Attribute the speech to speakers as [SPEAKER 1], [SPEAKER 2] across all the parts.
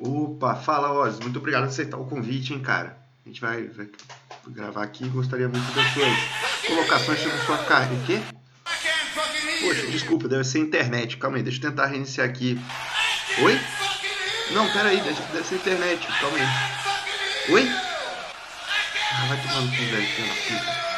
[SPEAKER 1] Opa, fala, Oz. Muito obrigado por aceitar o convite, hein, cara. A gente vai, vai gravar aqui gostaria muito das suas colocações sobre sua carne. O quê? Poxa, desculpa, deve ser internet. Calma aí, deixa eu tentar reiniciar aqui. Oi? Não, pera aí, deve, deve ser internet. Calma aí. Oi? Ah, vai tomar no cu, velho.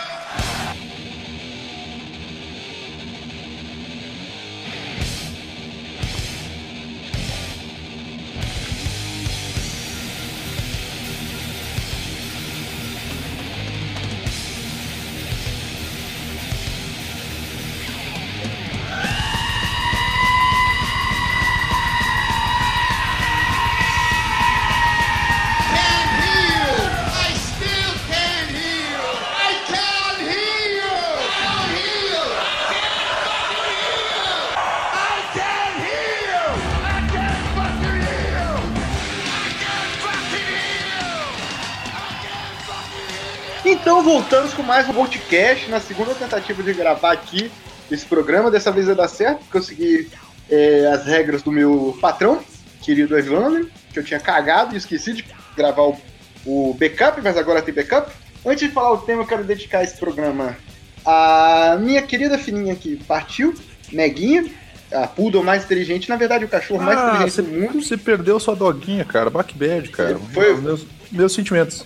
[SPEAKER 2] Mais um podcast na segunda tentativa de gravar aqui esse programa. Dessa vez vai dar certo, porque eu segui é, as regras do meu patrão, querido Evandro, que eu tinha cagado e esqueci de gravar o, o backup, mas agora tem backup. Antes de falar o tema, eu quero dedicar esse programa à minha querida filhinha que partiu, Neguinha, a poodle mais inteligente, na verdade o cachorro mais
[SPEAKER 3] Ah,
[SPEAKER 2] inteligente
[SPEAKER 3] você,
[SPEAKER 2] do mundo.
[SPEAKER 3] você perdeu sua doguinha, cara. Back bad, cara.
[SPEAKER 2] Foi-
[SPEAKER 3] Meus, meus sentimentos.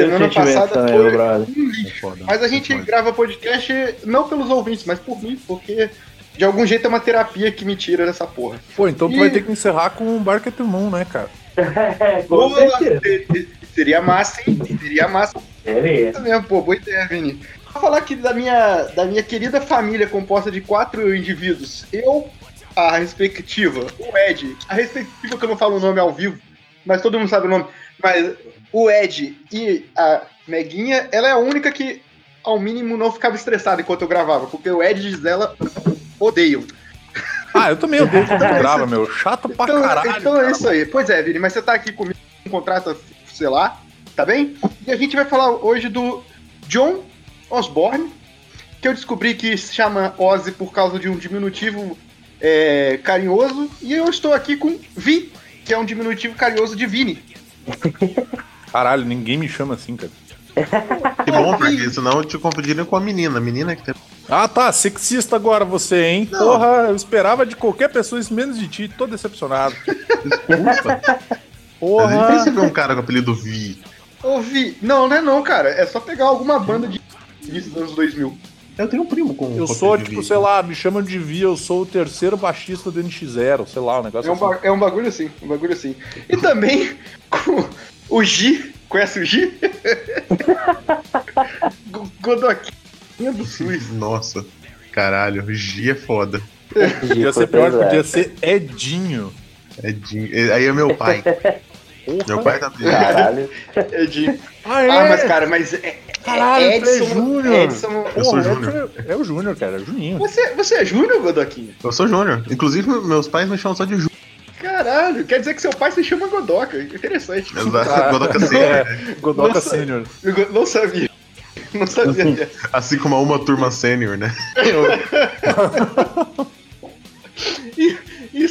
[SPEAKER 2] Semana passada foi um lixo.
[SPEAKER 3] foda,
[SPEAKER 2] Mas a gente
[SPEAKER 3] é foda.
[SPEAKER 2] grava podcast não pelos ouvintes, mas por mim, porque de algum jeito é uma terapia que me tira dessa porra.
[SPEAKER 3] Pô, então tu
[SPEAKER 2] Ih.
[SPEAKER 3] vai ter que encerrar com o Bark at the Moon, né, cara?
[SPEAKER 4] É,
[SPEAKER 2] Seria massa, hein? Seria massa
[SPEAKER 4] Seria.
[SPEAKER 2] mesmo, pô. Boa ideia, Vini. Vou falar aqui da minha, da minha querida família composta de quatro indivíduos. Eu, a respectiva, o Ed, a respectiva que eu não falo o nome ao vivo, mas todo mundo sabe o nome. Mas o Ed e a Meguinha, ela é a única que, ao mínimo, não ficava estressada enquanto eu gravava, porque o Ed e Gisela odeiam.
[SPEAKER 3] Ah, eu também odeio quando tu grava, meu. Chato pra
[SPEAKER 2] Então,
[SPEAKER 3] caralho.
[SPEAKER 2] então é isso aí. Pois é, Vini, mas você tá aqui comigo com um contrato, sei lá, tá bem? E a gente vai falar hoje do John Osborne, que eu descobri que se chama Ozzy por causa de um diminutivo é, carinhoso, e eu estou aqui com Vi, que é um diminutivo carinhoso de Vini.
[SPEAKER 3] Caralho, ninguém me chama assim, cara.
[SPEAKER 5] Que bom, porque senão te confundiram com a menina. A menina que tem.
[SPEAKER 3] Ah, tá. Sexista agora você, hein?
[SPEAKER 5] Não.
[SPEAKER 3] Porra, eu esperava de qualquer pessoa isso menos de ti. Tô decepcionado.
[SPEAKER 5] Desculpa. Mas é
[SPEAKER 3] Porra.
[SPEAKER 5] difícil ver um cara com o apelido Vi.
[SPEAKER 2] Ô, Vi, não, não é não, cara. É só pegar alguma banda de início dos anos 2000.
[SPEAKER 5] Eu tenho um primo com
[SPEAKER 3] Eu sou, tipo, sei lá, me chamam de Vi, eu sou o terceiro baixista do NX0, sei lá, um negócio
[SPEAKER 2] É um,
[SPEAKER 3] assim.
[SPEAKER 2] é um bagulho assim, um bagulho assim. E também com o Gi, conhece o Gi? Go- Godoquinha do SUS.
[SPEAKER 5] Nossa, caralho, Gi é foda.
[SPEAKER 3] Podia ser pior, podia ser Edinho.
[SPEAKER 5] É Jim. Aí é meu pai. meu pai tá
[SPEAKER 4] Caralho.
[SPEAKER 2] É de...
[SPEAKER 3] Ah, é?
[SPEAKER 2] Ah, mas cara, mas é,
[SPEAKER 3] Caralho,
[SPEAKER 2] é
[SPEAKER 3] é
[SPEAKER 2] Edson,
[SPEAKER 3] Júnior.
[SPEAKER 2] Edson...
[SPEAKER 5] Eu sou Júnior.
[SPEAKER 3] É, o Júnior, cara, é o Juninho.
[SPEAKER 2] Você, você é Júnior, Godoquinha?
[SPEAKER 5] Eu sou Júnior. Inclusive, meus pais me chamam só de Júnior.
[SPEAKER 2] Caralho, quer dizer que seu pai se chama Godoca. Interessante.
[SPEAKER 5] Exato. Godoka Sênior, né?
[SPEAKER 3] É, Godoka
[SPEAKER 2] Nossa.
[SPEAKER 3] Sênior.
[SPEAKER 2] Não sabia. Não sabia dessa.
[SPEAKER 5] Assim como a uma turma sênior, né?
[SPEAKER 2] E, e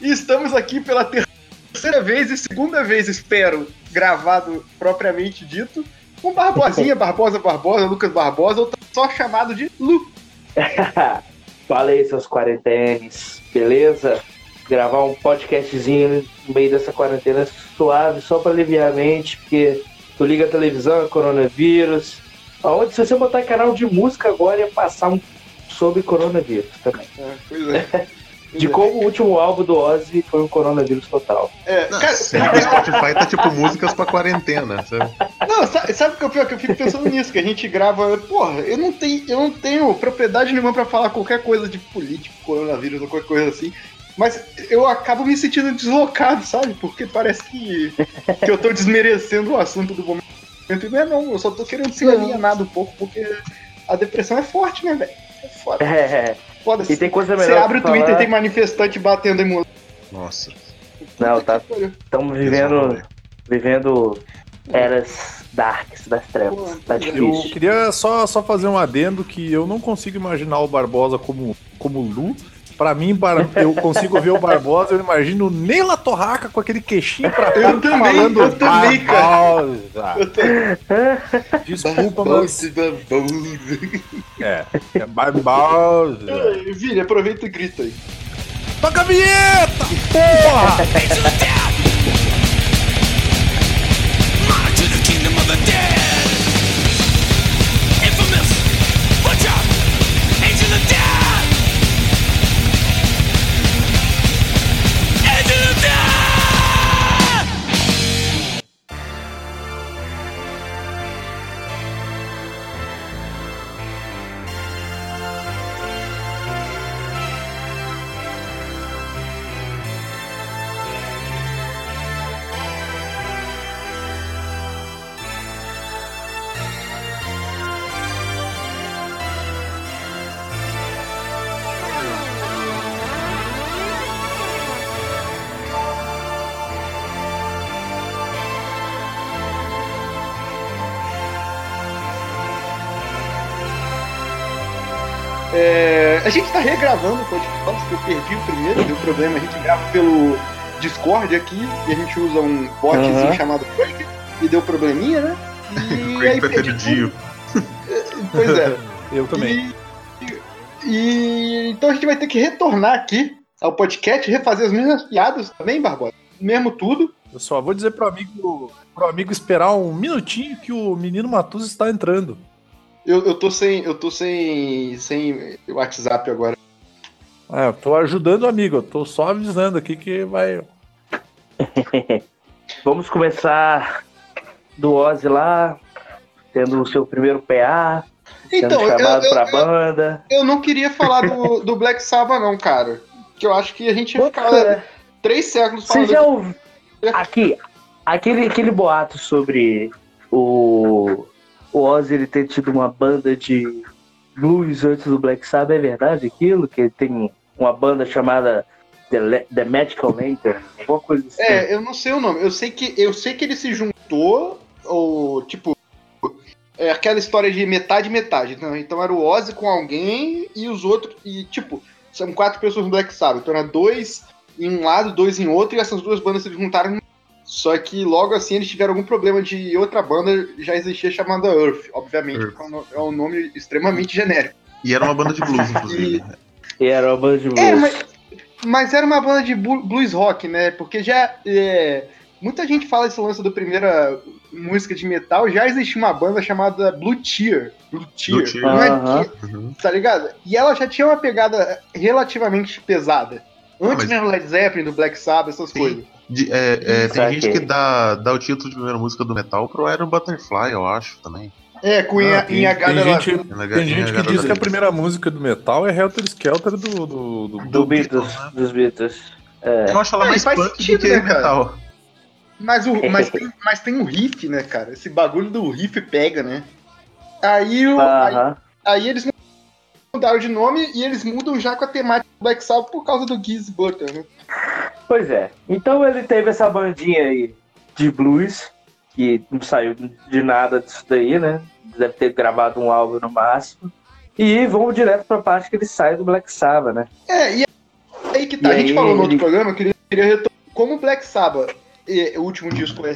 [SPEAKER 2] e estamos aqui pela terceira vez e segunda vez, espero, gravado propriamente dito, com Barbosinha, Barbosa Barbosa, Lucas Barbosa, ou só chamado de Lu.
[SPEAKER 4] Fala aí, seus quarentenes, beleza? Gravar um podcastzinho no meio dessa quarentena suave, só pra aliviar a mente, porque tu liga a televisão, é coronavírus. Aonde se você botar canal de música agora ia passar um sobre coronavírus também.
[SPEAKER 2] É, pois é.
[SPEAKER 4] De como o último álbum do Ozzy foi um coronavírus total.
[SPEAKER 2] É,
[SPEAKER 5] Não,
[SPEAKER 2] cara,
[SPEAKER 5] sempre o Spotify tá tipo músicas pra quarentena, sabe?
[SPEAKER 2] não, sabe, sabe o que é o pior? Que eu fico pensando nisso, que a gente grava. Porra, eu não tenho, eu não tenho propriedade nenhuma pra falar qualquer coisa de político, coronavírus ou qualquer coisa assim. Mas eu acabo me sentindo deslocado, sabe? Porque parece que, que eu tô desmerecendo o assunto do momento. E não é não, eu só tô querendo ser alienado um pouco, porque a depressão é forte, né, velho? É foda.
[SPEAKER 4] É,
[SPEAKER 2] foda
[SPEAKER 4] e tem coisa
[SPEAKER 2] Você
[SPEAKER 4] melhor
[SPEAKER 2] abre o Twitter e tem manifestante batendo em mulher.
[SPEAKER 5] Nossa.
[SPEAKER 4] Não, tá. Estamos vivendo, vivendo eras darks das trevas. Tá
[SPEAKER 3] Eu
[SPEAKER 4] difícil.
[SPEAKER 3] queria só, só fazer um adendo que eu não consigo imaginar o Barbosa como, como Lu. Pra mim, para, eu consigo ver o Barbosa, eu imagino o Neila Torraca com aquele queixinho pra
[SPEAKER 2] Eu também,
[SPEAKER 3] falando
[SPEAKER 2] eu também, cara.
[SPEAKER 3] Barbosa. Desculpa, mas. É, é Barbosa.
[SPEAKER 2] Vini, aproveita e grita aí.
[SPEAKER 3] Toca a vinheta! Porra!
[SPEAKER 2] A gente tá regravando o podcast, que eu perdi o primeiro, deu problema. A gente grava pelo Discord aqui e a gente usa um botzinho chamado Craig e deu probleminha, né? E
[SPEAKER 5] Craig
[SPEAKER 2] aí
[SPEAKER 5] prefere
[SPEAKER 2] perdi
[SPEAKER 5] Dio.
[SPEAKER 2] tudo. Pois é.
[SPEAKER 3] Eu também.
[SPEAKER 2] E, e- então a gente vai ter que retornar aqui ao podcast, refazer as mesmas piadas também, Barbosa. Mesmo tudo.
[SPEAKER 3] Eu só vou dizer pro amigo, pro amigo esperar um minutinho que o menino Matuso está entrando.
[SPEAKER 2] Eu, eu tô sem. Eu tô sem. sem WhatsApp agora.
[SPEAKER 3] É, eu tô ajudando o amigo, eu tô só avisando aqui que vai.
[SPEAKER 4] Vamos começar do Ozzy lá, tendo o seu primeiro PA, sendo
[SPEAKER 2] Então, eu,
[SPEAKER 4] chamado
[SPEAKER 2] eu,
[SPEAKER 4] pra
[SPEAKER 2] eu,
[SPEAKER 4] banda.
[SPEAKER 2] eu não queria falar do, do Black Sabbath, não, cara. Que eu acho que a gente ia ficar
[SPEAKER 4] Puta,
[SPEAKER 2] três séculos
[SPEAKER 4] Você
[SPEAKER 2] falando.
[SPEAKER 4] já ouviu aqui, aquele, aquele boato sobre o, o Ozzy ele ter tido uma banda de blues antes do Black Sabbath, é verdade aquilo? Que ele tem uma banda chamada The, The Magical Lantern, alguma coisa assim.
[SPEAKER 2] É, eu não sei o nome. Eu sei que, eu sei que ele se juntou, ou tipo. É aquela história de metade metade. Então, então era o Ozzy com alguém e os outros. E tipo, são quatro pessoas no Black Sabbath. Então era dois em um lado, dois em outro, e essas duas bandas se juntaram. Só que logo assim eles tiveram algum problema de outra banda já existia chamada Earth, obviamente,
[SPEAKER 5] Earth.
[SPEAKER 2] porque é um no- nome extremamente genérico.
[SPEAKER 5] E era uma banda de blues, inclusive.
[SPEAKER 4] E era uma banda de blues.
[SPEAKER 2] É, mas, mas era uma banda de blu- blues rock, né? Porque já. é, muita gente fala esse lance do primeira música de metal, já existia uma banda chamada Blue Tear. Blue Tear.
[SPEAKER 5] Blue Tear.
[SPEAKER 2] Não é que-
[SPEAKER 5] Uhum.
[SPEAKER 2] tá ligado? E ela já tinha uma pegada relativamente pesada. Antes
[SPEAKER 5] mas-
[SPEAKER 2] mesmo Led Zeppelin, do Black Sabbath, essas
[SPEAKER 5] Sim.
[SPEAKER 2] coisas.
[SPEAKER 5] De- é, é, tem
[SPEAKER 4] Saquei.
[SPEAKER 5] gente que dá, dá o título de primeira música do metal pro Iron Butterfly, eu acho, também.
[SPEAKER 2] É, com
[SPEAKER 3] Ah,
[SPEAKER 2] Inha-
[SPEAKER 3] tem-
[SPEAKER 2] Inhagada
[SPEAKER 3] tem
[SPEAKER 2] lá.
[SPEAKER 3] gente- Tem gente que diz que a primeira música do metal é Helter Skelter do. do, do-
[SPEAKER 4] Do Beatles, dos Beatles. É.
[SPEAKER 5] Eu acho ela
[SPEAKER 2] É,
[SPEAKER 5] mais
[SPEAKER 2] faz
[SPEAKER 5] punk
[SPEAKER 2] sentido,
[SPEAKER 5] do que
[SPEAKER 2] né, cara?
[SPEAKER 5] metal.
[SPEAKER 2] Mas, o, mas, tem, mas tem um riff, né, cara? Esse bagulho do riff pega, né? Aí, o, aí
[SPEAKER 4] Aham.
[SPEAKER 2] Aí eles mudaram de nome e eles mudam já com a temática do Black Sabbath por causa do Giz Butler, né?
[SPEAKER 4] Pois é. Então ele teve essa bandinha aí de blues, que não saiu de nada disso daí, né? Deve ter gravado um álbum no máximo. E vamos direto pra parte que ele sai do Black Sabbath, né?
[SPEAKER 2] É, e aí que tá.
[SPEAKER 4] E
[SPEAKER 2] a gente
[SPEAKER 4] aí,
[SPEAKER 2] falou no outro
[SPEAKER 4] ele-
[SPEAKER 2] programa, eu queria, queria retomar. Como o Black Sabbath, e, o último disco é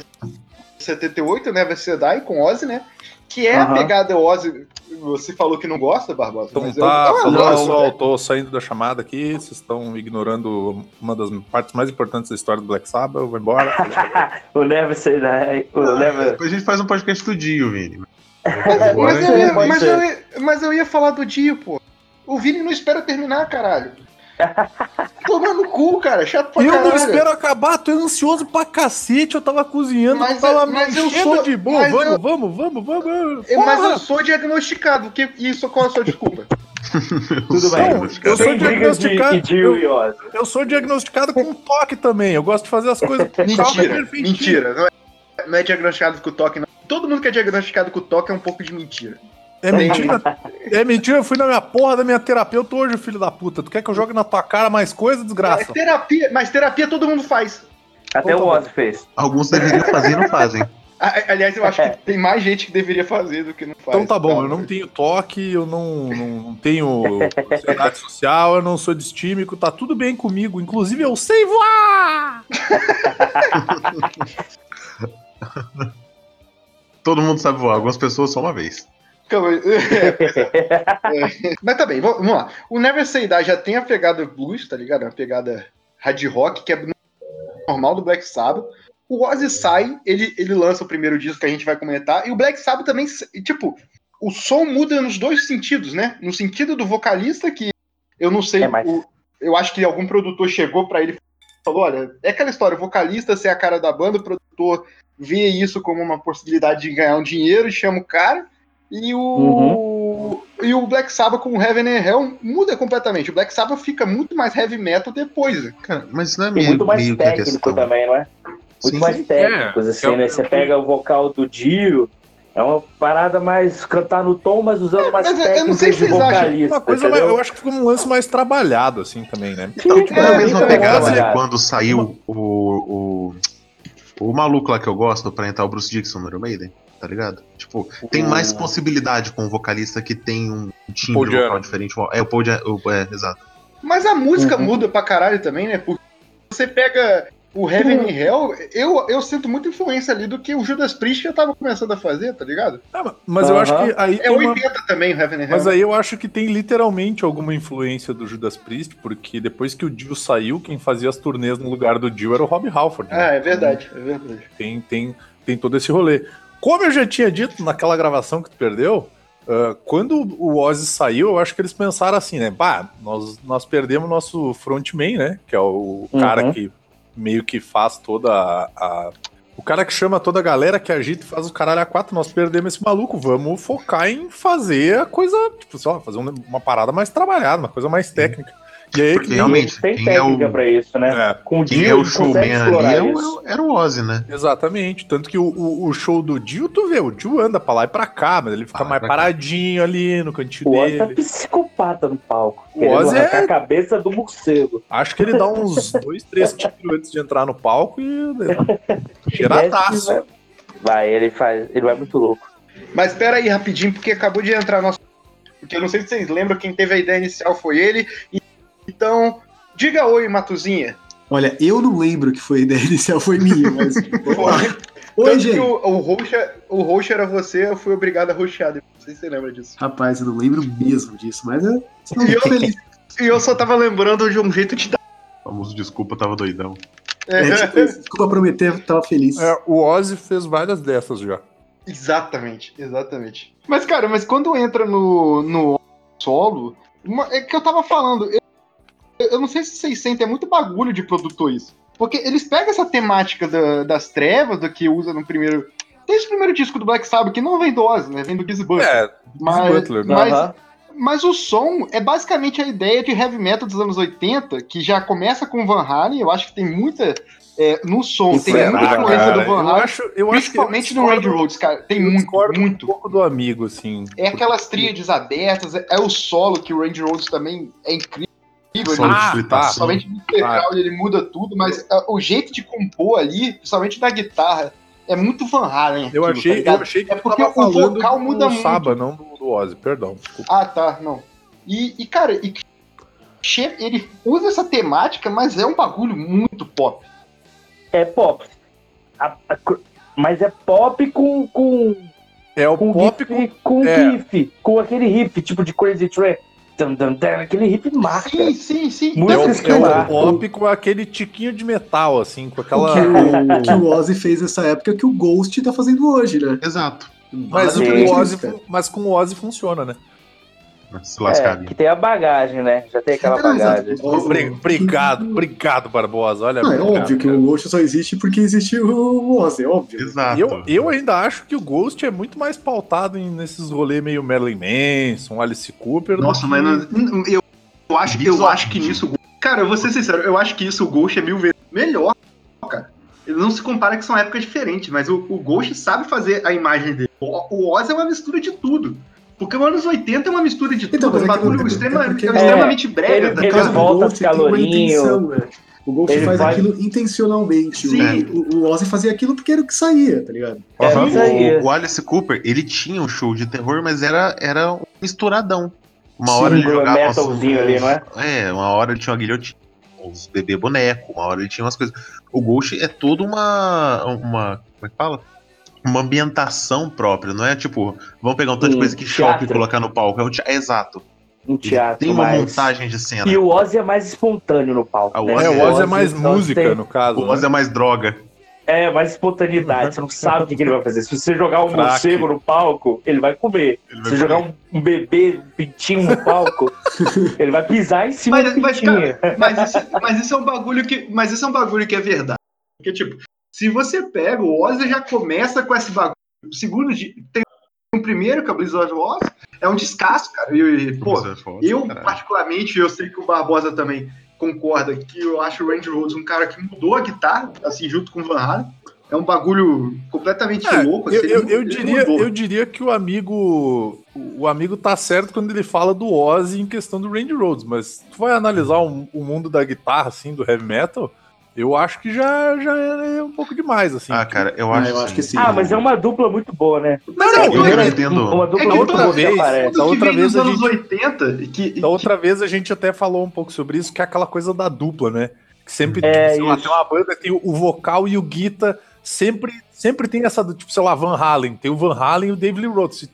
[SPEAKER 2] 78, né? Vai ser Die com Ozzy, né? Que é a
[SPEAKER 4] Aham.
[SPEAKER 2] pegada Ozzy. Você falou que não gosta, Barbosa.
[SPEAKER 3] Então
[SPEAKER 2] mas
[SPEAKER 3] tá,
[SPEAKER 2] eu, eu
[SPEAKER 3] falou, tô saindo da chamada aqui, vocês estão ignorando uma das partes mais importantes da história do Black Sabbath, eu vou embora.
[SPEAKER 4] o Never Say Die, o Never...
[SPEAKER 5] Depois a gente faz um podcast do Dio, Vini.
[SPEAKER 2] Mas eu, ia, mas, eu ia, mas eu ia falar do Dio, pô. O Vini não espera terminar, caralho. Tomando cu, cara. Chato pra
[SPEAKER 3] eu
[SPEAKER 2] caralho.
[SPEAKER 3] não espero acabar, tô ansioso pra cacete, eu tava cozinhando,
[SPEAKER 2] Mas
[SPEAKER 3] tava
[SPEAKER 2] eu- mas eu sou-
[SPEAKER 3] de boa, vamos,
[SPEAKER 2] eu-
[SPEAKER 3] vamos, vamos, vamos,
[SPEAKER 2] É, Mas eu sou diagnosticado. Que, isso qual é a sua desculpa?
[SPEAKER 4] Tudo bem.
[SPEAKER 3] Eu sou diagnosticado-
[SPEAKER 4] de
[SPEAKER 3] eu-. Eu sou diagnosticado com toque também. Eu gosto de fazer as coisas
[SPEAKER 2] Mentira, mentira. Não é, não é diagnosticado com toque, não. Todo mundo que é diagnosticado com toque é um pouco de mentira.
[SPEAKER 3] É mentira? É mentira, eu fui na minha porra da minha terapeuta hoje, filho da puta. Tu quer que eu jogue na tua cara mais coisa,
[SPEAKER 2] Mas
[SPEAKER 3] desgraça?
[SPEAKER 2] terapia, mas terapia todo mundo faz.
[SPEAKER 4] Até
[SPEAKER 3] Então
[SPEAKER 4] o
[SPEAKER 3] tá.
[SPEAKER 4] Ozzy fez.
[SPEAKER 5] Alguns deveriam fazer e não fazem.
[SPEAKER 2] A- Aliás, eu acho que tem mais gente que deveria fazer do que não faz.
[SPEAKER 3] Então tá bom, eu não tenho toque, eu não, não, não tenho ansiedade social, eu não sou distímico, tá tudo bem comigo. Inclusive eu sei voar!
[SPEAKER 5] Todo mundo sabe voar, algumas pessoas só uma vez.
[SPEAKER 2] Calma aí. É, é. É. Mas tá bem, vamos lá. O Never Say Die já tem a pegada blues, tá ligado? A pegada hard rock, que é normal do Black Sabbath. O Ozzy sai, ele, ele lança o primeiro disco que a gente vai comentar, e o Black Sabbath também, tipo, o som muda nos dois sentidos, né? No sentido do vocalista, que eu não sei,
[SPEAKER 4] É, mas-
[SPEAKER 2] o- eu acho que algum produtor chegou pra ele e falou: olha, é aquela história, o vocalista ser a cara da banda, o produtor vê isso como uma possibilidade de ganhar um dinheiro e chama o cara. E o, e o Black Sabbath com o Heaven and Hell muda completamente. O Black Sabbath fica muito mais heavy metal depois. né?
[SPEAKER 5] Cara, mas isso não é
[SPEAKER 4] E
[SPEAKER 5] meio,
[SPEAKER 4] muito mais
[SPEAKER 5] meio
[SPEAKER 4] técnico também, não é? Muito
[SPEAKER 5] Sim,
[SPEAKER 4] mais
[SPEAKER 5] sim.
[SPEAKER 4] técnicos, assim,
[SPEAKER 3] é o-
[SPEAKER 4] né? Você pega o vocal do Dio, é uma parada mais cantar no tom, mas usando mais
[SPEAKER 2] mas eu- eu não sei se
[SPEAKER 4] de vocalista.
[SPEAKER 3] Uma coisa, mais- eu acho que ficou um lance mais trabalhado, assim, também, né?
[SPEAKER 4] Sim,
[SPEAKER 5] Tipo, é a mesma
[SPEAKER 4] muito
[SPEAKER 5] pegada de
[SPEAKER 4] trabalhado.
[SPEAKER 5] quando saiu o, o, o maluco lá que eu gosto pra entrar o Bruce Dixon no Iron Maiden, tá ligado? Tipo, tem mais possibilidade com um vocalista que tem um timbre vocal diferente. É, o Paul o- é, exato.
[SPEAKER 2] Mas a música
[SPEAKER 4] Uhum.
[SPEAKER 2] muda pra caralho também, né? Porque você pega o Heaven and Hell, eu, eu sinto muita influência ali do que o Judas Priest já tava começando a fazer, tá ligado?
[SPEAKER 3] Ah, mas eu acho que aí
[SPEAKER 2] É
[SPEAKER 3] tem uma-
[SPEAKER 2] 80 também o Heaven and Hell.
[SPEAKER 3] Mas aí eu acho que tem literalmente alguma influência do Judas Priest, porque depois que o Dio saiu, quem fazia as turnês no lugar do Dio era o Rob Halford. né?
[SPEAKER 2] Ah, é verdade, é verdade.
[SPEAKER 3] Tem, tem, tem todo esse rolê. Como eu já tinha dito naquela gravação que tu perdeu, ah, quando o Ozzy saiu, eu acho que eles pensaram assim, né? Bah, nós, nós perdemos nosso frontman, né? Que é o
[SPEAKER 4] Uhum.
[SPEAKER 3] cara que meio que faz toda a, a- O cara que chama toda a galera que agita e faz o caralho a quatro. Nós perdemos esse maluco. Vamos focar em fazer a coisa, tipo, lá, fazer um- uma parada mais trabalhada, uma coisa mais técnica. E aí
[SPEAKER 5] Porque
[SPEAKER 3] que
[SPEAKER 5] realmente,
[SPEAKER 4] Tem
[SPEAKER 5] quem é
[SPEAKER 4] técnica
[SPEAKER 5] o,
[SPEAKER 4] pra isso, né?
[SPEAKER 3] É,
[SPEAKER 4] Com o
[SPEAKER 5] quem
[SPEAKER 4] Dio,
[SPEAKER 5] é o showman ali é o- era o Ozzy, né?
[SPEAKER 3] Exatamente. Tanto que o, o, o show do Dio, tu vê, o Dio anda pra lá e pra cá, mas ele fica
[SPEAKER 5] Ah,
[SPEAKER 3] mais
[SPEAKER 5] pra cá.
[SPEAKER 3] paradinho ali no cantinho
[SPEAKER 4] O Ozzy tá
[SPEAKER 3] dele.
[SPEAKER 4] psicopata no palco.
[SPEAKER 3] O Ozzy é-
[SPEAKER 4] a cabeça do morcego.
[SPEAKER 3] Acho que ele dá uns dois, três tiros antes de entrar no palco e. Cheiradaço.
[SPEAKER 4] Vai- Vai, ele faz. Ele vai muito louco.
[SPEAKER 2] Mas espera aí rapidinho, porque acabou de entrar nosso. Porque eu não sei se vocês lembram, quem teve a ideia inicial foi ele. E- Então, diga oi, Matuzinha.
[SPEAKER 6] Olha, eu não lembro que foi a ideia inicial, foi minha, mas. Oi,
[SPEAKER 2] Tanto que
[SPEAKER 6] gente.
[SPEAKER 2] o, o, roxa, o roxo era você, eu fui obrigado a roxear. Não sei se você lembra disso.
[SPEAKER 6] Rapaz, eu não lembro mesmo disso, mas eu
[SPEAKER 2] E eu-
[SPEAKER 6] feliz.
[SPEAKER 2] E eu só tava lembrando de um jeito de dar.
[SPEAKER 5] Famoso desculpa, eu tava doidão.
[SPEAKER 6] É, tipo, isso. desculpa prometer, tava feliz.
[SPEAKER 3] É, o Ozzy fez várias dessas já.
[SPEAKER 2] Exatamente, exatamente. Mas, cara, mas quando entra no, no solo, uma- é que eu tava falando, eu, eu não sei se vocês sentem, é muito bagulho de produtor isso. Porque eles pegam essa temática da- das trevas, do que usa no primeiro. Desde o primeiro disco do Black Sabbath, que não vem do Ozzy, né? Vem do Gizzy Butler.
[SPEAKER 3] É,
[SPEAKER 2] mas,
[SPEAKER 3] Butler, né?
[SPEAKER 2] mas,
[SPEAKER 4] Aham.
[SPEAKER 2] mas o som é basicamente a ideia de heavy metal dos anos 80, que já começa com Van Halen, eu acho que tem muita. é, no som, tem
[SPEAKER 4] Será,
[SPEAKER 2] muita influência
[SPEAKER 3] cara,
[SPEAKER 2] do Van
[SPEAKER 3] eu
[SPEAKER 2] Halen.
[SPEAKER 3] acho, eu acho que
[SPEAKER 2] Principalmente
[SPEAKER 3] eu
[SPEAKER 2] no Red
[SPEAKER 3] discordo-
[SPEAKER 2] Roads, cara. Tem
[SPEAKER 3] eu
[SPEAKER 2] muito, muito.
[SPEAKER 3] um pouco do amigo, assim.
[SPEAKER 2] É aquelas tríades abertas, é, é o solo que o Randy Rhodes também é incrível. Ele,
[SPEAKER 3] Ah,
[SPEAKER 5] fritação.
[SPEAKER 2] principalmente no integral ele muda tudo, mas ah, o jeito de compor ali, principalmente da guitarra, é muito Van Halen.
[SPEAKER 3] Eu
[SPEAKER 2] aquilo, tá
[SPEAKER 3] achei, eu
[SPEAKER 2] ligado?
[SPEAKER 3] achei que
[SPEAKER 2] É porque
[SPEAKER 3] tava
[SPEAKER 2] o vocal
[SPEAKER 3] do
[SPEAKER 2] muda muito.
[SPEAKER 3] Saba, não do, do Ozzy, perdão. desculpa.
[SPEAKER 2] Ah, tá, não. E, e, cara, e, ele usa essa temática, mas é um bagulho muito pop.
[SPEAKER 4] É pop. A- a mas é pop com. com,
[SPEAKER 3] É o
[SPEAKER 4] com
[SPEAKER 3] pop
[SPEAKER 4] riff,
[SPEAKER 3] com.
[SPEAKER 4] com
[SPEAKER 3] é.
[SPEAKER 4] riff. Com aquele riff, tipo de Crazy Train. Aquele riff marca.
[SPEAKER 2] Sim, sim, sim.
[SPEAKER 3] É
[SPEAKER 4] Música
[SPEAKER 3] o,
[SPEAKER 4] Músicas
[SPEAKER 3] é o
[SPEAKER 4] que marcam.
[SPEAKER 3] pop com aquele tiquinho de metal, assim, com
[SPEAKER 6] O
[SPEAKER 3] aquela.
[SPEAKER 6] que o, o que o Ozzy fez nessa época é o que o Ghost tá fazendo hoje, né?
[SPEAKER 5] Exato.
[SPEAKER 3] Mas, o
[SPEAKER 4] Sim.
[SPEAKER 3] Ozzy, mas com o Ozzy funciona, né?
[SPEAKER 5] Se lascar.
[SPEAKER 4] É, que tem a bagagem, né? Já tem aquela bagagem.
[SPEAKER 3] Obrigado, obrigado, Barbosa. Olha,
[SPEAKER 6] Não, é
[SPEAKER 3] obrigado,
[SPEAKER 6] óbvio que
[SPEAKER 3] cara.
[SPEAKER 6] o Ghost só existe porque existe o Ozzy, é óbvio.
[SPEAKER 5] Exato.
[SPEAKER 3] Eu, eu ainda acho que o Ghost é muito mais pautado em- nesses rolês meio Marilyn Manson, Alice Cooper.
[SPEAKER 2] Nossa,
[SPEAKER 3] que-
[SPEAKER 2] mas não- eu, eu, acho, eu acho que nisso. Cara, eu vou ser sincero, eu acho que isso o Ghost é mil vezes melhor, cara. Ele não se compara que são épocas diferentes, mas o, o Ghost sabe fazer a imagem dele. O, o Oz é uma mistura de tudo. Porque o anos 80 é uma mistura de tudo.
[SPEAKER 6] Então, mas
[SPEAKER 2] é um
[SPEAKER 6] é que
[SPEAKER 2] bagulho
[SPEAKER 6] é porque-
[SPEAKER 2] é extremamente brega.
[SPEAKER 4] Ele-
[SPEAKER 2] tá
[SPEAKER 4] ele
[SPEAKER 2] ligado?
[SPEAKER 4] volta calorinho.
[SPEAKER 6] O Ghost
[SPEAKER 4] Ele
[SPEAKER 6] faz
[SPEAKER 4] vai-
[SPEAKER 6] aquilo intencionalmente.
[SPEAKER 1] Sim.
[SPEAKER 6] O, o Ozzy fazia aquilo porque era o que saía, tá ligado?
[SPEAKER 4] É aí.
[SPEAKER 5] o, o Alice Cooper, ele tinha um show de terror, mas era, era um misturadão. Uma
[SPEAKER 6] Sim,
[SPEAKER 5] hora ele
[SPEAKER 4] um
[SPEAKER 5] jogava
[SPEAKER 4] metalzinho ali, não é?
[SPEAKER 5] É, uma hora ele tinha uma guilhotina, uns bebê boneco, uma hora ele tinha umas coisas. O Ghost é toda uma. uma. como é que fala? Uma ambientação própria, não é tipo, vamos pegar um tanto de coisa que choque e
[SPEAKER 4] teatro.
[SPEAKER 5] colocar no palco. É, um te- é exato.
[SPEAKER 4] Um
[SPEAKER 5] Ele
[SPEAKER 4] teatro
[SPEAKER 5] tem uma
[SPEAKER 4] mais.
[SPEAKER 5] montagem de cena.
[SPEAKER 4] E o Ozzy é mais espontâneo no palco.
[SPEAKER 5] O
[SPEAKER 4] né?
[SPEAKER 5] Ozzy
[SPEAKER 3] É, o Ozzy é mais
[SPEAKER 4] Ozzy
[SPEAKER 3] música,
[SPEAKER 4] tem-
[SPEAKER 3] no caso.
[SPEAKER 5] O Ozzy é mais droga.
[SPEAKER 4] É, mais espontaneidade. Você não sabe o que, que ele vai fazer. Se você jogar um
[SPEAKER 3] Craque.
[SPEAKER 4] morcego no palco, ele vai comer.
[SPEAKER 5] Ele
[SPEAKER 4] Se
[SPEAKER 5] vai
[SPEAKER 4] você jogar um, um bebê, um pintinho no palco, ele vai pisar em cima
[SPEAKER 2] Mas,
[SPEAKER 4] do
[SPEAKER 2] mas,
[SPEAKER 4] pintinho.
[SPEAKER 2] cara, mas, isso, mas isso é um bagulho que. Mas isso é um bagulho que é verdade. Porque, tipo, se você pega, o Ozzy já começa com esse bagulho. O segundo. Tem um primeiro, que é o Blizzard Oz, é um descasso, cara. E, e, pô,
[SPEAKER 5] é
[SPEAKER 2] eu, particularmente, eu sei que o Barbosa também concorda que eu acho o Randy Rhodes um cara que mudou a guitarra, assim, junto com o Van Halen. É um bagulho completamente
[SPEAKER 3] É,
[SPEAKER 2] louco.
[SPEAKER 3] eu,
[SPEAKER 2] assim,
[SPEAKER 3] eu, eu
[SPEAKER 2] ele
[SPEAKER 3] diria,
[SPEAKER 2] mudou.
[SPEAKER 3] eu diria que o amigo o amigo tá certo quando ele fala do Ozzy em questão do Randy Rhodes, mas tu vai analisar o, o mundo da guitarra assim, do heavy metal, eu acho que já, já é um pouco demais assim.
[SPEAKER 5] Ah, cara, eu
[SPEAKER 6] Ah,
[SPEAKER 5] acho.
[SPEAKER 6] eu acho que sim.
[SPEAKER 4] Ah, mas é uma dupla muito boa, né?
[SPEAKER 2] Mas
[SPEAKER 3] Não,
[SPEAKER 2] é
[SPEAKER 3] não,
[SPEAKER 2] que
[SPEAKER 5] eu
[SPEAKER 2] ele-
[SPEAKER 5] entendo.
[SPEAKER 4] Uma
[SPEAKER 2] É
[SPEAKER 4] dupla
[SPEAKER 2] que
[SPEAKER 4] muito
[SPEAKER 3] outra
[SPEAKER 4] boa que
[SPEAKER 3] vez-
[SPEAKER 4] aparece.
[SPEAKER 3] da
[SPEAKER 2] que
[SPEAKER 3] outra vez
[SPEAKER 2] dos
[SPEAKER 3] a
[SPEAKER 2] anos
[SPEAKER 3] gente-
[SPEAKER 2] 80 e que,
[SPEAKER 3] Da outra vez a gente até falou um pouco sobre isso, que é aquela coisa da dupla, né? Que sempre
[SPEAKER 4] É,
[SPEAKER 3] sei lá, tem uma banda, tem o, vocal e o guita, sempre, sempre tem essa tipo, sei lá, Van Halen. Tem o Van Halen e o David Lee Roth. Se,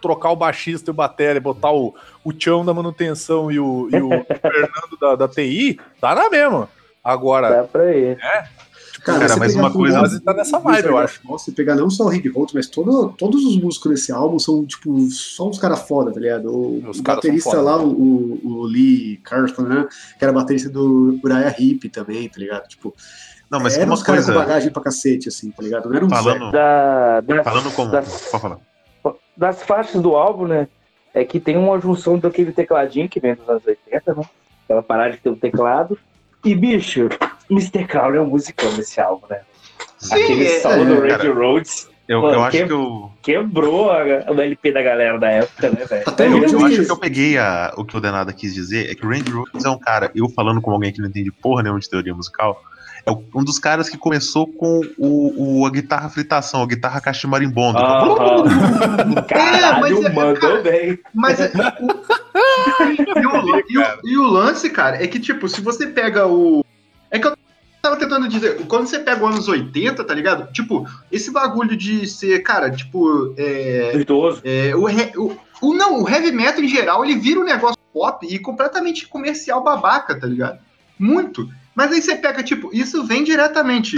[SPEAKER 3] trocar o baixista e o batera, botar o, o Chão da manutenção e o, e o Fernando da, da TI, tá na mesma. Agora,
[SPEAKER 4] Dá pra ir.
[SPEAKER 6] Cara,
[SPEAKER 5] Cara,
[SPEAKER 6] você
[SPEAKER 5] mas uma coisa-
[SPEAKER 3] Ozzy tá nessa vibe, eu
[SPEAKER 6] of
[SPEAKER 3] acho.
[SPEAKER 6] Você pegar não só o Rick Holt, mas todo, todos os músicos desse álbum são, tipo, só uns caras foda, tá ligado? O,
[SPEAKER 3] Os
[SPEAKER 6] o baterista lá, o, o Lee Carson, né? Que era baterista do Uriah Heep também, tá ligado? Tipo,
[SPEAKER 5] Não, mas
[SPEAKER 6] eram
[SPEAKER 5] uma
[SPEAKER 6] uns caras com bagagem pra cacete, assim, tá ligado? Não era um
[SPEAKER 5] Falando,
[SPEAKER 4] Da, das,
[SPEAKER 5] falando como.
[SPEAKER 4] das,
[SPEAKER 5] Pode falar.
[SPEAKER 4] das faixas do álbum, né? É que tem uma junção daquele tecladinho que vem dos anos 80, né? Aquela parada de ter um teclado. E, bicho, Mr. Crown é um musicão nesse álbum, né? Aquele
[SPEAKER 2] é,
[SPEAKER 4] solo do
[SPEAKER 5] é,
[SPEAKER 4] Randy
[SPEAKER 5] cara.
[SPEAKER 4] Rhodes
[SPEAKER 5] Eu,
[SPEAKER 4] Mano,
[SPEAKER 5] eu acho
[SPEAKER 4] que-
[SPEAKER 5] que eu.
[SPEAKER 4] quebrou a- o LP da galera da época, né, velho?
[SPEAKER 6] Até
[SPEAKER 5] Eu
[SPEAKER 6] eu
[SPEAKER 5] acho que eu peguei a- o que o Denada quis dizer, é que o Randy Rhoads é um cara, eu falando como alguém que não entende porra nenhuma de teoria musical, é um dos caras que começou com o, o- a guitarra fritação, a guitarra caixa de marimbondo.
[SPEAKER 4] Aham. Caralho,
[SPEAKER 2] mas é-
[SPEAKER 4] mandou
[SPEAKER 2] cara,
[SPEAKER 4] bem.
[SPEAKER 2] Mas é- o- e, o, e o- e o lance, cara, é que, tipo, se você pega o. É que eu tava tentando dizer, quando você pega os anos 80, tá ligado? Tipo, esse bagulho de ser, cara, tipo. É, é, o, o- não, o heavy metal em geral, ele vira um negócio pop e completamente comercial babaca, tá ligado? Muito. Mas aí você pega, tipo, isso vem diretamente,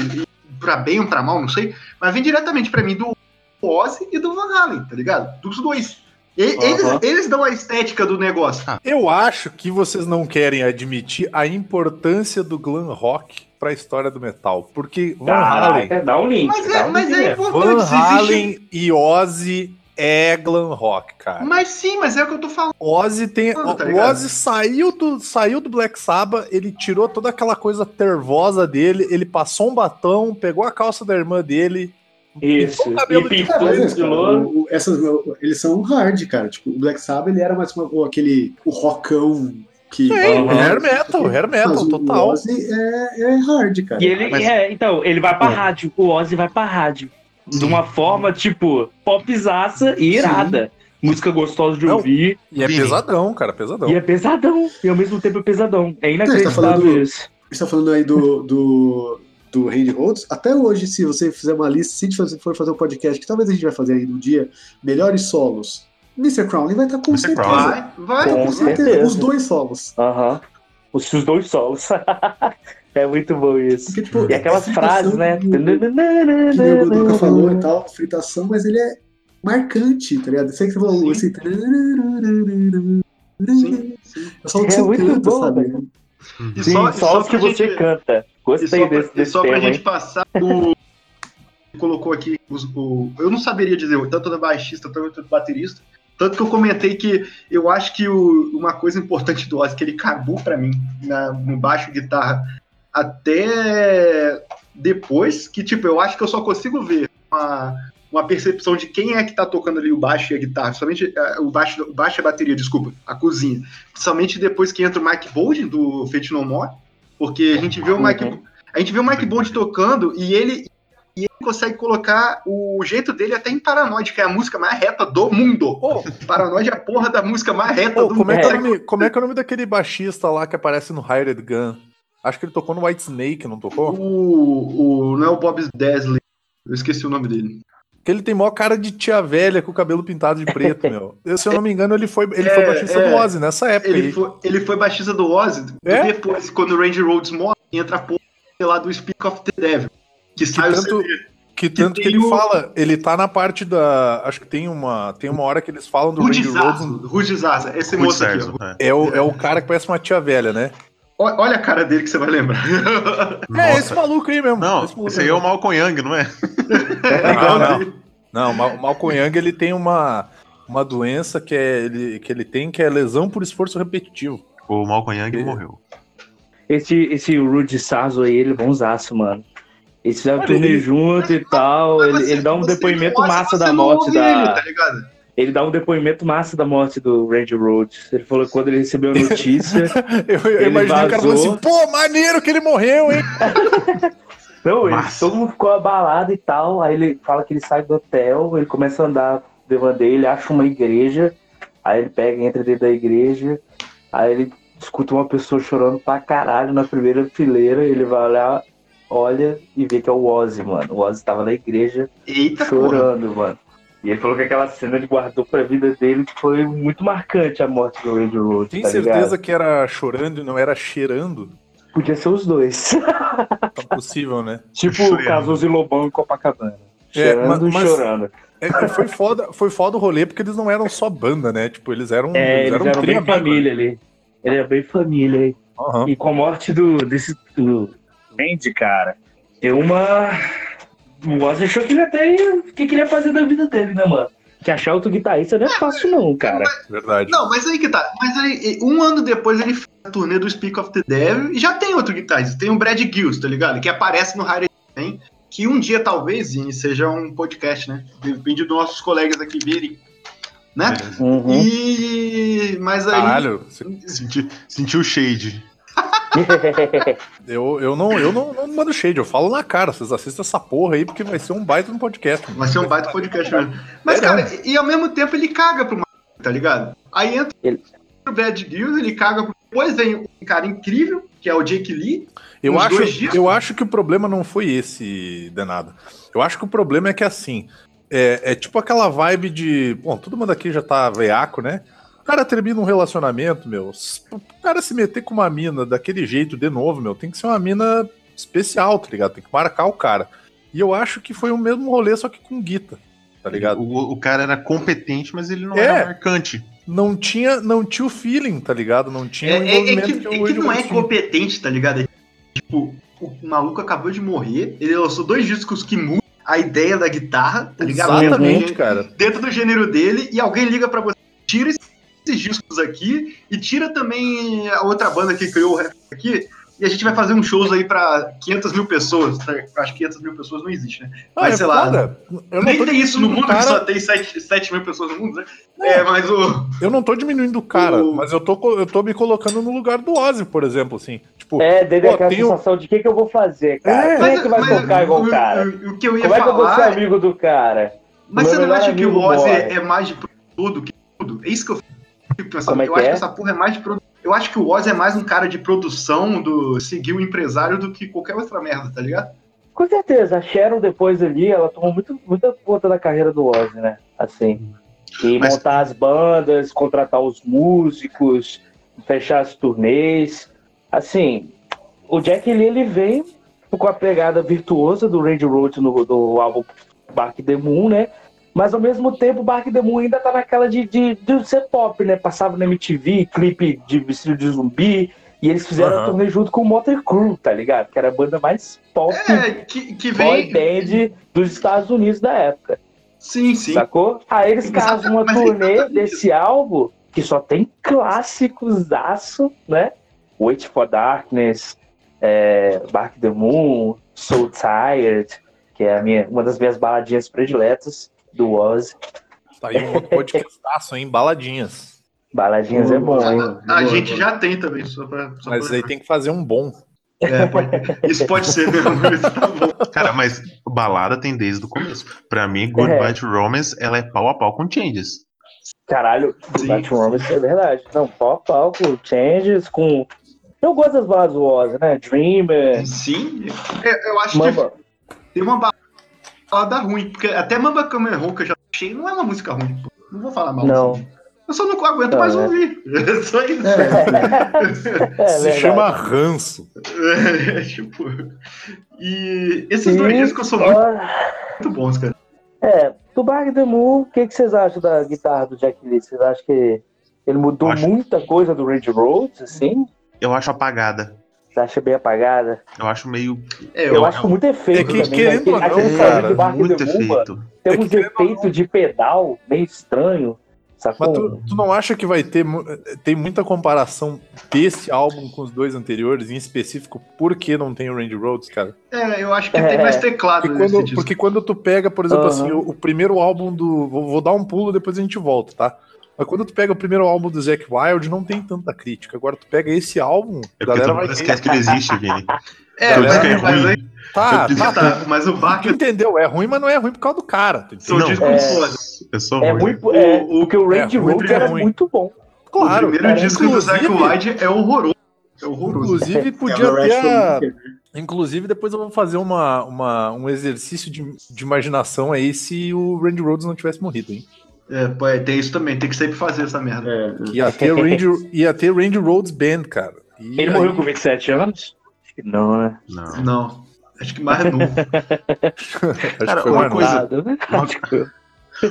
[SPEAKER 2] pra bem ou pra mal, não sei, mas vem diretamente pra mim do Ozzy e do Van Halen, tá ligado? Dos dois. E- eles,
[SPEAKER 4] Aham.
[SPEAKER 2] eles dão a estética do negócio.
[SPEAKER 3] Eu acho que vocês não querem admitir a importância do glam rock pra história do metal. Porque Van Halen,
[SPEAKER 4] dá um link.
[SPEAKER 2] Mas
[SPEAKER 4] dá
[SPEAKER 2] é,
[SPEAKER 4] um
[SPEAKER 2] mas
[SPEAKER 4] link
[SPEAKER 2] é importante.
[SPEAKER 3] Van
[SPEAKER 2] se existe-
[SPEAKER 3] Halen e Ozzy é glam rock, cara.
[SPEAKER 2] Mas sim, mas é o que eu tô falando.
[SPEAKER 3] Ozzy tem.
[SPEAKER 2] Mano, tá
[SPEAKER 3] o? Ozzy saiu do, saiu do Black Sabbath, ele tirou toda aquela coisa tervosa dele, ele passou um batom, pegou a calça da irmã dele.
[SPEAKER 4] Isso.
[SPEAKER 3] o cabelo
[SPEAKER 4] E
[SPEAKER 3] de-
[SPEAKER 4] pintou
[SPEAKER 6] É, é,
[SPEAKER 4] de
[SPEAKER 6] cara,
[SPEAKER 4] louro.
[SPEAKER 6] o- o- essas, eles são hard, cara. Tipo, o Black Sabbath ele era mais uma, o- aquele o rockão que.
[SPEAKER 3] Sim,
[SPEAKER 4] Aham.
[SPEAKER 3] hair metal, hair metal, total.
[SPEAKER 6] O Ozzy é, é hard, cara.
[SPEAKER 4] E ele,
[SPEAKER 5] Mas-
[SPEAKER 4] é, então, ele vai pra
[SPEAKER 6] É.
[SPEAKER 4] rádio. O Ozzy vai pra rádio. De uma forma, tipo, popzaça e irada. Música gostosa de
[SPEAKER 3] Não.
[SPEAKER 4] ouvir.
[SPEAKER 3] E é
[SPEAKER 5] Vini.
[SPEAKER 3] pesadão, cara, pesadão.
[SPEAKER 4] E é pesadão. E ao mesmo tempo é pesadão. É
[SPEAKER 6] tá
[SPEAKER 4] inacreditável
[SPEAKER 6] falando-
[SPEAKER 4] isso.
[SPEAKER 6] Você tá falando aí do, do, do Randy Rhodes. Até hoje, se você fizer uma lista, se a gente fazer- for fazer um podcast, que talvez a gente vai fazer ainda um dia, melhores solos, Mr. Crowley vai estar com
[SPEAKER 5] Mr.
[SPEAKER 6] certeza.
[SPEAKER 2] Vai, vai.
[SPEAKER 4] Com
[SPEAKER 6] Com certeza.
[SPEAKER 4] certeza.
[SPEAKER 6] Os dois solos.
[SPEAKER 4] Aham. Os, os dois solos. é muito bom isso.
[SPEAKER 6] Porque, tipo,
[SPEAKER 4] E aquelas
[SPEAKER 6] fritação
[SPEAKER 4] frases, né?
[SPEAKER 6] Que nem o Godoka falou e tal, fritação, mas ele é marcante, tá ligado? Sei que você falou.
[SPEAKER 2] Sim, sim.
[SPEAKER 6] É só o que
[SPEAKER 4] É
[SPEAKER 6] você
[SPEAKER 4] muito
[SPEAKER 6] canta,
[SPEAKER 4] bom,
[SPEAKER 6] sabe?
[SPEAKER 2] E
[SPEAKER 4] Sim,
[SPEAKER 2] só,
[SPEAKER 4] os que você
[SPEAKER 2] gente-
[SPEAKER 4] canta.
[SPEAKER 2] E
[SPEAKER 4] Gostei
[SPEAKER 2] só, pra,
[SPEAKER 4] desse,
[SPEAKER 2] e só pra gente
[SPEAKER 4] hein?
[SPEAKER 2] passar o. Colocou aqui os, o. Eu não saberia dizer, tanto do baixista quanto do baterista. Tanto que eu comentei que eu acho que o- uma coisa importante do Ozzy, que ele acabou pra mim na- no baixo e guitarra até depois, que tipo, eu acho que eu só consigo ver uma, uma percepção de quem é que tá tocando ali o baixo e a guitarra, somente eh, o baixo, o baixo e a bateria, desculpa, a cozinha. Somente depois que entra o Mike Bolden do Fate No More, Porque a gente vê o Mike,
[SPEAKER 4] Uhum.
[SPEAKER 2] a gente vê o Mike Bond tocando e ele, e ele consegue colocar o jeito dele até em Paranoid, que é a música mais reta do mundo.
[SPEAKER 3] Pô,
[SPEAKER 2] Paranoid é a porra da música mais reta
[SPEAKER 3] pô,
[SPEAKER 2] do
[SPEAKER 3] como, é
[SPEAKER 2] mundo.
[SPEAKER 3] é o nome, como é que é o nome daquele baixista lá que aparece no Hired Gun? Acho que ele tocou no White Snake, não tocou?
[SPEAKER 2] O, o, não é o Bob Desley. Eu esqueci o nome dele.
[SPEAKER 3] Que ele tem maior cara de tia velha com o cabelo pintado de preto, meu. Eu, se eu não me engano, ele foi, ele
[SPEAKER 2] É,
[SPEAKER 3] foi baixista
[SPEAKER 2] é.
[SPEAKER 3] do Ozzy nessa época
[SPEAKER 2] Ele
[SPEAKER 3] aí.
[SPEAKER 2] foi, ele foi baixista do Ozzy.
[SPEAKER 3] É?
[SPEAKER 2] Depois, quando o Randy Rhodes morre, entra a porra lá do Speak of the Devil. Que, sai o
[SPEAKER 3] tanto-
[SPEAKER 2] CD.
[SPEAKER 3] Que tanto que
[SPEAKER 2] tem
[SPEAKER 3] ele
[SPEAKER 2] o-
[SPEAKER 3] fala, ele tá na parte da. Acho que tem uma, tem uma hora que eles falam do
[SPEAKER 2] Rudy
[SPEAKER 3] Randy Rhodes.
[SPEAKER 2] Zaza. Rudy Zaza. Esse moço aqui.
[SPEAKER 5] é.
[SPEAKER 3] É o, é o cara que parece uma tia velha, né?
[SPEAKER 2] Olha a cara dele que você vai lembrar.
[SPEAKER 3] É, esse
[SPEAKER 5] Nossa.
[SPEAKER 3] maluco aí mesmo.
[SPEAKER 5] Não,
[SPEAKER 3] esse
[SPEAKER 5] esse aí é o Young, não é?
[SPEAKER 3] Não, não. Não, o Mal- Young ele tem uma, uma doença que, é, ele, que ele tem, que é lesão por esforço repetitivo.
[SPEAKER 5] O Malcolm Young
[SPEAKER 3] É.
[SPEAKER 5] morreu.
[SPEAKER 4] Esse, esse Rudy Sarzo aí, ele é bonzaço, mano. Eles fizeram turnê
[SPEAKER 3] ele-
[SPEAKER 4] junto e tal. Ele, ele dá um depoimento
[SPEAKER 2] não
[SPEAKER 4] massa da
[SPEAKER 2] não
[SPEAKER 4] morte da.
[SPEAKER 2] ele, tá ligado?
[SPEAKER 4] Ele dá um depoimento massa da morte do Randy Rhodes. Ele falou que quando ele recebeu a notícia.
[SPEAKER 3] Eu, eu
[SPEAKER 4] Ele
[SPEAKER 3] imaginei o cara falando
[SPEAKER 4] vazou.
[SPEAKER 3] assim, pô, maneiro que ele morreu, hein?
[SPEAKER 4] Não, ele, todo mundo ficou abalado e tal. Aí ele fala que ele sai do hotel, ele começa a andar devant dele, acha uma igreja. Aí ele pega, entra dentro da igreja. Aí ele escuta uma pessoa chorando pra caralho na primeira fileira. Ele vai olhar, olha e vê que é o Ozzy, mano. O Ozzy tava na igreja
[SPEAKER 2] Eita porra.
[SPEAKER 4] chorando, mano. E ele falou que aquela cena ele guardou pra vida dele que foi muito marcante a morte do Randy Rhodes.
[SPEAKER 3] Tem
[SPEAKER 4] tá
[SPEAKER 3] certeza
[SPEAKER 4] ligado?
[SPEAKER 3] que era chorando e não era cheirando?
[SPEAKER 4] Podia ser os dois.
[SPEAKER 3] Tá possível, né?
[SPEAKER 4] tipo o Cazuza e Lobão em Copacabana.
[SPEAKER 3] É,
[SPEAKER 4] Chorando
[SPEAKER 3] mas-
[SPEAKER 4] e chorando.
[SPEAKER 3] É, foi, foda, foi foda o rolê porque eles não eram só banda, né? Tipo, eles eram.
[SPEAKER 4] É, eles
[SPEAKER 3] eram
[SPEAKER 4] eram bem família ali. Ele era bem família aí.
[SPEAKER 3] Aham.
[SPEAKER 4] E com a morte do, desse do Randy, cara, deu uma. O Ozzy achou que ele até ia. O que queria fazer da vida dele, né, mano? Que achar outro guitarrista não é fácil, não, cara.
[SPEAKER 3] Verdade.
[SPEAKER 2] Não, mas aí que tá. Mas aí, um ano depois ele fez a turnê do Speak of the Devil e já tem outro guitarrista. Tem o Brad Gills, tá ligado? Que aparece no Harry também. Que um dia, talvez, Zine, seja um podcast, né? Depende dos nossos colegas aqui virem. Né?
[SPEAKER 4] Uhum.
[SPEAKER 2] E. Mas aí.
[SPEAKER 3] Caralho,
[SPEAKER 5] Senti, senti o shade.
[SPEAKER 3] eu, eu, não, eu não, não mando shade, eu falo na cara. Vocês assistem essa porra aí porque vai ser um baita no podcast.
[SPEAKER 2] Vai ser um baita podcast mesmo. Mas,
[SPEAKER 3] É,
[SPEAKER 2] cara, e, e ao mesmo tempo ele caga pro tá ligado? Aí entra
[SPEAKER 4] Ele-
[SPEAKER 2] o Brad Gills, ele caga pro. Depois vem um cara incrível, que é o Jake Lee.
[SPEAKER 3] Eu acho, eu acho que o problema não foi esse, danado. Eu acho que o problema é que assim. É, é tipo aquela vibe de. Bom, todo mundo aqui já tá veiaco, né? Cara termina um relacionamento, meu. O cara se meter com uma mina daquele jeito de novo, meu, tem que ser uma mina especial, tá ligado? Tem que marcar o cara. E eu acho que foi o mesmo rolê, só que com guita, tá ligado?
[SPEAKER 5] O, o cara era competente, mas ele não
[SPEAKER 3] É.
[SPEAKER 5] era marcante.
[SPEAKER 3] Não tinha, não tinha o feeling, tá ligado? Não tinha
[SPEAKER 2] É,
[SPEAKER 3] o
[SPEAKER 2] é- é
[SPEAKER 3] envolvimento
[SPEAKER 2] que,
[SPEAKER 3] que,
[SPEAKER 2] é que não é competente, tá ligado? É, tipo, o maluco acabou de morrer, ele lançou dois discos que mudam a ideia da guitarra, tá ligado?
[SPEAKER 3] Exatamente,
[SPEAKER 2] Dentro,
[SPEAKER 3] cara.
[SPEAKER 2] dentro do gênero dele, e alguém liga pra você, tira esses discos aqui, e tira também a outra banda que criou o rap aqui, e a gente vai fazer uns shows aí pra 500 mil pessoas. tá? Acho que 500 mil pessoas não existe, né?
[SPEAKER 3] Ah,
[SPEAKER 2] Mas
[SPEAKER 3] é
[SPEAKER 2] sei lá,
[SPEAKER 3] foda. Eu não
[SPEAKER 2] Nem tem isso no mundo,
[SPEAKER 3] o
[SPEAKER 2] que
[SPEAKER 3] cara.
[SPEAKER 2] só tem 7, 7 mil pessoas no mundo, né? É, mas o...
[SPEAKER 3] Eu não tô diminuindo o cara,
[SPEAKER 2] O-
[SPEAKER 3] mas eu tô, eu tô me colocando no lugar do Ozzy, por exemplo, assim. Tipo,
[SPEAKER 4] É, dele
[SPEAKER 3] Pô,
[SPEAKER 4] aquela
[SPEAKER 3] tem um-
[SPEAKER 4] sensação de o que, que eu vou fazer, cara.
[SPEAKER 3] É,
[SPEAKER 4] Quem é que vai tocar igual o cara?
[SPEAKER 2] O, o que eu ia
[SPEAKER 4] Como é que eu vou ser
[SPEAKER 2] falar...
[SPEAKER 4] amigo do cara?
[SPEAKER 2] Mas você não acha que o Ozzy
[SPEAKER 4] morre.
[SPEAKER 2] é mais de produtor do que tudo? É isso que eu.
[SPEAKER 4] Como é
[SPEAKER 2] eu
[SPEAKER 4] que
[SPEAKER 2] acho
[SPEAKER 4] é?
[SPEAKER 2] que essa porra é mais de. Eu acho que o Ozzy é mais um cara de produção, do seguir o empresário, do que qualquer outra merda, tá ligado?
[SPEAKER 4] Com certeza, a Sharon depois ali, ela tomou muito, muita conta da carreira do Ozzy, né? Assim. E
[SPEAKER 5] Mas-
[SPEAKER 4] montar as bandas, contratar os músicos, fechar as turnês. Assim, o Jack Lee, ele vem com a pegada virtuosa do Randy Rhodes no do álbum Bark the Moon, né? Mas ao mesmo tempo, o Bark the Moon ainda tá naquela de, de, de ser pop, né? Passava na MTV, clipe de vestido de zumbi. E eles fizeram a
[SPEAKER 3] Aham.
[SPEAKER 4] turnê junto com o Motor Crew, tá ligado? Que era a banda mais pop
[SPEAKER 2] É, que, que
[SPEAKER 4] boy
[SPEAKER 2] vem.
[SPEAKER 4] band dos Estados Unidos da época,
[SPEAKER 2] Sim, sim.
[SPEAKER 4] sacou? Aí eles casam uma turnê
[SPEAKER 2] exatamente
[SPEAKER 4] desse álbum que só tem clássicos aço, né? Wait for Darkness, é, Bark the Moon, So Tired, que é a minha, uma das minhas baladinhas prediletas do Oz.
[SPEAKER 3] tá aí um podcastaço, hein? Baladinhas.
[SPEAKER 4] Baladinhas é bom, hein?
[SPEAKER 2] A, a gente já tem também, só pra. Só
[SPEAKER 3] Mas
[SPEAKER 2] pra-
[SPEAKER 3] aí tem que fazer um bom.
[SPEAKER 2] É, pode- isso pode ser mesmo. Tá bom.
[SPEAKER 5] Cara, mas balada tem desde o começo. Pra mim, Goodbye
[SPEAKER 4] É.
[SPEAKER 5] to Romance, ela é pau a pau com Changes.
[SPEAKER 4] Caralho,
[SPEAKER 2] Sim.
[SPEAKER 4] Batman Romance é verdade. Não, pau a pau com Changes, com. Eu gosto das baladas do Ozzy, né? Dreamer,
[SPEAKER 2] Sim, eu, eu acho
[SPEAKER 4] Mamba.
[SPEAKER 2] que tem uma balada ruim, porque até Mamba Cameron que eu já achei, não é uma música ruim. pô. Não vou falar mal.
[SPEAKER 4] Não.
[SPEAKER 2] assim. Eu só não aguento
[SPEAKER 4] Não,
[SPEAKER 2] mais
[SPEAKER 4] é.
[SPEAKER 2] ouvir. É só isso.
[SPEAKER 4] É,
[SPEAKER 3] Se
[SPEAKER 4] verdade.
[SPEAKER 3] chama ranço.
[SPEAKER 2] É, tipo. E esses dois
[SPEAKER 4] E-
[SPEAKER 2] discos são muito, muito bons, cara.
[SPEAKER 4] É, do the Moon, o que, que vocês acham da guitarra do Jack Lee? Vocês acham que ele mudou
[SPEAKER 5] Acho-
[SPEAKER 4] muita coisa do Range Rhodes, assim?
[SPEAKER 5] Eu acho apagada.
[SPEAKER 4] Você acha bem apagada?
[SPEAKER 5] Eu acho meio.
[SPEAKER 2] É,
[SPEAKER 4] Eu,
[SPEAKER 2] eu,
[SPEAKER 4] acho muito efeito
[SPEAKER 3] É que,
[SPEAKER 4] também.
[SPEAKER 3] querendo
[SPEAKER 4] né?
[SPEAKER 3] ou
[SPEAKER 4] Aquele
[SPEAKER 3] não,
[SPEAKER 4] cara Bark
[SPEAKER 5] muito
[SPEAKER 4] mano,
[SPEAKER 5] efeito.
[SPEAKER 4] tem
[SPEAKER 3] É
[SPEAKER 4] uns
[SPEAKER 3] querendo
[SPEAKER 4] efeitos de pedal meio estranho, sacou?
[SPEAKER 3] Mas tu, tu não acha que vai ter tem muita comparação desse álbum com os dois anteriores, em específico, por que não tem o Randy Rhodes, cara?
[SPEAKER 2] é, eu acho que
[SPEAKER 4] É.
[SPEAKER 2] tem mais teclado
[SPEAKER 3] Porque
[SPEAKER 2] nesse
[SPEAKER 3] quando,
[SPEAKER 2] disco.
[SPEAKER 3] porque quando tu pega, por exemplo,
[SPEAKER 4] Aham.
[SPEAKER 3] assim, o, o primeiro álbum do. Vou, vou dar um pulo, depois a gente volta, tá? Mas quando tu pega o primeiro álbum do Zac Wild, não tem tanta crítica. Agora tu pega esse álbum,
[SPEAKER 5] É
[SPEAKER 3] a galera vai
[SPEAKER 5] esquece que ele existe, Vini.
[SPEAKER 2] É, mas,
[SPEAKER 5] disco é
[SPEAKER 2] mas,
[SPEAKER 5] ruim.
[SPEAKER 2] aí-
[SPEAKER 3] Tá, tá,
[SPEAKER 2] tá, mas o
[SPEAKER 3] Tu
[SPEAKER 2] Bach
[SPEAKER 3] entendeu? É ruim, mas não é ruim por causa do cara. entendeu?
[SPEAKER 2] discos
[SPEAKER 4] É.
[SPEAKER 5] sou
[SPEAKER 4] É
[SPEAKER 5] ruim.
[SPEAKER 4] muito. É,
[SPEAKER 2] O- o-
[SPEAKER 4] porque o
[SPEAKER 3] é
[SPEAKER 4] Range Rhodes
[SPEAKER 3] é
[SPEAKER 4] era
[SPEAKER 3] ruim.
[SPEAKER 4] muito bom.
[SPEAKER 3] Claro.
[SPEAKER 2] o primeiro
[SPEAKER 4] é,
[SPEAKER 2] disco do Zack
[SPEAKER 3] inclusive-
[SPEAKER 2] White é horroroso. É horroroso.
[SPEAKER 3] Inclusive, podia ter. A- Inclusive, depois eu vou fazer uma, uma- um exercício de, de imaginação aí se o Randy Rhodes não tivesse morrido, hein?
[SPEAKER 2] É, pô, é, tem isso também, tem que sempre fazer essa merda.
[SPEAKER 6] É,
[SPEAKER 3] Ia ter o Randy, ia ter Randy Rhodes Band, cara. E
[SPEAKER 4] Ele
[SPEAKER 3] aí-
[SPEAKER 4] morreu com 27 anos? Acho que não, né?
[SPEAKER 5] Não.
[SPEAKER 2] Não, acho que mais novo.
[SPEAKER 3] acho que
[SPEAKER 5] Cara,
[SPEAKER 3] foi
[SPEAKER 5] uma coisa-
[SPEAKER 4] né?
[SPEAKER 5] Uma-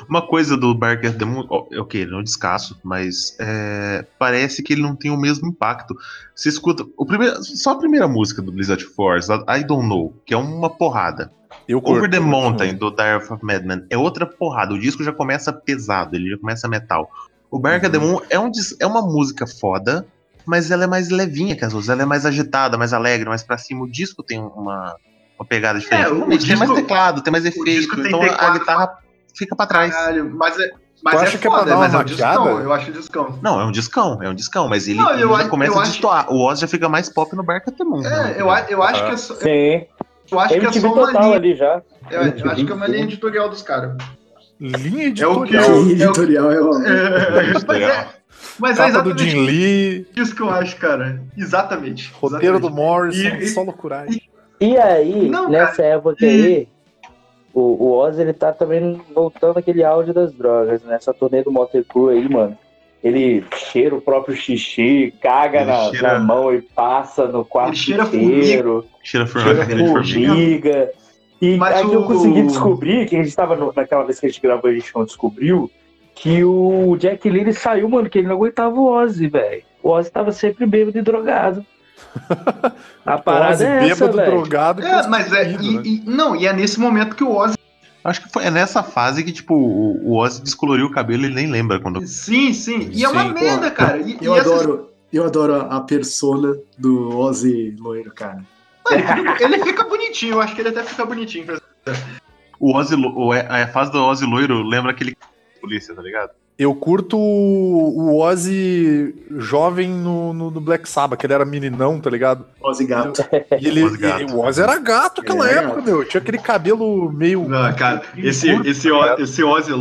[SPEAKER 5] Uma coisa do Barker Moon, ó, ok, ele não descasso, mas é, parece que ele não tem o mesmo impacto. Você escuta. O primeiro, só a primeira música do Blizzard Force, I Don't Know, que é uma porrada.
[SPEAKER 3] Eu
[SPEAKER 5] Over
[SPEAKER 3] curto,
[SPEAKER 5] the
[SPEAKER 3] curto
[SPEAKER 5] Mountain, do Dire of Madman, é outra porrada. O disco já começa pesado, ele já começa metal. O Barker the Moon é, um, é uma música foda, mas ela é mais levinha que as outras. Ela é mais agitada, mais alegre, mais pra cima. O disco tem uma, uma pegada diferente.
[SPEAKER 2] É, o
[SPEAKER 5] Realmente, tem mais
[SPEAKER 2] disco-
[SPEAKER 5] teclado, tem mais efeito.
[SPEAKER 2] disco tem
[SPEAKER 5] Então a
[SPEAKER 2] teclado.
[SPEAKER 5] guitarra fica pra trás.
[SPEAKER 2] Caralho, mas é. Mas
[SPEAKER 3] Tu
[SPEAKER 2] é
[SPEAKER 3] acha que é
[SPEAKER 2] foda,
[SPEAKER 3] pra dar uma
[SPEAKER 2] mas é um discão, eu acho discão.
[SPEAKER 5] Não, é um discão, é um discão, mas ele,
[SPEAKER 2] Não,
[SPEAKER 5] ele
[SPEAKER 2] eu
[SPEAKER 5] já
[SPEAKER 2] acho-
[SPEAKER 5] começa
[SPEAKER 2] eu
[SPEAKER 5] a
[SPEAKER 2] acho-
[SPEAKER 5] destoar. O Oz já fica mais pop no Barca the Moon. né?
[SPEAKER 2] É, eu, a- eu acho que é só,
[SPEAKER 4] Sim.
[SPEAKER 2] Eu acho que é só uma linha.
[SPEAKER 4] ali já.
[SPEAKER 2] Eu, eu acho que é uma linha editorial dos caras.
[SPEAKER 3] Linha
[SPEAKER 2] É o que
[SPEAKER 3] editorial.
[SPEAKER 2] eu-
[SPEAKER 6] o editorial é o.
[SPEAKER 2] É, mas é, mas é
[SPEAKER 3] Capa do
[SPEAKER 2] exatamente
[SPEAKER 3] Jim Lee,
[SPEAKER 2] isso que eu acho, cara. Exatamente.
[SPEAKER 3] roteiro do
[SPEAKER 2] exatamente.
[SPEAKER 3] Morrison,
[SPEAKER 2] E- e-
[SPEAKER 3] só loucuragem.
[SPEAKER 4] E aí,
[SPEAKER 2] Não,
[SPEAKER 4] nessa época aí, o, o Oz ele tá também voltando aquele áudio das drogas, né? Essa turnê do Motley Crue aí, mano. Ele cheira o próprio xixi, caga na,
[SPEAKER 5] cheira-
[SPEAKER 4] na mão e passa no quarto
[SPEAKER 2] Ele cheira
[SPEAKER 4] inteiro,
[SPEAKER 5] Cheira
[SPEAKER 4] cheira
[SPEAKER 5] formiga.
[SPEAKER 4] formiga. E
[SPEAKER 2] Mas
[SPEAKER 4] aí eu
[SPEAKER 2] o-
[SPEAKER 4] consegui descobrir, que a gente tava no- naquela vez que a gente gravou, a gente não descobriu, que o Jack Lee ele saiu, mano, que ele não aguentava o Ozzy, velho. O Ozzy tava sempre bêbado e drogado. A parada
[SPEAKER 3] Ozzy
[SPEAKER 4] é essa,
[SPEAKER 3] bêbado,
[SPEAKER 4] velho.
[SPEAKER 3] drogado.
[SPEAKER 2] É, mas é. E,
[SPEAKER 3] né?
[SPEAKER 2] e- não, e é nesse momento que o Ozzy.
[SPEAKER 5] Acho que foi é nessa fase que, tipo, o, o Oz descoloriu o cabelo e ele nem lembra quando.
[SPEAKER 2] Sim, sim. E é uma
[SPEAKER 3] Sim.
[SPEAKER 2] merda, cara. E,
[SPEAKER 6] Eu
[SPEAKER 2] e essas-
[SPEAKER 6] adoro, eu adoro a, persona do Ozzy loiro, cara.
[SPEAKER 2] Ele fica, ele fica bonitinho, eu acho que ele até fica bonitinho.
[SPEAKER 5] O Ozzy, o- a fase do Ozzy loiro lembra aquele polícia, tá ligado?
[SPEAKER 3] Eu curto o Ozzy jovem no, no, no Black Sabbath, que ele era meninão, tá ligado?
[SPEAKER 6] Ozzy gato.
[SPEAKER 3] E ele,
[SPEAKER 5] Ozzy gato.
[SPEAKER 3] e o Ozzy era gato naquela
[SPEAKER 6] era
[SPEAKER 3] época,
[SPEAKER 6] gato.
[SPEAKER 3] meu. Tinha aquele cabelo meio.
[SPEAKER 2] Não, cara, esse, esse, O- esse Ozzy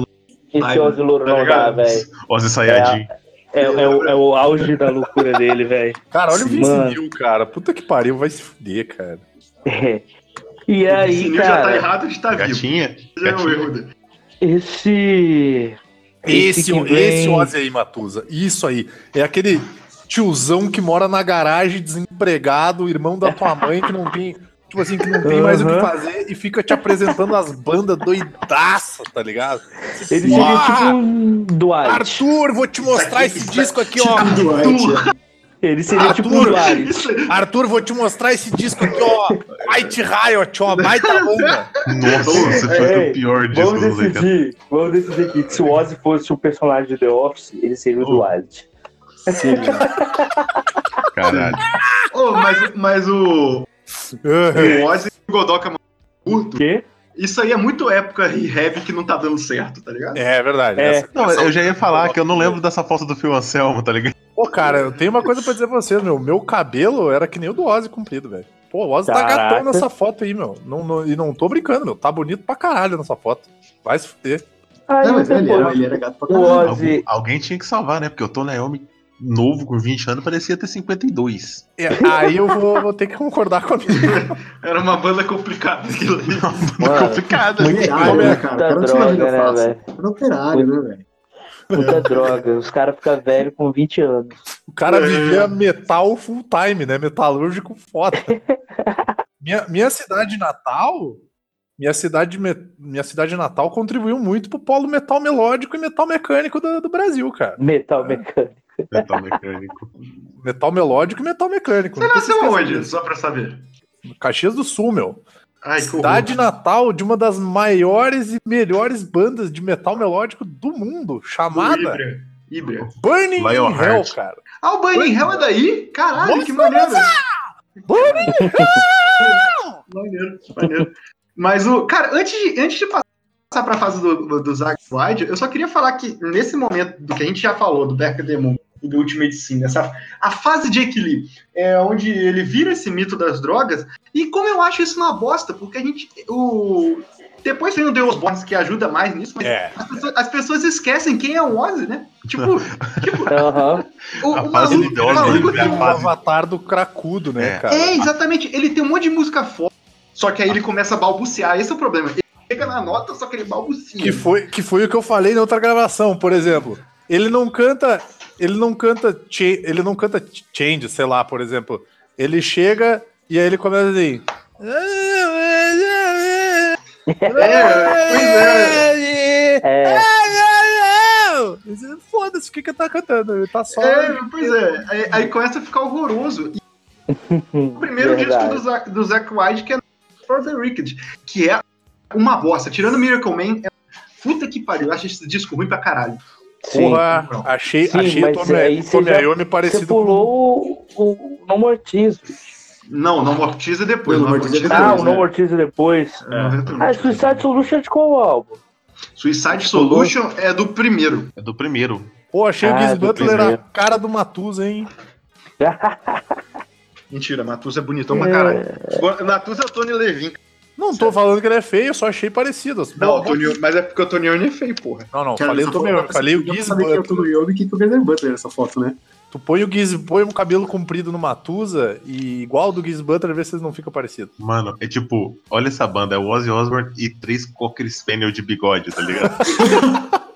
[SPEAKER 4] Esse Ozzy louro
[SPEAKER 2] tá
[SPEAKER 4] não dá,
[SPEAKER 2] ligado?
[SPEAKER 4] velho.
[SPEAKER 5] Ozzy Sayajin.
[SPEAKER 4] É, é o, é o auge da loucura dele, velho.
[SPEAKER 3] Cara, olha o
[SPEAKER 4] Sim.
[SPEAKER 3] Vince. Neil, cara. Puta que pariu, vai se fuder, cara.
[SPEAKER 4] E
[SPEAKER 2] o
[SPEAKER 4] aí,
[SPEAKER 2] Sinil já tá
[SPEAKER 4] cara,
[SPEAKER 2] errado de estar vivo.
[SPEAKER 5] Gatinha?
[SPEAKER 2] Já é o erro dele.
[SPEAKER 4] esse.
[SPEAKER 3] Esse, esse, Ozzy aí, Matusa. Isso aí. É aquele tiozão que mora na garagem, desempregado, irmão da tua mãe, que não tem. Tipo assim, que não tem mais o que fazer e fica te apresentando as bandas doidaça, tá ligado?
[SPEAKER 4] Ele seria tipo um Dwight.
[SPEAKER 3] Arthur, vou te mostrar
[SPEAKER 2] aqui-
[SPEAKER 3] esse disco aqui, ó.
[SPEAKER 6] Dwight.
[SPEAKER 4] Ele seria tipo um
[SPEAKER 3] Arthur.
[SPEAKER 2] Isso,
[SPEAKER 3] Arthur, vou te mostrar esse disco aqui, ó. White Riot, ó. Baita banda.
[SPEAKER 5] Nossa, esse foi
[SPEAKER 4] Ei,
[SPEAKER 5] o pior disco
[SPEAKER 4] Vamos
[SPEAKER 5] do
[SPEAKER 4] decidir, vamos decidir aqui que se o Ozzy fosse um personagem de The Office, ele seria o
[SPEAKER 5] Oh.
[SPEAKER 4] Dwight.
[SPEAKER 5] Caralho.
[SPEAKER 2] Oh, mas, mas o, o Ozzy e o Godoka curto,
[SPEAKER 4] O quê?
[SPEAKER 2] isso aí é muito época e heavy que não tá dando certo, tá ligado?
[SPEAKER 3] É verdade.
[SPEAKER 4] É.
[SPEAKER 3] essa-
[SPEAKER 5] Não, eu já ia falar que eu não lembro dessa foto do Phil Anselmo, tá ligado?
[SPEAKER 3] Pô, cara, eu tenho uma coisa pra dizer pra vocês, meu. Meu cabelo era que nem o do Ozzy comprido, velho. Pô, o Ozzy tá gatão nessa foto aí, meu. Não, não- e não tô brincando, meu. Tá bonito pra caralho nessa foto. Vai se fuder.
[SPEAKER 4] Aí
[SPEAKER 6] Não, mas ele era, ele era gato pra
[SPEAKER 4] o
[SPEAKER 6] caralho.
[SPEAKER 4] Ozzy,
[SPEAKER 1] Algum- alguém tinha que salvar, né? Porque o Tony Iommi, novo, com 20 anos, parecia ter 52.
[SPEAKER 3] É, aí eu vou, vou ter que concordar com a minha.
[SPEAKER 2] Era uma banda complicada aquilo ali.
[SPEAKER 4] Mano,
[SPEAKER 1] complicado.
[SPEAKER 4] muito-
[SPEAKER 6] né, cara? Uma vida
[SPEAKER 4] droga, né,
[SPEAKER 6] fácil.
[SPEAKER 4] velho?
[SPEAKER 6] Era operário, né, velho?
[SPEAKER 4] Muita droga. Os caras ficam velhos com 20 anos.
[SPEAKER 3] O cara vivia metal full time, né? Metalúrgico foda. minha, minha cidade natal. Minha cidade, minha cidade natal contribuiu muito pro polo metal melódico e metal mecânico do, do Brasil, cara.
[SPEAKER 4] Metal mecânico.
[SPEAKER 1] Metal mecânico.
[SPEAKER 3] Metal melódico e metal mecânico.
[SPEAKER 2] Você nasceu
[SPEAKER 3] esquecer
[SPEAKER 2] Só pra saber.
[SPEAKER 3] Caxias do Sul, meu.
[SPEAKER 2] Ai,
[SPEAKER 3] Cidade natal de uma das maiores e melhores bandas de metal melódico do mundo, chamada
[SPEAKER 2] Ibra. Ibra.
[SPEAKER 3] Burning
[SPEAKER 1] Lionheart.
[SPEAKER 3] Hell, cara.
[SPEAKER 2] Ah, o Burning Hell é daí? Caralho,
[SPEAKER 3] Nossa,
[SPEAKER 2] que maneiro.
[SPEAKER 3] Burning
[SPEAKER 2] Maneiro, maneiro. Mas o. Cara, antes de, antes de passar pra fase do, do Zack Wide, eu só queria falar que nesse momento do que a gente já falou, do Becker Demon do Ultimate Sim, essa, a fase de equilíbrio, é onde ele vira esse mito das drogas, e como eu acho isso uma bosta, porque a gente. O, depois vem o Deus Bones que ajuda mais nisso, mas
[SPEAKER 3] É.
[SPEAKER 2] as, pessoas, as pessoas esquecem quem é o Ozzy, né? Tipo, tipo o,
[SPEAKER 1] A
[SPEAKER 2] o
[SPEAKER 1] fase
[SPEAKER 2] maluco, o maluco tem
[SPEAKER 1] é fase-
[SPEAKER 3] avatar do cracudo, né,
[SPEAKER 1] É.
[SPEAKER 3] cara?
[SPEAKER 2] é, exatamente. Ele tem um monte de música foda, só que aí ele começa a balbuciar. Esse é o problema. Ele chega na nota, só que ele balbucia.
[SPEAKER 3] Que foi, que foi o que eu falei na outra gravação, por exemplo. Ele não canta. Ele não canta. Ele não canta change, sei lá, por exemplo. Ele chega e aí ele começa assim.
[SPEAKER 2] É,
[SPEAKER 4] É,
[SPEAKER 3] Foda-se, o que que ele tá cantando? Ele tá só.
[SPEAKER 2] É, pois é. Aí, aí começa a ficar horroroso. E o primeiro
[SPEAKER 4] Verdade.
[SPEAKER 2] disco do Zack, do Zack White, que é For the Wicked, que é uma bosta. Tirando Miracle Man, é... puta que pariu. Eu acho esse disco ruim pra caralho.
[SPEAKER 4] Sim.
[SPEAKER 3] Porra, achei,
[SPEAKER 4] Sim,
[SPEAKER 3] achei
[SPEAKER 4] mas
[SPEAKER 3] o Tommy,
[SPEAKER 4] aí já-
[SPEAKER 3] Iommi
[SPEAKER 4] Você
[SPEAKER 3] parecido
[SPEAKER 4] pulou o, o No More Tears.
[SPEAKER 2] Não, não mortiza depois.
[SPEAKER 6] Não,
[SPEAKER 2] Não
[SPEAKER 6] mortiza depois,
[SPEAKER 4] Ah, o
[SPEAKER 6] né?
[SPEAKER 4] No More Tears depois.
[SPEAKER 2] É.
[SPEAKER 4] Ah, Suicide Solution é de qual álbum?
[SPEAKER 2] Suicide Solution é do primeiro.
[SPEAKER 1] É do primeiro.
[SPEAKER 3] Pô, achei o
[SPEAKER 4] Ah,
[SPEAKER 3] Giz
[SPEAKER 4] do
[SPEAKER 3] Butler a cara do Matusa, hein?
[SPEAKER 2] Mentira, Matusa é bonitão pra caralho. Matusa é o Tony Levin.
[SPEAKER 3] Não tô falando que ele é feio, eu só achei parecido.
[SPEAKER 2] Não, o Tony, mas é porque o Tony Iommi é feio, porra.
[SPEAKER 3] Não, não,
[SPEAKER 6] Cara,
[SPEAKER 3] falei
[SPEAKER 6] foto-
[SPEAKER 3] Iommi, falei o Giz
[SPEAKER 6] que
[SPEAKER 3] Butler.
[SPEAKER 6] Tommy Iommi que é o Gardner Butler nessa foto, né?
[SPEAKER 3] Tu põe o Giz, põe um cabelo comprido no Matusa e igual do Giz Butler, vê se eles não ficam parecidos.
[SPEAKER 1] Mano, é tipo, olha essa banda, é o Ozzy Osbourne e três Cocker Spaniel de bigode, tá ligado?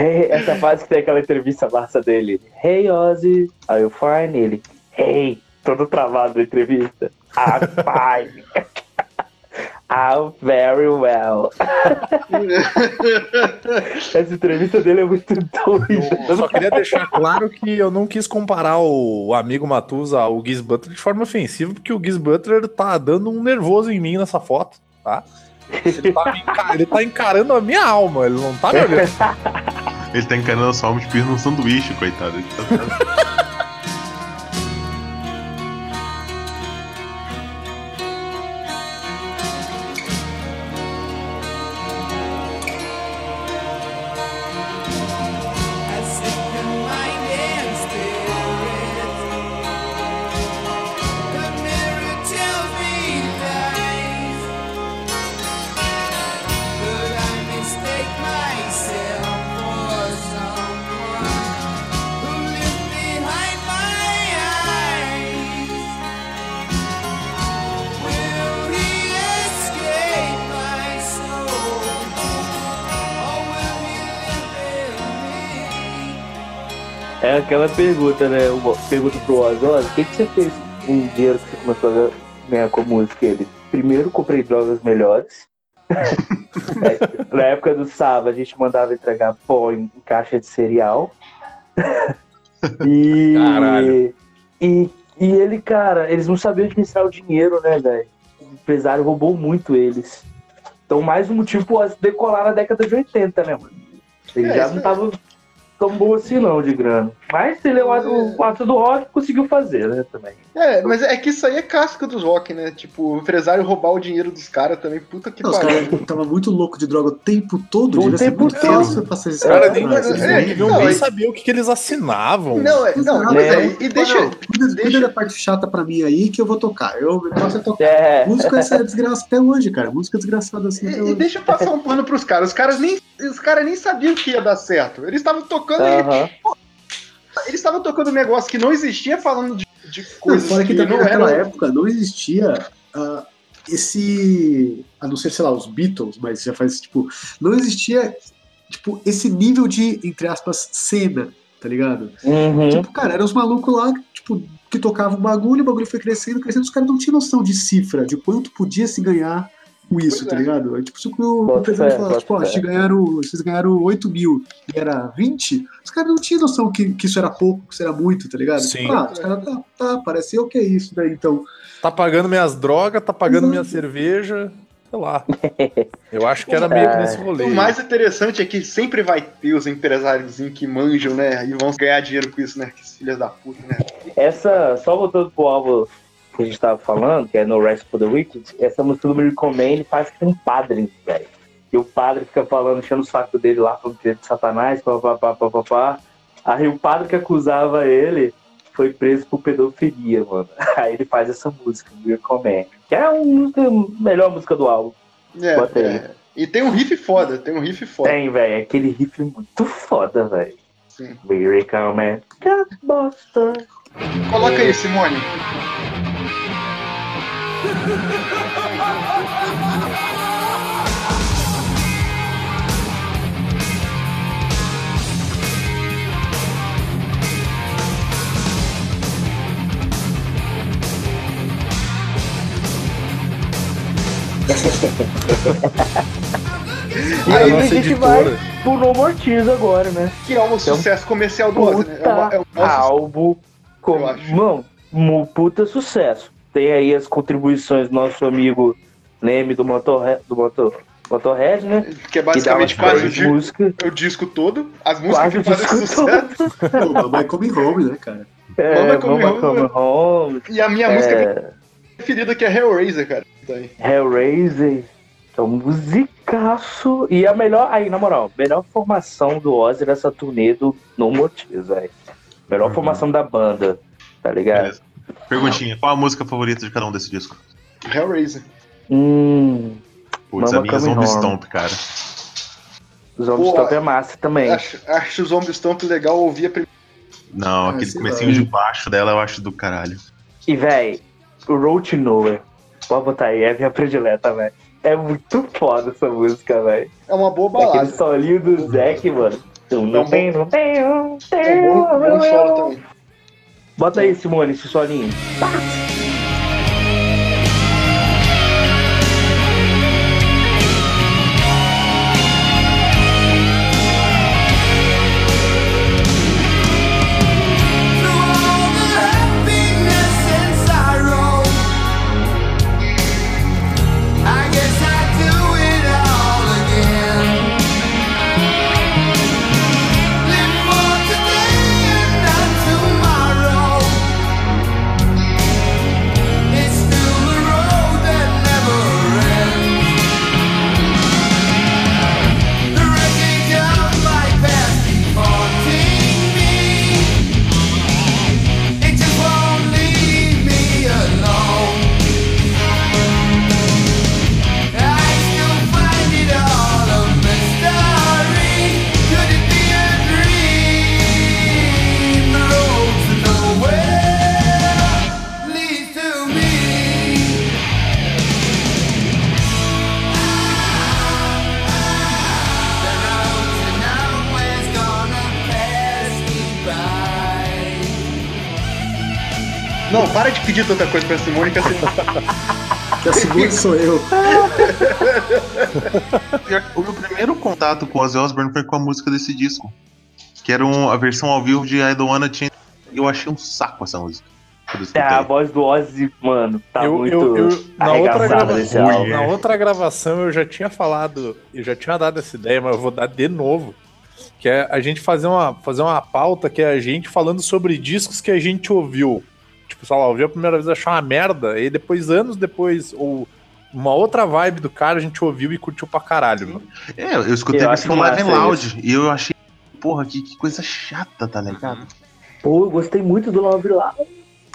[SPEAKER 4] Hey, essa fase que tem aquela entrevista massa dele. Hey Ozzy, are you fine? Ele, hey, todo travado na entrevista. I'm fine. I'm very well. Essa entrevista dele é muito doida.
[SPEAKER 3] Eu só queria deixar claro que eu não quis comparar o amigo Matusa ao Giz Butler de forma ofensiva, porque o Giz Butler tá dando um nervoso em mim nessa foto, tá? Ele tá, ele tá encarando a minha alma, ele não tá me olhando.
[SPEAKER 1] Ele tá encarando sua alma de num sanduíche, coitado. Ele tá-
[SPEAKER 4] aquela pergunta, né? Uma pergunta pro Ozzy, Ozzy, o que, que você fez com o dinheiro que você começou a ganhar com a música? Ele, primeiro comprei drogas melhores. É, Na época do Saba, a gente mandava entregar pó em, caixa de cereal. e,
[SPEAKER 3] Caralho.
[SPEAKER 4] e E ele, cara, eles não sabiam administrar o dinheiro, né, velho? O empresário roubou muito eles. Então, mais um motivo pro Ozzy decolar na década de 80, né, mano? Ele
[SPEAKER 2] É,
[SPEAKER 4] já não
[SPEAKER 2] aí.
[SPEAKER 4] tava tão bom assim, não, de grana. Mas ele é um ato, um ato do rock conseguiu fazer, né, também.
[SPEAKER 2] É, mas é que isso aí é clássico dos rock, né? Tipo, o empresário roubar o dinheiro dos caras também, puta que
[SPEAKER 6] Não, os
[SPEAKER 2] pariu.
[SPEAKER 6] caras estavam muito louco de droga o tempo todo,
[SPEAKER 4] O
[SPEAKER 6] devia ser
[SPEAKER 4] tempo
[SPEAKER 6] muito
[SPEAKER 4] todo.
[SPEAKER 6] fácil passar esse
[SPEAKER 3] Cara, nem,
[SPEAKER 2] mas-
[SPEAKER 3] eles
[SPEAKER 2] é,
[SPEAKER 3] deviam
[SPEAKER 2] não,
[SPEAKER 3] nem
[SPEAKER 2] é-
[SPEAKER 3] saber o que, que eles assinavam.
[SPEAKER 2] Não, é, não, mas
[SPEAKER 4] É.
[SPEAKER 2] é, e deixa,
[SPEAKER 6] Não, cuida,
[SPEAKER 2] deixa-
[SPEAKER 6] cuida da parte chata pra mim aí que eu vou tocar. Eu posso tocar.
[SPEAKER 4] É,
[SPEAKER 6] Música é desgraça até hoje, cara. Música desgraçada assim até
[SPEAKER 2] E, e
[SPEAKER 6] hoje.
[SPEAKER 2] deixa eu passar um pano pros caras. Os caras nem, os caras nem sabiam que ia dar certo. Eles estavam tocando,
[SPEAKER 4] aham.
[SPEAKER 2] eles estavam tocando um negócio que não existia, falando de, de
[SPEAKER 6] Não,
[SPEAKER 2] coisas
[SPEAKER 6] fora que
[SPEAKER 2] que
[SPEAKER 6] também naquela
[SPEAKER 2] eram.
[SPEAKER 6] época não existia ah, esse. A não ser, sei lá, os Beatles, mas já faz tipo. Não existia, tipo, esse nível de, entre aspas, cena, tá ligado?
[SPEAKER 4] Uhum.
[SPEAKER 6] Tipo, cara, eram os malucos lá, tipo, que tocavam o bagulho, o bagulho foi crescendo, crescendo, os caras não tinham noção de cifra, de quanto podia se ganhar com isso,
[SPEAKER 2] Pois
[SPEAKER 6] tá
[SPEAKER 2] é.
[SPEAKER 6] ligado? É tipo que o empresário tipo, ó,
[SPEAKER 4] fé.
[SPEAKER 6] vocês ganharam, vocês ganharam 8 mil e era 20, os caras não tinham noção que, que isso era pouco, que isso era muito, tá ligado?
[SPEAKER 3] Sim.
[SPEAKER 6] Tipo, ah, os caras, tá, tá, parece o que é isso, né? Então,
[SPEAKER 3] Tá pagando minhas drogas, tá pagando minha cerveja, sei lá. Eu acho que era meio que nesse rolê.
[SPEAKER 2] O mais interessante é que sempre vai ter os empresários que manjam, né? E vão ganhar dinheiro com isso, né? Que filhas da puta, né?
[SPEAKER 4] Essa, só voltando pro álbum que a gente tava falando, que é No Rest for the Wicked, essa música do Miracle Man ele faz com um padre, velho. E o padre fica falando, enchendo o saco dele lá, falando que é de satanás, papapá, papapá. Aí o padre que acusava ele foi preso por pedofilia, mano. Aí ele faz essa música, Miracle Man, que é a música, melhor música do álbum.
[SPEAKER 2] É,
[SPEAKER 4] Bota aí.
[SPEAKER 2] é. E tem um riff foda, tem um riff foda.
[SPEAKER 4] Tem, velho, aquele riff muito foda, velho.
[SPEAKER 2] Sim.
[SPEAKER 4] Miracle Man, Ghostbuster.
[SPEAKER 2] Coloca aí, Simone.
[SPEAKER 4] E aí a gente
[SPEAKER 3] editora.
[SPEAKER 4] vai pro No More Tears agora, né?
[SPEAKER 2] Que é um sucesso comercial do Ozzy, né? É, uma, é um
[SPEAKER 4] álbum com,
[SPEAKER 2] eu acho.
[SPEAKER 4] mano, puta sucesso. Tem aí as contribuições do nosso amigo Leme do Motorhead, do Motor, Motorhead né?
[SPEAKER 2] que é
[SPEAKER 4] Que
[SPEAKER 2] basicamente quase o,
[SPEAKER 4] músicas.
[SPEAKER 2] o disco todo. As músicas
[SPEAKER 4] Quase o
[SPEAKER 2] que fazem sucesso.
[SPEAKER 6] pô, Mamãe Come Home, né, cara?
[SPEAKER 4] É,
[SPEAKER 2] Mama Come
[SPEAKER 4] Mama
[SPEAKER 2] Home.
[SPEAKER 4] Come Home,
[SPEAKER 2] E a minha música
[SPEAKER 4] é,
[SPEAKER 2] preferida que é Hellraiser, cara. Tá aí.
[SPEAKER 4] Hellraiser. É um musicaço. E a melhor, aí, na moral, melhor formação do Ozzy nessa turnê do No Tears, velho. Melhor
[SPEAKER 5] Uhum.
[SPEAKER 4] formação da banda, tá ligado?
[SPEAKER 5] Beleza. Perguntinha, qual a música favorita de cada um desse disco?
[SPEAKER 2] Hellraiser.
[SPEAKER 4] Hum.
[SPEAKER 5] Putz, a minha é Zombie. Stomp, cara.
[SPEAKER 4] Zombie
[SPEAKER 2] Pô,
[SPEAKER 4] Stomp é massa também.
[SPEAKER 2] Acho, acho o Zombie Stomp legal ouvir a primeira.
[SPEAKER 5] Não,
[SPEAKER 6] Ah,
[SPEAKER 5] aquele
[SPEAKER 6] sei
[SPEAKER 5] comecinho
[SPEAKER 6] lá.
[SPEAKER 5] de baixo dela eu acho do caralho.
[SPEAKER 4] E, véi, o Road to Nowhere. Pode botar aí, é a minha predileta, velho. É muito foda essa música, velho.
[SPEAKER 2] É uma boa
[SPEAKER 4] Aquele
[SPEAKER 2] balada.
[SPEAKER 4] solinho do Zack, mano. Não
[SPEAKER 2] bom-
[SPEAKER 4] tem, não tem, não tem.
[SPEAKER 2] É um bom, bom solo também.
[SPEAKER 4] Bota aí, Simone, esse solinho.
[SPEAKER 1] Through
[SPEAKER 2] tanta coisa pra Simone que assim.
[SPEAKER 6] Que a segunda sou eu.
[SPEAKER 5] O meu primeiro contato com o Ozzy Osbourne foi com a música desse disco. Que era um- a versão ao vivo de I Don't Wanna Change. Eu achei um saco essa música.
[SPEAKER 4] É, a voz do Ozzy, mano, tá
[SPEAKER 3] eu,
[SPEAKER 4] muito
[SPEAKER 3] eu, eu- na, outra gravação,
[SPEAKER 4] álbum.
[SPEAKER 3] na outra gravação eu já tinha falado, eu já tinha dado essa ideia, mas eu vou dar de novo. Que é a gente fazer uma, fazer uma pauta que é a gente falando sobre discos que a gente ouviu. Tipo, sei lá, ouviu a primeira vez achar uma merda, e depois, anos depois, ou uma outra vibe do cara, a gente ouviu e curtiu pra caralho. mano.
[SPEAKER 5] É, eu escutei
[SPEAKER 4] Eu
[SPEAKER 5] isso no Live Loud e eu achei, porra, que, que coisa chata, tá ligado?
[SPEAKER 4] Pô, eu gostei muito do Love Loud.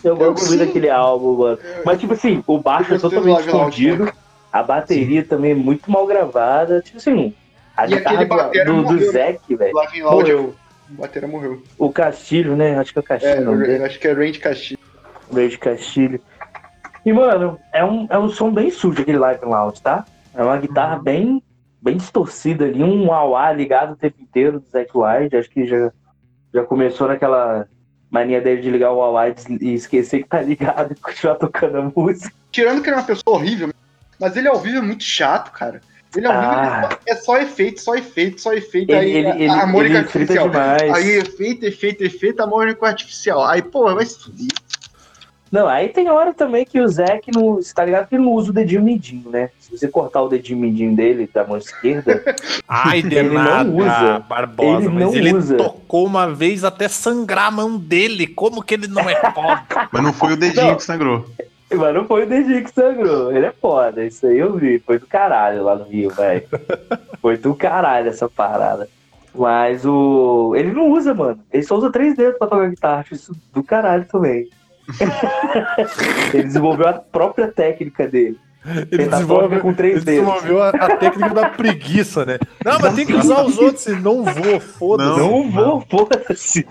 [SPEAKER 4] Eu gosto
[SPEAKER 2] sim.
[SPEAKER 4] muito daquele álbum, mano. Mas, tipo assim, o baixo é
[SPEAKER 2] do
[SPEAKER 4] totalmente escondido. A bateria também é muito mal gravada. Tipo assim, a
[SPEAKER 2] E
[SPEAKER 4] guitarra do, do, do
[SPEAKER 2] morreu, né?
[SPEAKER 4] Zack, velho.
[SPEAKER 2] Lá vem Loud,
[SPEAKER 4] Morreu.
[SPEAKER 2] o Batera morreu.
[SPEAKER 4] O Castilho, né? Acho que é o Castilho.
[SPEAKER 2] É, acho que é Range Castilho.
[SPEAKER 4] Verde Castilho. E, mano, é um, é um som bem sujo aquele Live Loud, tá? É uma guitarra bem, bem distorcida ali, um auá ligado o tempo inteiro do Zack White. Acho que já, já começou naquela mania dele de ligar o auá e e esquecer que tá ligado e continuar tocando a música.
[SPEAKER 2] Tirando que ele é uma pessoa horrível, mas ele ao vivo é muito chato, cara. Ele ao vivo
[SPEAKER 4] Ah.
[SPEAKER 2] é só efeito, só efeito, só efeito.
[SPEAKER 4] Ele,
[SPEAKER 2] aí
[SPEAKER 4] ele,
[SPEAKER 2] a-
[SPEAKER 4] ele,
[SPEAKER 2] a
[SPEAKER 4] ele frita
[SPEAKER 2] artificial.
[SPEAKER 4] demais.
[SPEAKER 2] Aí efeito, efeito, efeito, harmônico artificial. Aí, pô, vai se fuder.
[SPEAKER 4] Não, aí tem hora também que o Zack não. Você tá ligado que ele não usa o dedinho mindinho, né? Se você cortar o dedinho mindinho dele da mão esquerda,
[SPEAKER 3] Ai, de
[SPEAKER 4] Ele não
[SPEAKER 3] nada,
[SPEAKER 4] usa.
[SPEAKER 3] Barbosa,
[SPEAKER 4] Ele
[SPEAKER 3] mas
[SPEAKER 4] não
[SPEAKER 3] ele
[SPEAKER 4] usa.
[SPEAKER 3] tocou uma vez até sangrar a mão dele. Como que ele não é foda?
[SPEAKER 5] Mas não foi o dedinho
[SPEAKER 4] Não.
[SPEAKER 5] que sangrou.
[SPEAKER 4] Mas não foi o dedinho que sangrou. Ele é foda. Isso aí eu vi. Foi do caralho lá no Rio, velho. Foi do caralho essa parada. Mas o. Ele não usa, mano. Ele só usa três dedos pra tocar guitarra. Acho isso do caralho também. Ele desenvolveu a própria técnica dele.
[SPEAKER 3] Ele
[SPEAKER 4] tá
[SPEAKER 3] desenvolve,
[SPEAKER 4] toca com três
[SPEAKER 3] ele
[SPEAKER 4] dedos.
[SPEAKER 3] desenvolveu a, a técnica da preguiça, né? Não, mas tem que usar os outros, não vou, foda-se.
[SPEAKER 4] Não, vou, foda-se.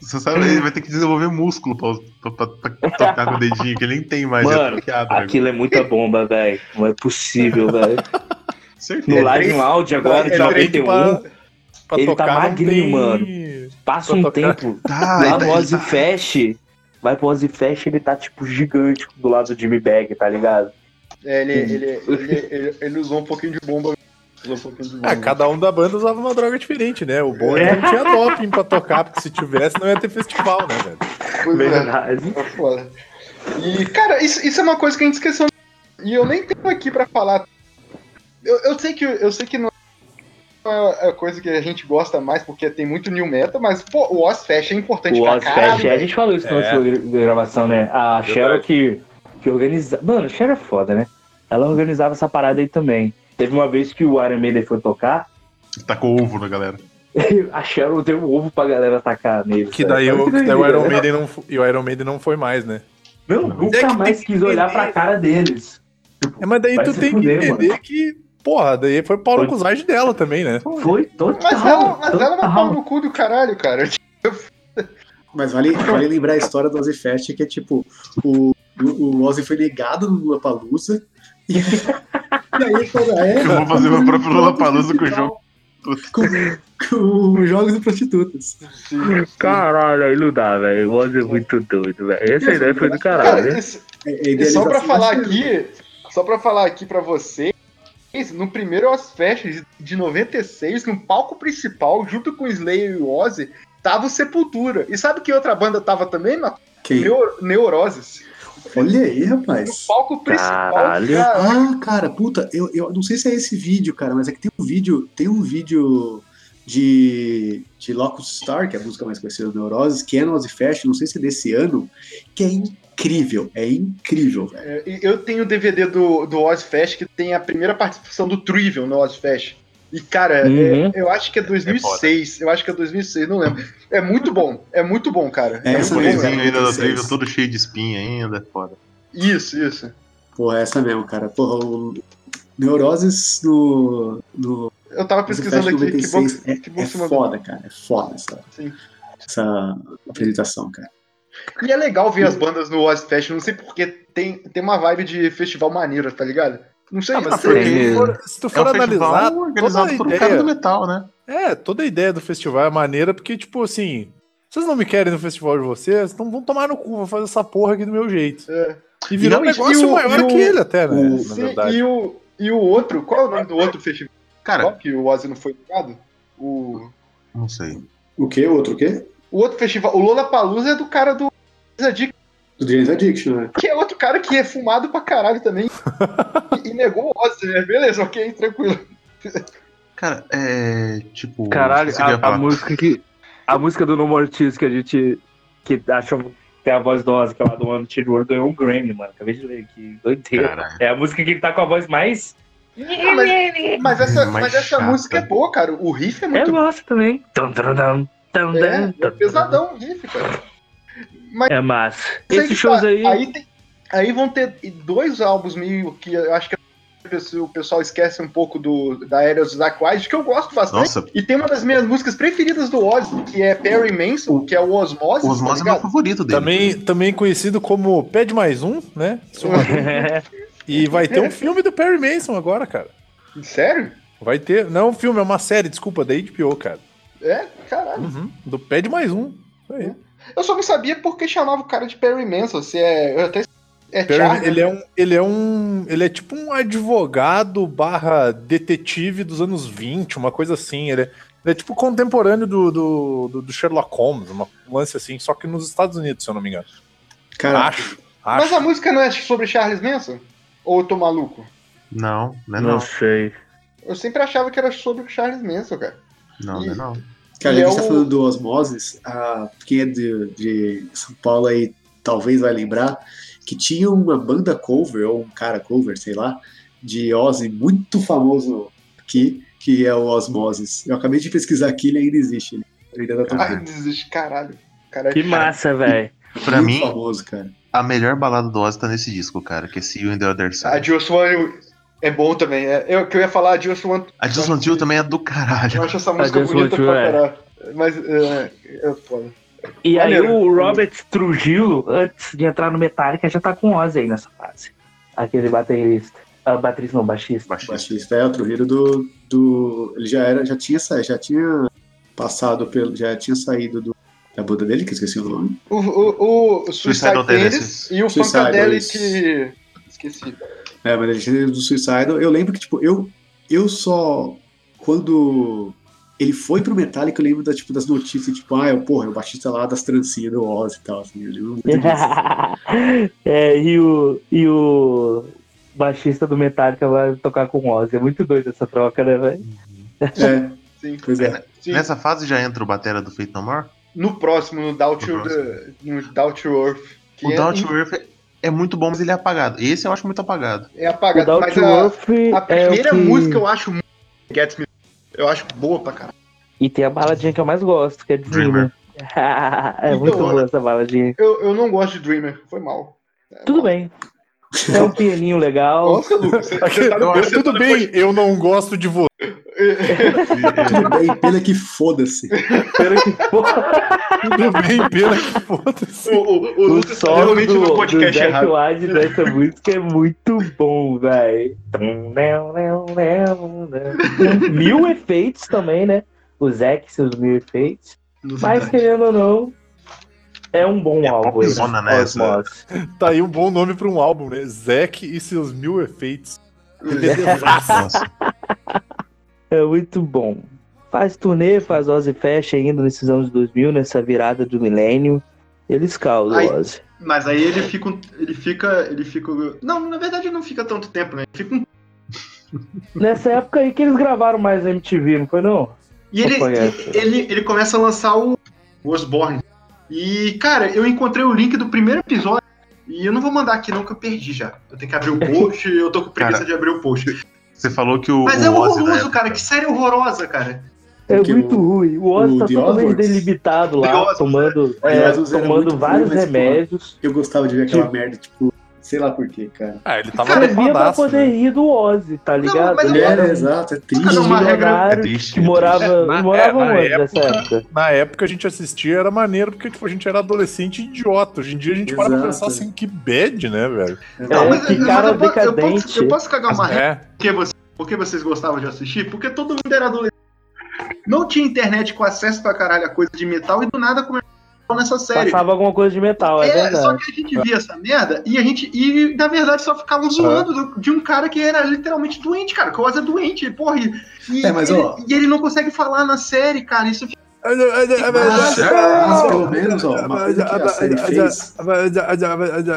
[SPEAKER 5] Você sabe, ele vai ter que desenvolver músculo pra, pra- pra- pra tocar com o dedinho, que ele nem tem mais.
[SPEAKER 4] Mano,
[SPEAKER 5] é bloqueado, né?
[SPEAKER 4] Aquilo é muita bomba, velho. Não é possível, velho. No. Live Loud agora, de
[SPEAKER 2] é três
[SPEAKER 4] 91,
[SPEAKER 3] pra, pra
[SPEAKER 4] ele tá
[SPEAKER 3] tocar, não
[SPEAKER 4] magrinho,
[SPEAKER 3] tem-
[SPEAKER 4] mano. passa um
[SPEAKER 3] tocar.
[SPEAKER 4] tempo.
[SPEAKER 5] Tá,
[SPEAKER 4] lá no
[SPEAKER 5] tá- ele
[SPEAKER 4] Ozzy
[SPEAKER 5] tá-
[SPEAKER 4] Fest, vai pro Ozzy Fest, ele tá tipo gigante do lado do Jimmy Bag, tá ligado?
[SPEAKER 2] É, ele, ele, ele, ele, ele usou um pouquinho de bomba. Usou um pouquinho de bomba.
[SPEAKER 3] Ah, cada um da banda usava uma droga diferente, né? O bom é que não tinha doping pra tocar, porque se tivesse não ia ter festival, né, velho?
[SPEAKER 2] Pois é.
[SPEAKER 4] Verdade.
[SPEAKER 2] É foda. E, cara, isso, isso é uma coisa que a gente esqueceu. E eu nem tenho aqui pra falar. Eu, eu sei que eu sei que não é a coisa que a gente gosta mais, porque tem muito new metal, mas, pô, o Ozfest é importante
[SPEAKER 4] O
[SPEAKER 2] pra
[SPEAKER 4] Ozzy
[SPEAKER 2] caralho.
[SPEAKER 4] Fest, é, a gente falou isso na
[SPEAKER 3] É.
[SPEAKER 4] última gravação, né? A Cheryl que, que organiza. Mano, a Cheryl é foda, né? Ela organizava essa parada aí também. Teve uma vez que o Iron Maiden foi tocar,
[SPEAKER 5] Tacou ovo na galera.
[SPEAKER 4] a Cheryl deu um ovo pra galera atacar nele.
[SPEAKER 3] Que daí, o,
[SPEAKER 4] que
[SPEAKER 3] daí o Iron? Maiden não, e o Iron Maiden não foi mais, né?
[SPEAKER 4] Não,
[SPEAKER 3] É
[SPEAKER 4] nunca
[SPEAKER 3] que
[SPEAKER 4] mais quis olhar pra cara deles.
[SPEAKER 3] É, mas daí
[SPEAKER 4] Vai
[SPEAKER 3] tu tem
[SPEAKER 4] fuder,
[SPEAKER 3] que entender que, porra, daí foi Paulo
[SPEAKER 4] Foi.
[SPEAKER 3] Cusage dela também, né?
[SPEAKER 4] Foi total.
[SPEAKER 2] Mas ela, mas ela é uma
[SPEAKER 4] total.
[SPEAKER 2] pau no cu do caralho, cara.
[SPEAKER 6] Mas vale, vale lembrar a história do Ozzy Fest, que é tipo, o, o, o Ozzy foi negado no Lollapalooza, e, e aí quando é...
[SPEAKER 5] Eu vou fazer meu próprio Lollapalooza com o jogo.
[SPEAKER 6] Com, com jogos e prostitutas.
[SPEAKER 4] Caralho, aí não dá, velho. O Ozzy é muito doido, velho. Essa ideia foi do
[SPEAKER 2] Cara,
[SPEAKER 4] caralho, né?
[SPEAKER 2] isso-
[SPEAKER 6] É, é
[SPEAKER 2] E só pra falar aqui, só pra falar aqui pra vocês, no primeiro Ozfest de- de 96, no palco principal, junto com o Slayer e o Ozzy, tava o Sepultura. E sabe que outra banda tava também?
[SPEAKER 6] Quem?
[SPEAKER 2] Neo- Neuroses.
[SPEAKER 6] Olha aí,
[SPEAKER 2] No
[SPEAKER 6] rapaz.
[SPEAKER 2] palco principal,
[SPEAKER 4] Caralho.
[SPEAKER 2] cara.
[SPEAKER 6] Ah, cara, puta, eu, eu não sei se é esse vídeo, cara, mas é que tem um vídeo, tem um vídeo de, de Locust Star, que é a música mais conhecida do Neuroses, que é no Ozzy Fest, não sei se é desse ano, que é incrível, é incrível, velho.
[SPEAKER 2] É, Eu tenho o DVD do, do Ozfest que tem a primeira participação do Trivial no Ozfest. E, cara,
[SPEAKER 4] Uhum.
[SPEAKER 2] é- eu acho que é 2006. eu acho que é 2006, não lembro. É muito bom. É muito bom, cara.
[SPEAKER 6] É
[SPEAKER 2] É
[SPEAKER 6] essa mesmo,
[SPEAKER 5] ainda da
[SPEAKER 6] 96.
[SPEAKER 5] Trivial, todo cheio de espinha ainda, foda.
[SPEAKER 2] Isso, isso.
[SPEAKER 6] Porra, é essa mesmo, cara. Porra, o Neuroses no, no
[SPEAKER 2] Eu tava pesquisando aqui. Que bom,
[SPEAKER 6] 96
[SPEAKER 2] que,
[SPEAKER 6] é,
[SPEAKER 2] que bom
[SPEAKER 6] é foda, cara, é foda essa,
[SPEAKER 2] Sim.
[SPEAKER 6] essa apresentação, cara.
[SPEAKER 2] E é legal ver as bandas no Ozfest, não sei porque tem, tem uma vibe de festival maneira, tá ligado? Não sei,
[SPEAKER 3] Ah, mas se for, se tu
[SPEAKER 5] É
[SPEAKER 3] for
[SPEAKER 5] um festival
[SPEAKER 3] analisar,
[SPEAKER 5] organizado por
[SPEAKER 3] a
[SPEAKER 5] um cara do
[SPEAKER 3] ideia,
[SPEAKER 5] metal, né?
[SPEAKER 3] é, toda a ideia do festival é maneira, porque, tipo assim, vocês não me querem no festival de vocês, então vão tomar no cu, vou fazer essa porra aqui do meu jeito.
[SPEAKER 2] É.
[SPEAKER 3] E virou um
[SPEAKER 2] não, e-
[SPEAKER 3] negócio
[SPEAKER 2] e o-
[SPEAKER 3] maior
[SPEAKER 2] e o-
[SPEAKER 3] que ele até, né,
[SPEAKER 6] o-
[SPEAKER 3] na
[SPEAKER 2] Sim,
[SPEAKER 3] verdade.
[SPEAKER 2] e, o, e o outro, qual é o nome do outro festival
[SPEAKER 5] Cara,
[SPEAKER 2] que o Ozzy não foi tocado? O,
[SPEAKER 5] não sei.
[SPEAKER 6] O quê? O outro o quê?
[SPEAKER 2] o outro festival, o Lollapalooza é do cara do Addict,
[SPEAKER 6] Do James Addiction, né?
[SPEAKER 2] que é outro cara que é fumado pra caralho também. e, e negou o Ozzy, né? Beleza, ok, tranquilo.
[SPEAKER 5] Cara, é. Tipo.
[SPEAKER 4] Caralho, a, a música que. A música do No More Tears que a gente. Que achou que tem a voz dosa, que é lá do ano World, ganhou um Grammy, mano. Acabei de ler aqui. Doideira.
[SPEAKER 5] Caralho.
[SPEAKER 4] É a música que ele tá com a voz mais.
[SPEAKER 2] Ah, mas, mas essa,
[SPEAKER 5] Mais
[SPEAKER 2] mas essa
[SPEAKER 5] chata.
[SPEAKER 2] música é boa, cara. O riff é
[SPEAKER 4] Eu
[SPEAKER 2] muito
[SPEAKER 4] gosto também. Tum, tum, tum, tum,
[SPEAKER 2] é, é pesadão o riff, cara. Mas
[SPEAKER 4] É massa. Esses shows
[SPEAKER 2] tá,
[SPEAKER 4] aí.
[SPEAKER 2] Aí, tem- aí vão ter dois álbuns meio que eu acho que o pessoal esquece um pouco do, da era do Zack White, que eu gosto bastante.
[SPEAKER 5] Nossa,
[SPEAKER 2] E tem uma das minhas músicas preferidas do Ozzy, que é Perry Manson, que é o Osmosis.
[SPEAKER 5] o Osmose é
[SPEAKER 2] tá
[SPEAKER 5] meu
[SPEAKER 2] ligado?
[SPEAKER 5] favorito dele.
[SPEAKER 3] Também, também conhecido como Pede Mais Um, né? E vai ter um filme do Perry Mason agora, cara.
[SPEAKER 2] Sério?
[SPEAKER 3] Vai ter. Não é um filme, é uma série, desculpa, da HBO, cara.
[SPEAKER 2] É? Caralho.
[SPEAKER 3] Uhum, do Pede Mais Um. Isso aí.
[SPEAKER 2] Eu só não sabia porque chamava o cara de Perry Manson. Se é. Eu até. É
[SPEAKER 3] Perry-
[SPEAKER 2] Charlie.
[SPEAKER 3] ele é um. Ele é um. Ele é tipo um advogado barra detetive dos anos 20, uma coisa assim. Ele é, ele é tipo contemporâneo do, do, do- do Sherlock Holmes, uma- um lance assim, só que nos Estados Unidos, se eu não me engano.
[SPEAKER 6] Cara,
[SPEAKER 3] Acho.
[SPEAKER 2] Mas
[SPEAKER 3] Acho.
[SPEAKER 2] a música não é sobre Charles Manson? Ou eu tô maluco?
[SPEAKER 5] Não, não é
[SPEAKER 4] Não
[SPEAKER 5] não.
[SPEAKER 4] sei.
[SPEAKER 2] Eu sempre achava que era sobre o Charles Manson, cara.
[SPEAKER 5] Não, não é não.
[SPEAKER 6] Cara, já
[SPEAKER 2] é
[SPEAKER 6] que você tá
[SPEAKER 2] o-
[SPEAKER 6] falando do Osmosis, a, quem é de, de São Paulo aí talvez vai lembrar que tinha uma banda cover, ou um cara cover, sei lá, de Ozzy muito famoso aqui, que é o Osmosis. Eu acabei de pesquisar aqui, ele ainda existe. Ele ainda tá
[SPEAKER 2] Ai,
[SPEAKER 6] tocando.
[SPEAKER 2] desiste, caralho. Cara,
[SPEAKER 4] Que massa, velho.
[SPEAKER 5] Pra
[SPEAKER 6] muito
[SPEAKER 5] mim,
[SPEAKER 6] famoso, cara.
[SPEAKER 5] a melhor balada do Ozzy tá nesse disco, cara, que é See You in the Other
[SPEAKER 2] A
[SPEAKER 5] Side.
[SPEAKER 2] Just One é bom também. É, eu que eu ia falar, a Just One.
[SPEAKER 5] A Just Want You também é do
[SPEAKER 2] Eu
[SPEAKER 5] caralho.
[SPEAKER 2] acho essa música
[SPEAKER 4] Just
[SPEAKER 2] bonita
[SPEAKER 4] Want
[SPEAKER 2] pra
[SPEAKER 4] é.
[SPEAKER 2] caralho. Mas é, é foda.
[SPEAKER 4] E aí o Robert Trujillo, antes de entrar no Metallica, já tá com Ozzy aí nessa fase. Aquele baterista. Ah, baterista não, baixista.
[SPEAKER 5] Baixista.
[SPEAKER 6] baixista é o Trujillo do, do ele já era já tinha sa- já tinha passado pelo já tinha saído do da banda dele que eu esqueci o nome
[SPEAKER 2] O, o, o
[SPEAKER 5] Suicidal
[SPEAKER 2] Suicide Tennis
[SPEAKER 5] Tendencies.
[SPEAKER 2] e o Funkadelic. Esqueci.
[SPEAKER 6] É mas ele tinha saído do Suicidal eu lembro que tipo eu eu só quando ele foi pro Metallica eu lembro da, tipo, das notícias tipo ah eu, porra é o baixista lá das trancinhas do Ozzy e tal assim eu lembro muito disso.
[SPEAKER 4] é, e o, e o baixista do Metallica vai tocar com o Ozzy. É muito doido essa troca, né, velho?
[SPEAKER 6] é
[SPEAKER 2] Sim.
[SPEAKER 6] pois é
[SPEAKER 2] Sim.
[SPEAKER 5] Nessa fase já entra o batera do Fate No More?
[SPEAKER 2] No próximo, no Doubt,
[SPEAKER 5] No
[SPEAKER 2] to, the- no Doubt Earth. Que
[SPEAKER 5] O
[SPEAKER 2] é,
[SPEAKER 5] Down to Earth é- é muito bom, mas ele é apagado. Esse eu acho muito apagado.
[SPEAKER 2] é apagado. Mas a, a
[SPEAKER 4] é
[SPEAKER 2] primeira
[SPEAKER 4] que...
[SPEAKER 2] música eu acho muito. Gets Me. Eu acho boa pra caralho.
[SPEAKER 4] E tem a baladinha que eu mais gosto, que é Dreamer. é muito
[SPEAKER 2] Então,
[SPEAKER 4] boa essa baladinha.
[SPEAKER 2] Eu, eu não gosto de Dreamer. Foi mal. É
[SPEAKER 4] Tudo
[SPEAKER 2] mal.
[SPEAKER 4] bem. É um pianinho legal.
[SPEAKER 2] Nossa, Lucas. Você, você tá
[SPEAKER 3] tudo
[SPEAKER 2] tá
[SPEAKER 3] bem, eu não gosto de você.
[SPEAKER 6] tudo bem pena que foda-se
[SPEAKER 4] Espero que porra.
[SPEAKER 3] Tudo bem, pena que foda-se.
[SPEAKER 2] O, o, o
[SPEAKER 4] O
[SPEAKER 2] Lucas tá realmente
[SPEAKER 4] do,
[SPEAKER 2] no
[SPEAKER 4] do
[SPEAKER 2] podcast
[SPEAKER 4] Zack
[SPEAKER 2] errado.
[SPEAKER 4] Wide dessa música é muito bom, velho. Mil efeitos também, né? O Zack e seus mil efeitos. Mas querendo ou não, é um bom
[SPEAKER 5] É
[SPEAKER 4] álbum. aí,
[SPEAKER 5] popzona, né,
[SPEAKER 4] Osmose.
[SPEAKER 3] Tá aí um bom nome pra um álbum, né? Zack e seus mil efeitos.
[SPEAKER 4] É muito bom. Faz turnê, faz Ozzy Fest ainda nesses anos 2000, nessa virada do milênio. Eles causam,
[SPEAKER 2] Ai.
[SPEAKER 4] Ozzy.
[SPEAKER 2] Mas aí ele fica. um- Ele fica. Ele fica. Não, na verdade não fica tanto tempo, né? Ele fica um
[SPEAKER 4] Nessa época aí que eles gravaram mais a MTV, não foi não?
[SPEAKER 2] E ele,
[SPEAKER 4] conhece.
[SPEAKER 2] ele, ele começa a lançar o Osborne. E, cara, eu encontrei o link do primeiro episódio. E eu não vou mandar aqui não, que eu perdi já. Eu tenho que abrir o post, eu tô com preguiça
[SPEAKER 5] Cara,
[SPEAKER 2] de abrir o post.
[SPEAKER 5] Você falou que o.
[SPEAKER 2] Mas
[SPEAKER 5] o
[SPEAKER 2] é horroroso, cara. Que série horrorosa, cara.
[SPEAKER 4] É
[SPEAKER 6] Porque
[SPEAKER 4] muito
[SPEAKER 6] o-
[SPEAKER 4] ruim. O Ozzy
[SPEAKER 6] o
[SPEAKER 4] tá
[SPEAKER 6] The
[SPEAKER 4] totalmente
[SPEAKER 6] Osbournes-
[SPEAKER 4] delimitado lá, tomando,
[SPEAKER 6] The
[SPEAKER 4] é,
[SPEAKER 6] era
[SPEAKER 4] tomando vários
[SPEAKER 6] ruim,
[SPEAKER 4] remédios.
[SPEAKER 6] eu gostava de ver aquela
[SPEAKER 4] Tipo-
[SPEAKER 6] merda tipo sei lá por quê cara
[SPEAKER 3] Ah, ele tava
[SPEAKER 2] Cara,
[SPEAKER 4] Servia pra poder
[SPEAKER 3] né?
[SPEAKER 4] rir do Ozzy, tá ligado?
[SPEAKER 2] mas eu-
[SPEAKER 4] Ele era
[SPEAKER 6] é
[SPEAKER 4] um
[SPEAKER 6] exato é triste
[SPEAKER 2] Cada uma regra-
[SPEAKER 5] É triste.
[SPEAKER 4] que morava,
[SPEAKER 3] É, na-
[SPEAKER 4] morava
[SPEAKER 3] é, na
[SPEAKER 4] onde nessa
[SPEAKER 3] época-
[SPEAKER 4] época?
[SPEAKER 3] Na época a gente assistia, era maneiro, porque tipo, a gente era adolescente e idiota. Hoje em dia a gente para pra
[SPEAKER 6] Exato.
[SPEAKER 3] pensar assim, que bad, né, velho?
[SPEAKER 4] É,
[SPEAKER 2] mas
[SPEAKER 4] que
[SPEAKER 2] eu-
[SPEAKER 4] cara
[SPEAKER 2] eu, posso, eu, posso,
[SPEAKER 4] decadente.
[SPEAKER 2] eu posso cagar uma regra
[SPEAKER 3] É,
[SPEAKER 2] porque, você, porque vocês gostavam de assistir? Porque todo mundo era adolescente. Não tinha internet com acesso pra caralho a coisa de metal e do nada começou nessa série.
[SPEAKER 4] Passava alguma coisa de metal, é,
[SPEAKER 2] É, só
[SPEAKER 4] verdade.
[SPEAKER 2] que a gente via essa merda e a gente, e na verdade só ficavam zoando do- de um cara que era literalmente doente, cara. Que o Oz é doente, porra. E, e
[SPEAKER 6] É, mas,
[SPEAKER 2] ele,
[SPEAKER 6] ó-
[SPEAKER 2] e ele não consegue falar na série, cara. Isso fica.
[SPEAKER 6] mas, mas pelo menos ó uma coisa que a série fez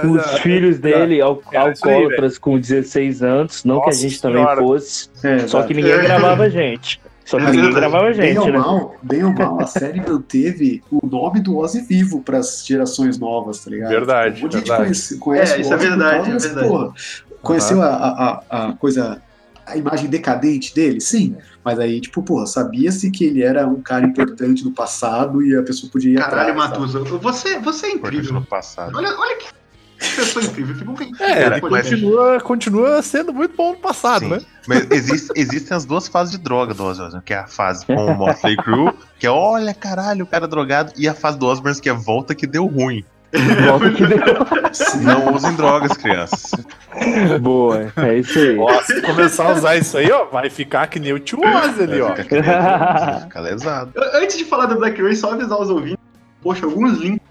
[SPEAKER 4] Os filhos dele, al
[SPEAKER 3] É
[SPEAKER 4] alcoólatras com 16 anos, não que a
[SPEAKER 3] Nossa
[SPEAKER 4] gente também
[SPEAKER 3] senhora.
[SPEAKER 4] fosse,
[SPEAKER 6] é,
[SPEAKER 4] só que ninguém
[SPEAKER 2] É.
[SPEAKER 4] gravava a gente. Só que
[SPEAKER 2] É
[SPEAKER 4] ninguém gravava
[SPEAKER 6] Bem
[SPEAKER 4] gente,
[SPEAKER 6] ou
[SPEAKER 4] né?
[SPEAKER 6] mal, bem ou mal, a série manteve o nome do Ozzy vivo pras gerações novas, tá ligado?
[SPEAKER 3] Verdade,
[SPEAKER 6] Um monte de gente
[SPEAKER 3] verdade.
[SPEAKER 6] conhece, conhece
[SPEAKER 2] É,
[SPEAKER 6] o
[SPEAKER 2] isso é verdade,
[SPEAKER 6] causa
[SPEAKER 2] é
[SPEAKER 6] dessa
[SPEAKER 2] verdade.
[SPEAKER 6] porra. Conheceu a, a, a- a coisa, a imagem decadente dele? Sim. Mas aí, tipo, porra, sabia-se que ele era um cara importante no passado e a pessoa podia ir
[SPEAKER 2] Caralho,
[SPEAKER 6] atrás. sabe?
[SPEAKER 2] Matusa, você, você é
[SPEAKER 5] Importante
[SPEAKER 2] incrível.
[SPEAKER 5] no passado.
[SPEAKER 2] Olha, olha que pessoa incrível. Fico bem.
[SPEAKER 3] É, continua, continua sendo muito bom no passado,
[SPEAKER 5] Sim.
[SPEAKER 3] né?
[SPEAKER 5] Mas existe- existem as duas fases de droga do Ozzy Osbourne, que é a fase com o Motley Crue, que é olha, caralho, o cara é drogado, e a fase do Osbourne, que é volta que deu ruim.
[SPEAKER 4] Volta que deu.
[SPEAKER 5] Não usem drogas, crianças.
[SPEAKER 4] Boa, é isso aí.
[SPEAKER 3] Ó, se começar a usar isso aí, ó, vai ficar que nem o tio Ozzy ali, ó.
[SPEAKER 5] Ficar que ficar lesado.
[SPEAKER 2] Antes de falar do Black Ray, só avisar os ouvintes. Poxa, alguns links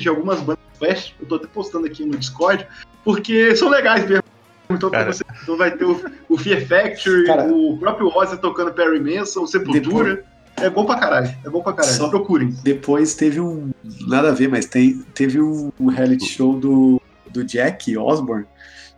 [SPEAKER 2] de algumas bandas flash, eu tô até postando aqui no Discord, porque são legais mesmo. Então
[SPEAKER 5] Cara.
[SPEAKER 2] você não vai ter o, o Fear Factory,
[SPEAKER 6] Cara.
[SPEAKER 2] o próprio Ozzy tocando Perry Manson, o Sepultura. É bom pra caralho. É bom pra caralho.
[SPEAKER 6] Só-
[SPEAKER 2] Procurem.
[SPEAKER 6] Depois teve um. Nada a ver, mas tem, teve um, um reality show do, do Jack Osborne,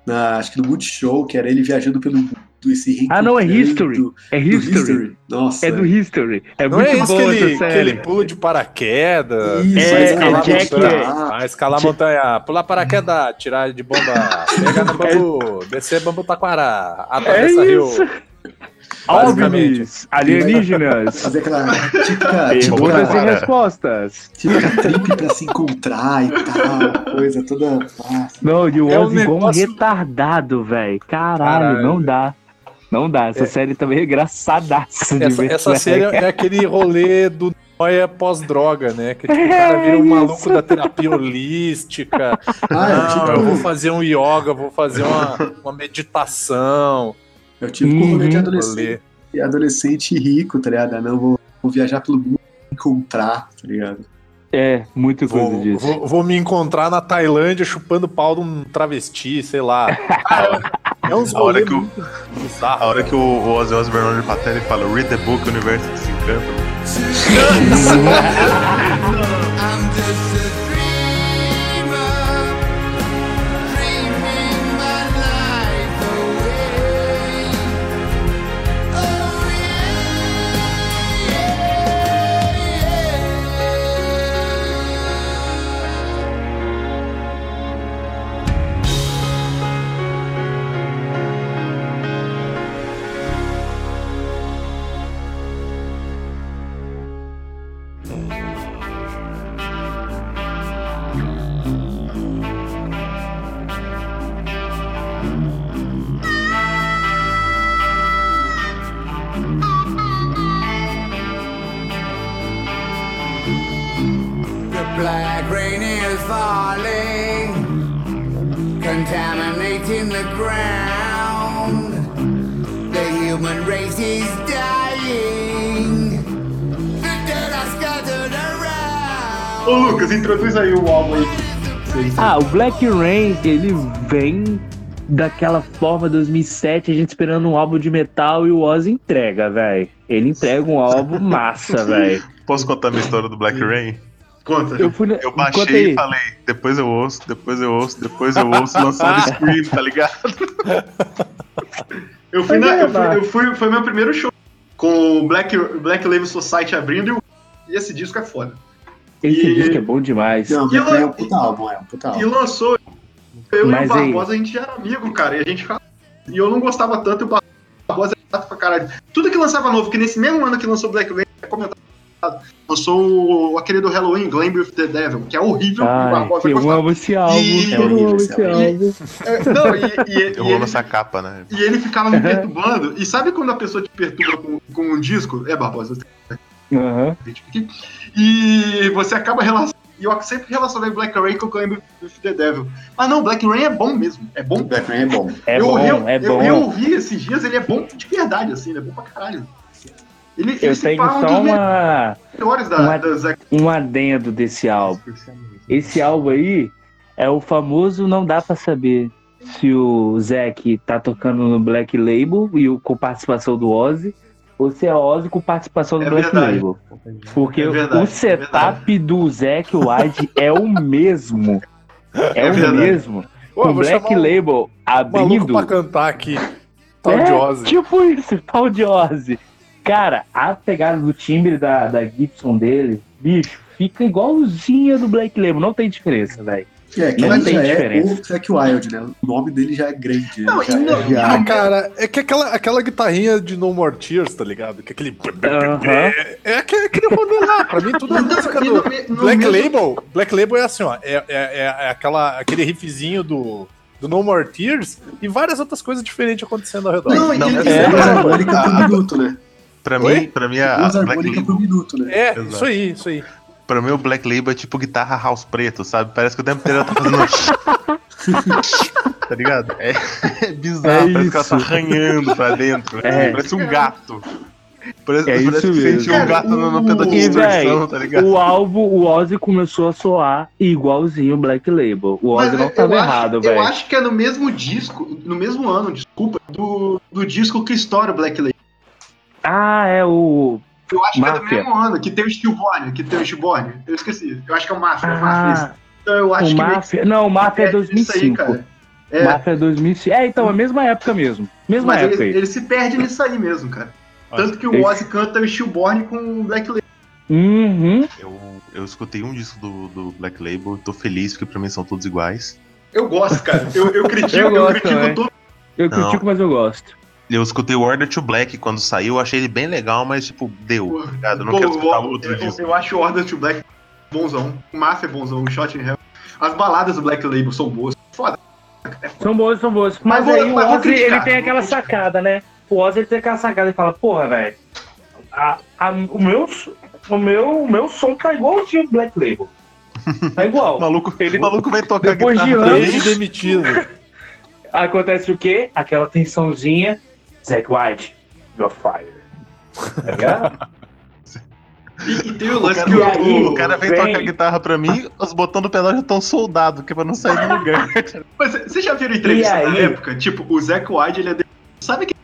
[SPEAKER 6] na, acho que no Multishow, que era ele viajando pelo mundo e se
[SPEAKER 4] Ah, não, é History.
[SPEAKER 6] do
[SPEAKER 4] É History.
[SPEAKER 6] History. Nossa.
[SPEAKER 4] É do History. É
[SPEAKER 3] Não
[SPEAKER 4] muito
[SPEAKER 3] é isso que
[SPEAKER 4] boa
[SPEAKER 3] ele,
[SPEAKER 4] essa
[SPEAKER 3] que ele pula de paraquedas,
[SPEAKER 6] Isso,
[SPEAKER 4] É,
[SPEAKER 6] vai
[SPEAKER 4] é
[SPEAKER 6] escalar
[SPEAKER 4] Jack-
[SPEAKER 6] montanha.
[SPEAKER 3] vai escalar a montanha, pular paraquedas, tirar de bomba, pegar no bambu, descer bambu taquara,
[SPEAKER 4] É
[SPEAKER 3] atravessa rio.
[SPEAKER 4] isso.
[SPEAKER 3] Basicamente.
[SPEAKER 4] OVNIs, alienígenas,
[SPEAKER 6] Fazer aquela típica,
[SPEAKER 4] perguntas e
[SPEAKER 6] típica,
[SPEAKER 4] respostas.
[SPEAKER 6] típica trip pra se encontrar e tal, coisa toda. Nossa.
[SPEAKER 4] Não, e o
[SPEAKER 3] É um
[SPEAKER 4] um
[SPEAKER 3] negócio-
[SPEAKER 4] retardado, velho. Caralho,
[SPEAKER 3] Caralho.
[SPEAKER 4] não dá. Não dá. Essa série também é engraçadaça
[SPEAKER 3] Essa,
[SPEAKER 4] ver.
[SPEAKER 3] essa série é aquele rolê do noia pós-droga, né? Que tipo, o cara vira um
[SPEAKER 4] É
[SPEAKER 3] maluco da terapia holística.
[SPEAKER 6] Ah, eu
[SPEAKER 3] Não,
[SPEAKER 6] tive,
[SPEAKER 3] eu vou fazer um yoga, vou fazer uma, uma meditação.
[SPEAKER 6] eu tive o rolê de
[SPEAKER 4] Uhum.
[SPEAKER 6] adolescente, adolescente rico, tá ligado? Ah, Não, vou, vou viajar pelo mundo e encontrar, tá ligado?
[SPEAKER 4] É, muito coisa
[SPEAKER 3] Vou,
[SPEAKER 4] disso.
[SPEAKER 3] vou, vou me encontrar na Tailândia chupando pau de um travesti, sei lá. É uns
[SPEAKER 5] A hora que o- A hora que o o Ozzy Osbourne olha pra tela e fala Read the book, o universo se
[SPEAKER 1] ground. The human race is dying. The dead are scattered around.
[SPEAKER 2] Ô Lucas, introduz aí o álbum aí.
[SPEAKER 4] Ah, o Black Rain, ele vem daquela forma 2007, a gente esperando um álbum de metal e o Ozzy entrega, velho. Ele entrega um álbum massa, velho.
[SPEAKER 5] Posso contar minha história do Black Rain?
[SPEAKER 2] Conta.
[SPEAKER 4] Eu fui na...
[SPEAKER 5] Eu baixei
[SPEAKER 4] aí.
[SPEAKER 5] e falei, depois eu ouço, depois eu ouço, depois eu ouço, lançando Scream, tá ligado?
[SPEAKER 2] Eu fui,
[SPEAKER 4] Mas
[SPEAKER 2] na,
[SPEAKER 4] é,
[SPEAKER 2] eu fui, eu fui- foi meu primeiro show com o Black, Black Label Society abrindo e esse disco é foda.
[SPEAKER 4] Esse
[SPEAKER 2] E-
[SPEAKER 4] disco é bom demais.
[SPEAKER 6] Não,
[SPEAKER 2] E eu-
[SPEAKER 6] é um puta álbum, é um puta
[SPEAKER 2] E
[SPEAKER 6] álbum.
[SPEAKER 2] lançou. Eu
[SPEAKER 4] Mas
[SPEAKER 2] e o
[SPEAKER 4] aí-
[SPEAKER 2] Barbosa, a gente já era amigo, cara. E a gente ficava. E eu não gostava tanto, e o Barbosa é chato pra caralho. Tudo que lançava novo, que nesse mesmo ano que lançou Black Label, é comentado. Lançou o- aquele do Halloween, Glam with the Devil, que é horrível. o
[SPEAKER 4] Ai,
[SPEAKER 2] Barbosa
[SPEAKER 4] eu amo esse álbum.
[SPEAKER 2] E-
[SPEAKER 4] eu
[SPEAKER 6] horrível
[SPEAKER 4] amo
[SPEAKER 6] esse álbum.
[SPEAKER 2] É, Não, e,
[SPEAKER 5] Eu amo essa capa, né?
[SPEAKER 2] e ele ficava me perturbando. E sabe quando a pessoa te perturba com, com um disco? É, Barbosa, aqui. E você acaba relacionando. E eu sempre relacionei Black Rain com o Climb with the Devil. Mas não, Black Rain é bom mesmo. É bom.
[SPEAKER 6] Black Rain é bom.
[SPEAKER 4] É
[SPEAKER 2] eu,
[SPEAKER 4] bom,
[SPEAKER 2] eu,
[SPEAKER 4] é
[SPEAKER 2] eu,
[SPEAKER 4] bom.
[SPEAKER 2] eu ouvi esses dias, ele é bom de verdade, assim, ele é bom pra caralho. Ele,
[SPEAKER 4] Eu tenho
[SPEAKER 2] um
[SPEAKER 4] só uma,
[SPEAKER 2] da,
[SPEAKER 4] uma- um adendo desse álbum. Esse álbum aí é o famoso não dá pra saber se o Zack tá tocando no Black Label e o, com participação do Ozzy ou se é Ozzy com participação do
[SPEAKER 2] É
[SPEAKER 4] Black
[SPEAKER 2] verdade.
[SPEAKER 4] Label. Porque
[SPEAKER 2] É verdade,
[SPEAKER 4] o
[SPEAKER 2] é
[SPEAKER 4] setup do Zack White é o mesmo. É,
[SPEAKER 2] É
[SPEAKER 4] o
[SPEAKER 2] verdade.
[SPEAKER 4] mesmo.
[SPEAKER 3] Pô, vou
[SPEAKER 4] Black
[SPEAKER 3] chamar um
[SPEAKER 4] Label
[SPEAKER 3] maluco
[SPEAKER 4] abrindo.
[SPEAKER 3] pra cantar aqui. Tal
[SPEAKER 4] é,
[SPEAKER 3] de Ozzy.
[SPEAKER 4] Tipo isso, tal de Ozzy. Cara, a pegada do timbre da, da Gibson dele, bicho, fica igualzinha do Black Label, não tem diferença, velho.
[SPEAKER 6] É, que
[SPEAKER 4] Não
[SPEAKER 6] ele
[SPEAKER 4] tem
[SPEAKER 6] já
[SPEAKER 4] diferença.
[SPEAKER 6] é o Zack Wild, né? O nome dele já é grande.
[SPEAKER 2] Não,
[SPEAKER 6] já,
[SPEAKER 2] não-
[SPEAKER 6] já-
[SPEAKER 3] Ah, cara, é que aquela, aquela guitarrinha de No More Tears, tá ligado? Que aquele.
[SPEAKER 4] Aham.
[SPEAKER 3] É, é aquele, aquele rolê lá. Pra mim, tudo é
[SPEAKER 2] Não,
[SPEAKER 3] música do.
[SPEAKER 2] no no
[SPEAKER 3] Black
[SPEAKER 2] mesmo-
[SPEAKER 3] Label. Black Label é assim, ó. É, é, é- é aquela, aquele riffzinho do, do No More Tears e várias outras coisas diferentes acontecendo ao redor.
[SPEAKER 2] Não,
[SPEAKER 5] Não,
[SPEAKER 2] ele-
[SPEAKER 5] mas-
[SPEAKER 2] ele-
[SPEAKER 6] É,
[SPEAKER 5] É.
[SPEAKER 6] duas harmônicas por minuto, né?
[SPEAKER 5] Pra
[SPEAKER 3] Oi?
[SPEAKER 5] mim, pra mim, a, Black Label,
[SPEAKER 6] por minuto, né?
[SPEAKER 3] É,
[SPEAKER 5] Exato.
[SPEAKER 3] isso aí, isso aí.
[SPEAKER 5] pra mim, o Black Label é tipo guitarra house preto, sabe? Parece que o tempo inteiro ela tá fazendo. tá ligado? É, é bizarro,
[SPEAKER 4] É
[SPEAKER 5] parece que ela tá
[SPEAKER 4] isso.
[SPEAKER 5] arranhando pra dentro.
[SPEAKER 4] É.
[SPEAKER 5] Parece um gato. Parece,
[SPEAKER 4] É
[SPEAKER 5] parece
[SPEAKER 4] isso
[SPEAKER 5] que sentiu um gato no, no pedal de tá ligado?
[SPEAKER 4] o álbum, o Ozzy começou a soar igualzinho o Black Label. O
[SPEAKER 2] Mas
[SPEAKER 4] Ozzy não
[SPEAKER 2] eu-
[SPEAKER 4] tava
[SPEAKER 2] eu acho-
[SPEAKER 4] errado,
[SPEAKER 2] Eu
[SPEAKER 4] velho.
[SPEAKER 2] acho que é no mesmo disco, no mesmo ano, desculpa, do, do disco que estoura o Black Label.
[SPEAKER 4] Ah, é o.
[SPEAKER 2] Eu acho que é do
[SPEAKER 4] Máfia.
[SPEAKER 2] mesmo ano, que tem o Stillborn, que tem o Stillborn. Eu esqueci. Eu acho que é o Mafia, é o Mafia.
[SPEAKER 4] Ah,
[SPEAKER 2] Então eu acho
[SPEAKER 4] o
[SPEAKER 2] que meio que
[SPEAKER 4] Mafia. Não, o Mafia é
[SPEAKER 2] perde nisso aí,
[SPEAKER 4] 2005.
[SPEAKER 2] cara. É,
[SPEAKER 4] Mafia é 2005. É, então, a mesma época mesmo. Mesma
[SPEAKER 2] mas
[SPEAKER 4] época
[SPEAKER 2] ele,
[SPEAKER 4] aí.
[SPEAKER 2] ele se perde nisso aí mesmo, cara. Tanto que o
[SPEAKER 4] Esse-
[SPEAKER 2] Ozzy canta o Stillborn com o Black Label.
[SPEAKER 4] Uhum.
[SPEAKER 5] Eu, eu escutei um disco do, do Black Label, tô feliz porque pra mim são todos iguais.
[SPEAKER 2] Eu gosto, cara. Eu, eu critico,
[SPEAKER 4] Eu
[SPEAKER 2] eu,
[SPEAKER 4] gosto
[SPEAKER 2] critico
[SPEAKER 4] também.
[SPEAKER 2] todo.
[SPEAKER 4] Eu
[SPEAKER 5] Não.
[SPEAKER 4] critico, mas eu gosto.
[SPEAKER 5] Eu escutei o Order to Black quando saiu, eu achei ele bem legal, mas tipo, deu, tá ligado? Não
[SPEAKER 2] Pô,
[SPEAKER 5] quero escutar outro
[SPEAKER 2] eu,
[SPEAKER 5] disco.
[SPEAKER 2] eu acho o Order to Black bonzão. O Mafia é bonzão, o Shot in Hell. As baladas do Black Label são boas. Foda.
[SPEAKER 4] São boas, são boas.
[SPEAKER 2] Mas
[SPEAKER 4] Mas,
[SPEAKER 2] vou-
[SPEAKER 4] aí o Ozzy,
[SPEAKER 2] criticar,
[SPEAKER 4] ele tem aquela
[SPEAKER 2] criticar.
[SPEAKER 4] sacada, né? O Ozzy ele tem aquela sacada e fala, porra, velho, o, meu, o, meu, o meu som tá igualzinho do Black Label. Tá
[SPEAKER 5] O
[SPEAKER 4] igual.
[SPEAKER 5] maluco,
[SPEAKER 4] Ele-
[SPEAKER 5] o maluco vai tocar
[SPEAKER 4] Depois de anos-
[SPEAKER 3] demitido.
[SPEAKER 4] Acontece o quê? Aquela tensãozinha. Zack White, you're fired. Tá ligado?
[SPEAKER 2] E, e tem o lance
[SPEAKER 5] cara,
[SPEAKER 2] que o,
[SPEAKER 4] aí?
[SPEAKER 5] o cara vem
[SPEAKER 4] Vem.
[SPEAKER 5] tocar guitarra pra mim, os botões do pedal já estão soldados, que é pra não sair do lugar.
[SPEAKER 2] Mas vocês já viram entrevista da
[SPEAKER 4] aí?
[SPEAKER 2] época? Tipo, o Zack Wilde, ele é demitido. Sabe que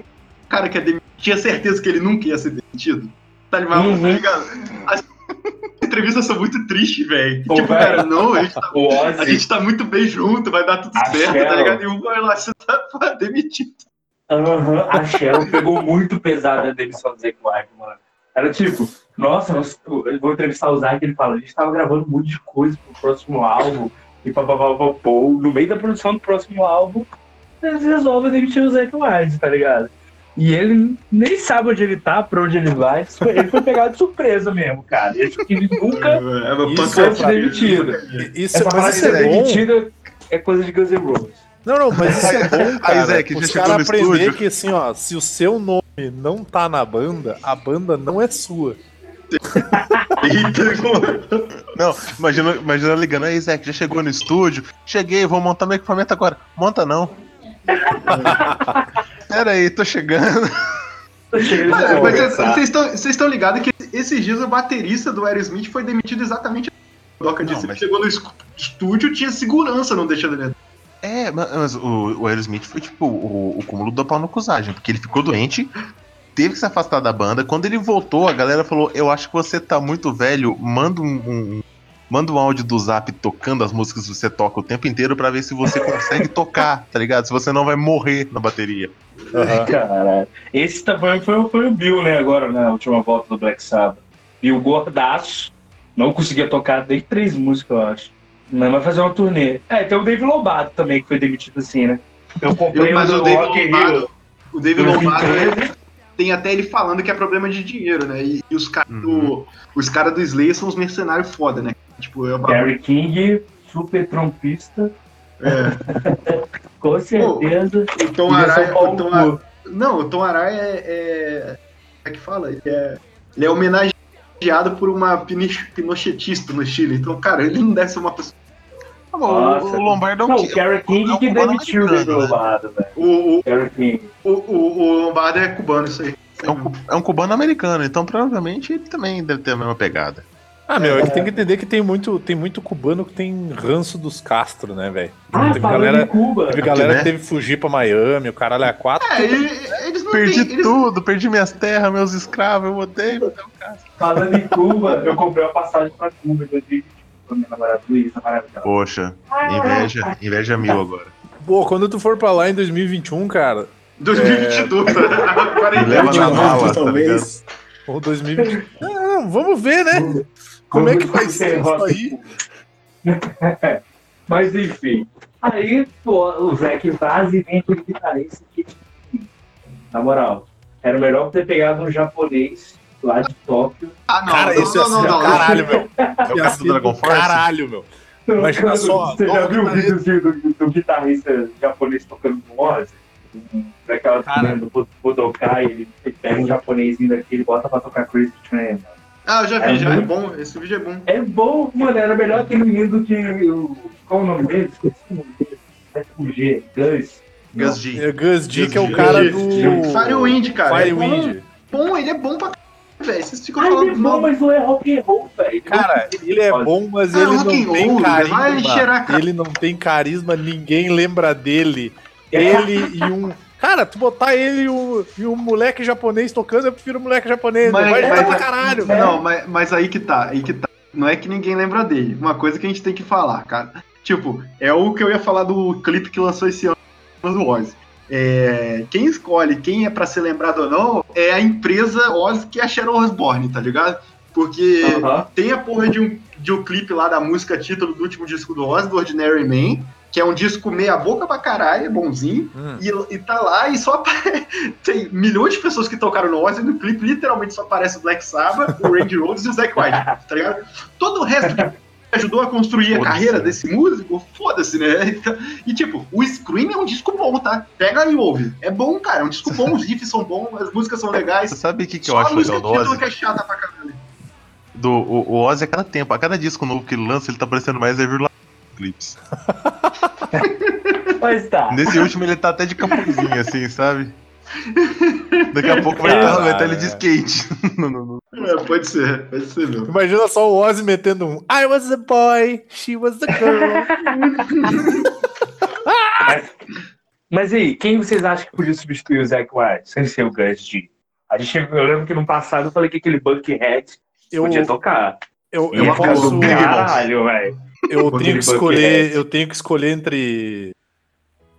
[SPEAKER 2] cara que é demitido tinha certeza que ele nunca ia ser demitido? Tá ligado?
[SPEAKER 4] Uhum.
[SPEAKER 2] Tá? As entrevistas são muito tristes, velho. Tipo, cara, não, a gente, tá, a gente tá muito bem junto, vai dar tudo
[SPEAKER 4] A
[SPEAKER 2] certo, tá ligado? E o vai lá, você tá demitido.
[SPEAKER 4] Aham, a Sharon pegou muito pesada a demissão do Zack White, mano. Era tipo, nossa, nós- eu vou entrevistar o Zack, ele fala, a gente tava gravando um monte de coisa pro próximo álbum, e papapá, pô, no meio da produção do próximo álbum, eles resolvem demitir o Zack White, tá ligado? E ele nem sabe onde ele tá, pra onde ele vai, ele foi pegado de surpresa mesmo, cara. Que ele nunca
[SPEAKER 2] É, uma
[SPEAKER 3] Isso
[SPEAKER 2] pancada.
[SPEAKER 4] vai ser demitido.
[SPEAKER 3] Isso,
[SPEAKER 4] Essa
[SPEAKER 3] mas isso
[SPEAKER 4] ser
[SPEAKER 3] é bom.
[SPEAKER 4] demitido é coisa de Guns N' Roses.
[SPEAKER 3] Não, não, mas isso é bom, cara.
[SPEAKER 5] Que
[SPEAKER 3] os caras aprender que assim, ó, se o seu nome não tá na banda, a banda não é sua.
[SPEAKER 2] Eita,
[SPEAKER 5] Não, imagina, imagina ligando, aí Zé, que já chegou no estúdio, cheguei, vou montar meu equipamento agora. Monta não. Pera aí, tô chegando.
[SPEAKER 2] Mas vocês estão- vocês estão ligados que esses dias o baterista do Aerosmith foi demitido exatamente. Doca disse
[SPEAKER 5] Não, mas-
[SPEAKER 2] que chegou no es- estúdio, tinha segurança não deixando ele.
[SPEAKER 5] É, ma- mas o, o Aerosmith foi tipo o, o cúmulo da pau no cusagem, porque ele ficou doente, teve que se afastar da banda. Quando ele voltou, a galera falou: Eu acho que você tá muito velho, manda um, um- manda um áudio do zap tocando as músicas que você toca o tempo inteiro pra ver se você consegue tocar, tá ligado? Se você não vai morrer na bateria.
[SPEAKER 4] Caralho. Esse também foi, foi o Bill, né, agora, na última volta do Black Sabbath. Bill gordaço, não conseguia tocar nem três músicas, eu acho. Mas vai fazer uma turnê. É, tem o Dave Lobato também, que foi demitido assim, né? Eu comprei
[SPEAKER 2] Eu- mas
[SPEAKER 4] o,
[SPEAKER 2] o Dave
[SPEAKER 4] Rock Rio.
[SPEAKER 2] O David
[SPEAKER 4] Eu
[SPEAKER 2] Lombardo
[SPEAKER 4] vi
[SPEAKER 2] ele- tem até ele falando que é problema de dinheiro, né? E, e os caras
[SPEAKER 5] Uhum.
[SPEAKER 2] do, os cara do Slayer são uns mercenários foda, né? Tipo, é uma...
[SPEAKER 4] Gary King, super trompista,
[SPEAKER 2] é.
[SPEAKER 4] com certeza.
[SPEAKER 2] O Tom Araya. O Tom
[SPEAKER 4] cu.
[SPEAKER 2] não, o Tom Araya é. é... Como é que fala? Ele é, ele é homenageado por uma pinoch- pinochetista no Chile. Então, cara, ele não deve ser uma pessoa.
[SPEAKER 5] Ah,
[SPEAKER 4] Nossa.
[SPEAKER 5] o, Lombardo é um
[SPEAKER 4] Não, o Gary King
[SPEAKER 5] é um
[SPEAKER 4] que
[SPEAKER 5] cubano
[SPEAKER 4] demitiu o
[SPEAKER 5] né?
[SPEAKER 4] Lobato, velho.
[SPEAKER 2] O, o, Lombardo é cubano, isso aí.
[SPEAKER 5] É um, é um cubano americano, então provavelmente ele também deve ter a mesma pegada.
[SPEAKER 3] Ah, meu, é que tem que entender que tem muito, tem muito cubano que tem ranço dos Castro, né, velho?
[SPEAKER 4] Ah,
[SPEAKER 3] teve
[SPEAKER 4] falando
[SPEAKER 3] galera,
[SPEAKER 4] em Cuba.
[SPEAKER 3] teve galera
[SPEAKER 5] né?
[SPEAKER 3] que teve que fugir pra Miami, o caralho é quatro.
[SPEAKER 2] É, ele- eles não
[SPEAKER 5] Perdi.
[SPEAKER 2] Eles,
[SPEAKER 5] tudo, perdi minhas terras, meus escravos, eu odeio.
[SPEAKER 4] Falando em Cuba, eu comprei uma passagem pra Cuba em 2020 com minha namorada Luísa, maravilhosa.
[SPEAKER 5] Poxa, inveja, inveja mil agora.
[SPEAKER 3] Pô, quando tu for pra lá em 2021, cara,
[SPEAKER 2] 2022.
[SPEAKER 5] Me
[SPEAKER 2] Quarentena.
[SPEAKER 5] leva na mala,
[SPEAKER 6] volta,
[SPEAKER 5] tá?
[SPEAKER 3] Ou 2020. Ah, não, vamos ver, né? Como é que vai ser isso aí?
[SPEAKER 4] Mas enfim. Aí, pô, o Zac Vaz e vem aquele guitarrista que, na moral, era melhor ter pegado um japonês lá de Tóquio.
[SPEAKER 2] Ah, não,
[SPEAKER 3] Cara,
[SPEAKER 2] não,
[SPEAKER 3] isso
[SPEAKER 2] não, não,
[SPEAKER 3] ser
[SPEAKER 2] não.
[SPEAKER 3] caralho, meu.
[SPEAKER 5] É o cara do Dragon Force?
[SPEAKER 3] Caralho, meu. Imagina
[SPEAKER 4] Cara,
[SPEAKER 3] só,
[SPEAKER 4] Você já viu o
[SPEAKER 3] cara,
[SPEAKER 4] videozinho do, do guitarrista japonês tocando com Ozzy? Daquela
[SPEAKER 3] Cara.
[SPEAKER 4] do Budokai, ele pega um japonesinho daqui, ele bota pra tocar Crazy Train.
[SPEAKER 2] Ah, eu já vi,
[SPEAKER 4] É
[SPEAKER 2] já. É
[SPEAKER 4] muito-
[SPEAKER 2] bom. Esse vídeo é bom.
[SPEAKER 4] É bom, mano, era melhor aquele menino que. o- Qual o nome dele? Esqueci o nome dele. É com G, Gus.
[SPEAKER 5] Gus G.
[SPEAKER 3] É Gus D, que é o cara
[SPEAKER 2] G.
[SPEAKER 3] do.
[SPEAKER 2] Firewind, cara.
[SPEAKER 3] Firewind.
[SPEAKER 2] É bom, bom, ele é bom pra velho. Vocês ficam
[SPEAKER 4] Ah, ele é
[SPEAKER 2] falando
[SPEAKER 4] bom,
[SPEAKER 2] mal.
[SPEAKER 4] mas não é rock and roll, velho.
[SPEAKER 3] Cara, ele é bom, mas
[SPEAKER 2] Ah,
[SPEAKER 3] ele não tem
[SPEAKER 2] roll,
[SPEAKER 3] carisma. Ele não tem carisma, ninguém lembra dele. Ele e um. Cara, tu botar ele e um, e um moleque japonês tocando, eu prefiro o moleque japonês.
[SPEAKER 2] Mas-
[SPEAKER 3] vai
[SPEAKER 2] mas-
[SPEAKER 3] pra caralho.
[SPEAKER 2] Não, mas, mas aí que tá, aí que tá. Não é que ninguém lembra dele. Uma coisa que a gente tem que falar, cara. Tipo, é o que eu ia falar do clipe que lançou esse ano do Ozzy. É, quem escolhe quem é pra ser lembrado ou não é a empresa Ozzy que é a Sharon Osbourne, tá ligado? Porque
[SPEAKER 4] Aham.
[SPEAKER 2] tem a porra de um, de um clipe lá da música título do último disco do Ozzy, do Ordinary Man, que é um disco meia boca pra caralho, é bonzinho.
[SPEAKER 3] Hum.
[SPEAKER 2] E, e tá lá e só apare- tem milhões de pessoas que tocaram no Ozzy no clipe, literalmente só aparece o Black Sabbath, o Randy Rhodes e o Zack White, tá ligado? Todo o resto que ajudou a construir a carreira
[SPEAKER 5] né?
[SPEAKER 2] desse músico, foda-se, né? E tipo, o Scream é um disco bom, tá? Pega e ouve. É bom, cara, é um disco bom, os riffs são bons, as músicas são legais.
[SPEAKER 5] Você sabe o que, que eu acho legal do Ozzy?
[SPEAKER 2] que é chata pra caralho.
[SPEAKER 5] Do, o, o Ozzy, a cada tempo, a cada disco novo que ele lança, ele tá parecendo mais Evil Clips.
[SPEAKER 4] Mas tá.
[SPEAKER 5] Nesse último ele tá até de capuzinho, assim, sabe? Daqui a pouco vai estar vai estar ele de skate. No- no- no-
[SPEAKER 2] É, pode ser, pode ser, meu.
[SPEAKER 3] Imagina só o Ozzy metendo um I was a boy, she was a girl.
[SPEAKER 4] Mas aí, quem vocês acham que podia substituir o Zack White sem ser o Gus G? A gente, eu lembro que no passado eu falei que aquele Buckhead
[SPEAKER 3] Eu,
[SPEAKER 4] podia tocar.
[SPEAKER 3] eu,
[SPEAKER 4] Eu,
[SPEAKER 3] eu,
[SPEAKER 2] falo
[SPEAKER 3] posso,
[SPEAKER 4] caralho, velho.
[SPEAKER 3] Eu tenho que escolher,
[SPEAKER 4] Buckethead.
[SPEAKER 3] eu tenho que escolher entre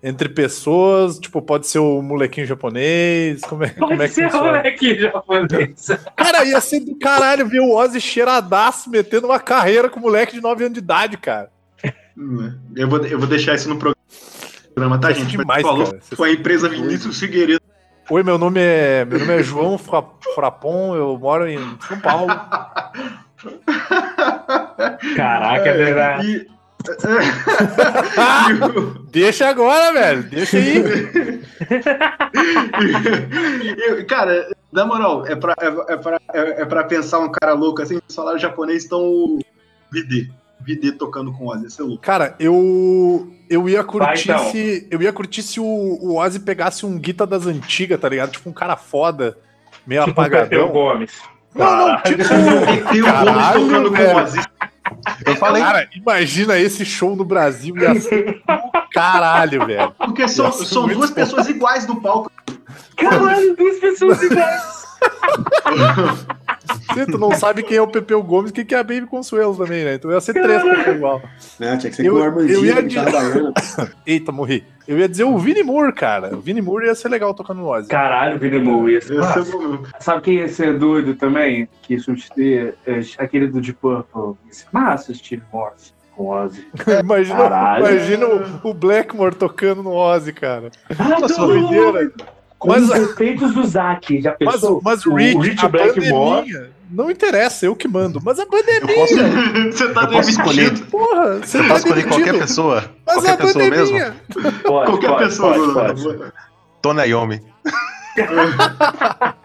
[SPEAKER 3] entre pessoas, tipo, pode ser o molequinho japonês, como é, como é
[SPEAKER 4] Pode
[SPEAKER 3] que
[SPEAKER 4] ser o moleque japonês.
[SPEAKER 3] Cara, ia ser do caralho ver o Ozzy cheiradaço metendo uma carreira com moleque de 9 anos de idade, cara.
[SPEAKER 2] Hum, Eu vou, eu vou deixar isso no programa, tá,
[SPEAKER 3] ser
[SPEAKER 2] gente?
[SPEAKER 3] demais,
[SPEAKER 2] Mas falou,
[SPEAKER 3] cara. Você-
[SPEAKER 2] foi a empresa Vinícius Figueiredo.
[SPEAKER 3] Oi, meu nome é meu nome é João Fra- Frapon, eu moro em São Paulo.
[SPEAKER 4] Caraca, é verdade.
[SPEAKER 2] E, e o-
[SPEAKER 3] Deixa agora, velho. Deixa aí.
[SPEAKER 2] e- cara, na moral, é pra, é, é pra, é, é pra pensar um cara louco assim, no salário japonês estão o VD. VD tocando com Ozzy, esse é louco.
[SPEAKER 3] Cara, eu eu ia curtir
[SPEAKER 4] Vai, então.
[SPEAKER 3] se eu ia curtir se o, o Ozzy pegasse um guita das antigas, tá ligado? Tipo um cara foda, meio
[SPEAKER 4] Tipo o
[SPEAKER 3] apagadão.
[SPEAKER 4] Gomes.
[SPEAKER 3] Não, não, tipo,
[SPEAKER 2] Tem o Gomes
[SPEAKER 3] Caralho,
[SPEAKER 2] tocando com
[SPEAKER 3] velho.
[SPEAKER 2] Ozzy.
[SPEAKER 5] Eu falei,
[SPEAKER 3] cara, imagina esse show no Brasil ser do caralho, velho.
[SPEAKER 2] Porque são, são duas
[SPEAKER 3] bom.
[SPEAKER 2] pessoas iguais no palco.
[SPEAKER 4] Caralho, duas pessoas iguais.
[SPEAKER 3] Você, tu não sabe quem é o Pepeu Gomes, quem que é a Baby Consuelo também, né? Então ia ser três Pepeu igual.
[SPEAKER 6] Tinha que ser
[SPEAKER 3] Eu-
[SPEAKER 6] com o
[SPEAKER 3] eu
[SPEAKER 6] Armandinho
[SPEAKER 3] ia. Eita, morri. Eu ia dizer o Vini Moore, cara. O Vini Moore ia ser legal tocando no Ozzy.
[SPEAKER 4] Caralho, Vini Moore ia ser
[SPEAKER 2] mesmo.
[SPEAKER 4] Sabe quem ia ser doido também? Que substituir é, aquele do Deep Purple. Massa, Steve Morse com Ozzy.
[SPEAKER 3] Imagina,
[SPEAKER 4] Caralho.
[SPEAKER 3] imagina o, o Blackmore tocando no Ozzy, cara.
[SPEAKER 4] Nossa,
[SPEAKER 3] doideira. Mas-
[SPEAKER 4] os efeitos do Zack. Já
[SPEAKER 3] Mas,
[SPEAKER 4] pensou?
[SPEAKER 3] mas o Rich,
[SPEAKER 4] Rich
[SPEAKER 3] a
[SPEAKER 4] Blackmore.
[SPEAKER 3] pandemia, não interessa, eu que mando. Mas a pandemia,
[SPEAKER 5] eu posso,
[SPEAKER 2] Você tá
[SPEAKER 5] eu posso escolher.
[SPEAKER 2] demitido.
[SPEAKER 3] porra, você
[SPEAKER 5] Eu
[SPEAKER 3] tá
[SPEAKER 5] posso escolher qualquer
[SPEAKER 3] demitido.
[SPEAKER 5] pessoa.
[SPEAKER 3] Mas
[SPEAKER 5] qualquer
[SPEAKER 3] a
[SPEAKER 5] pessoa mesmo.
[SPEAKER 3] pandemia.
[SPEAKER 4] Pode,
[SPEAKER 2] Qualquer
[SPEAKER 4] pode,
[SPEAKER 2] pessoa.
[SPEAKER 4] pode,
[SPEAKER 2] mano.
[SPEAKER 4] pode.
[SPEAKER 5] Tony Iommi.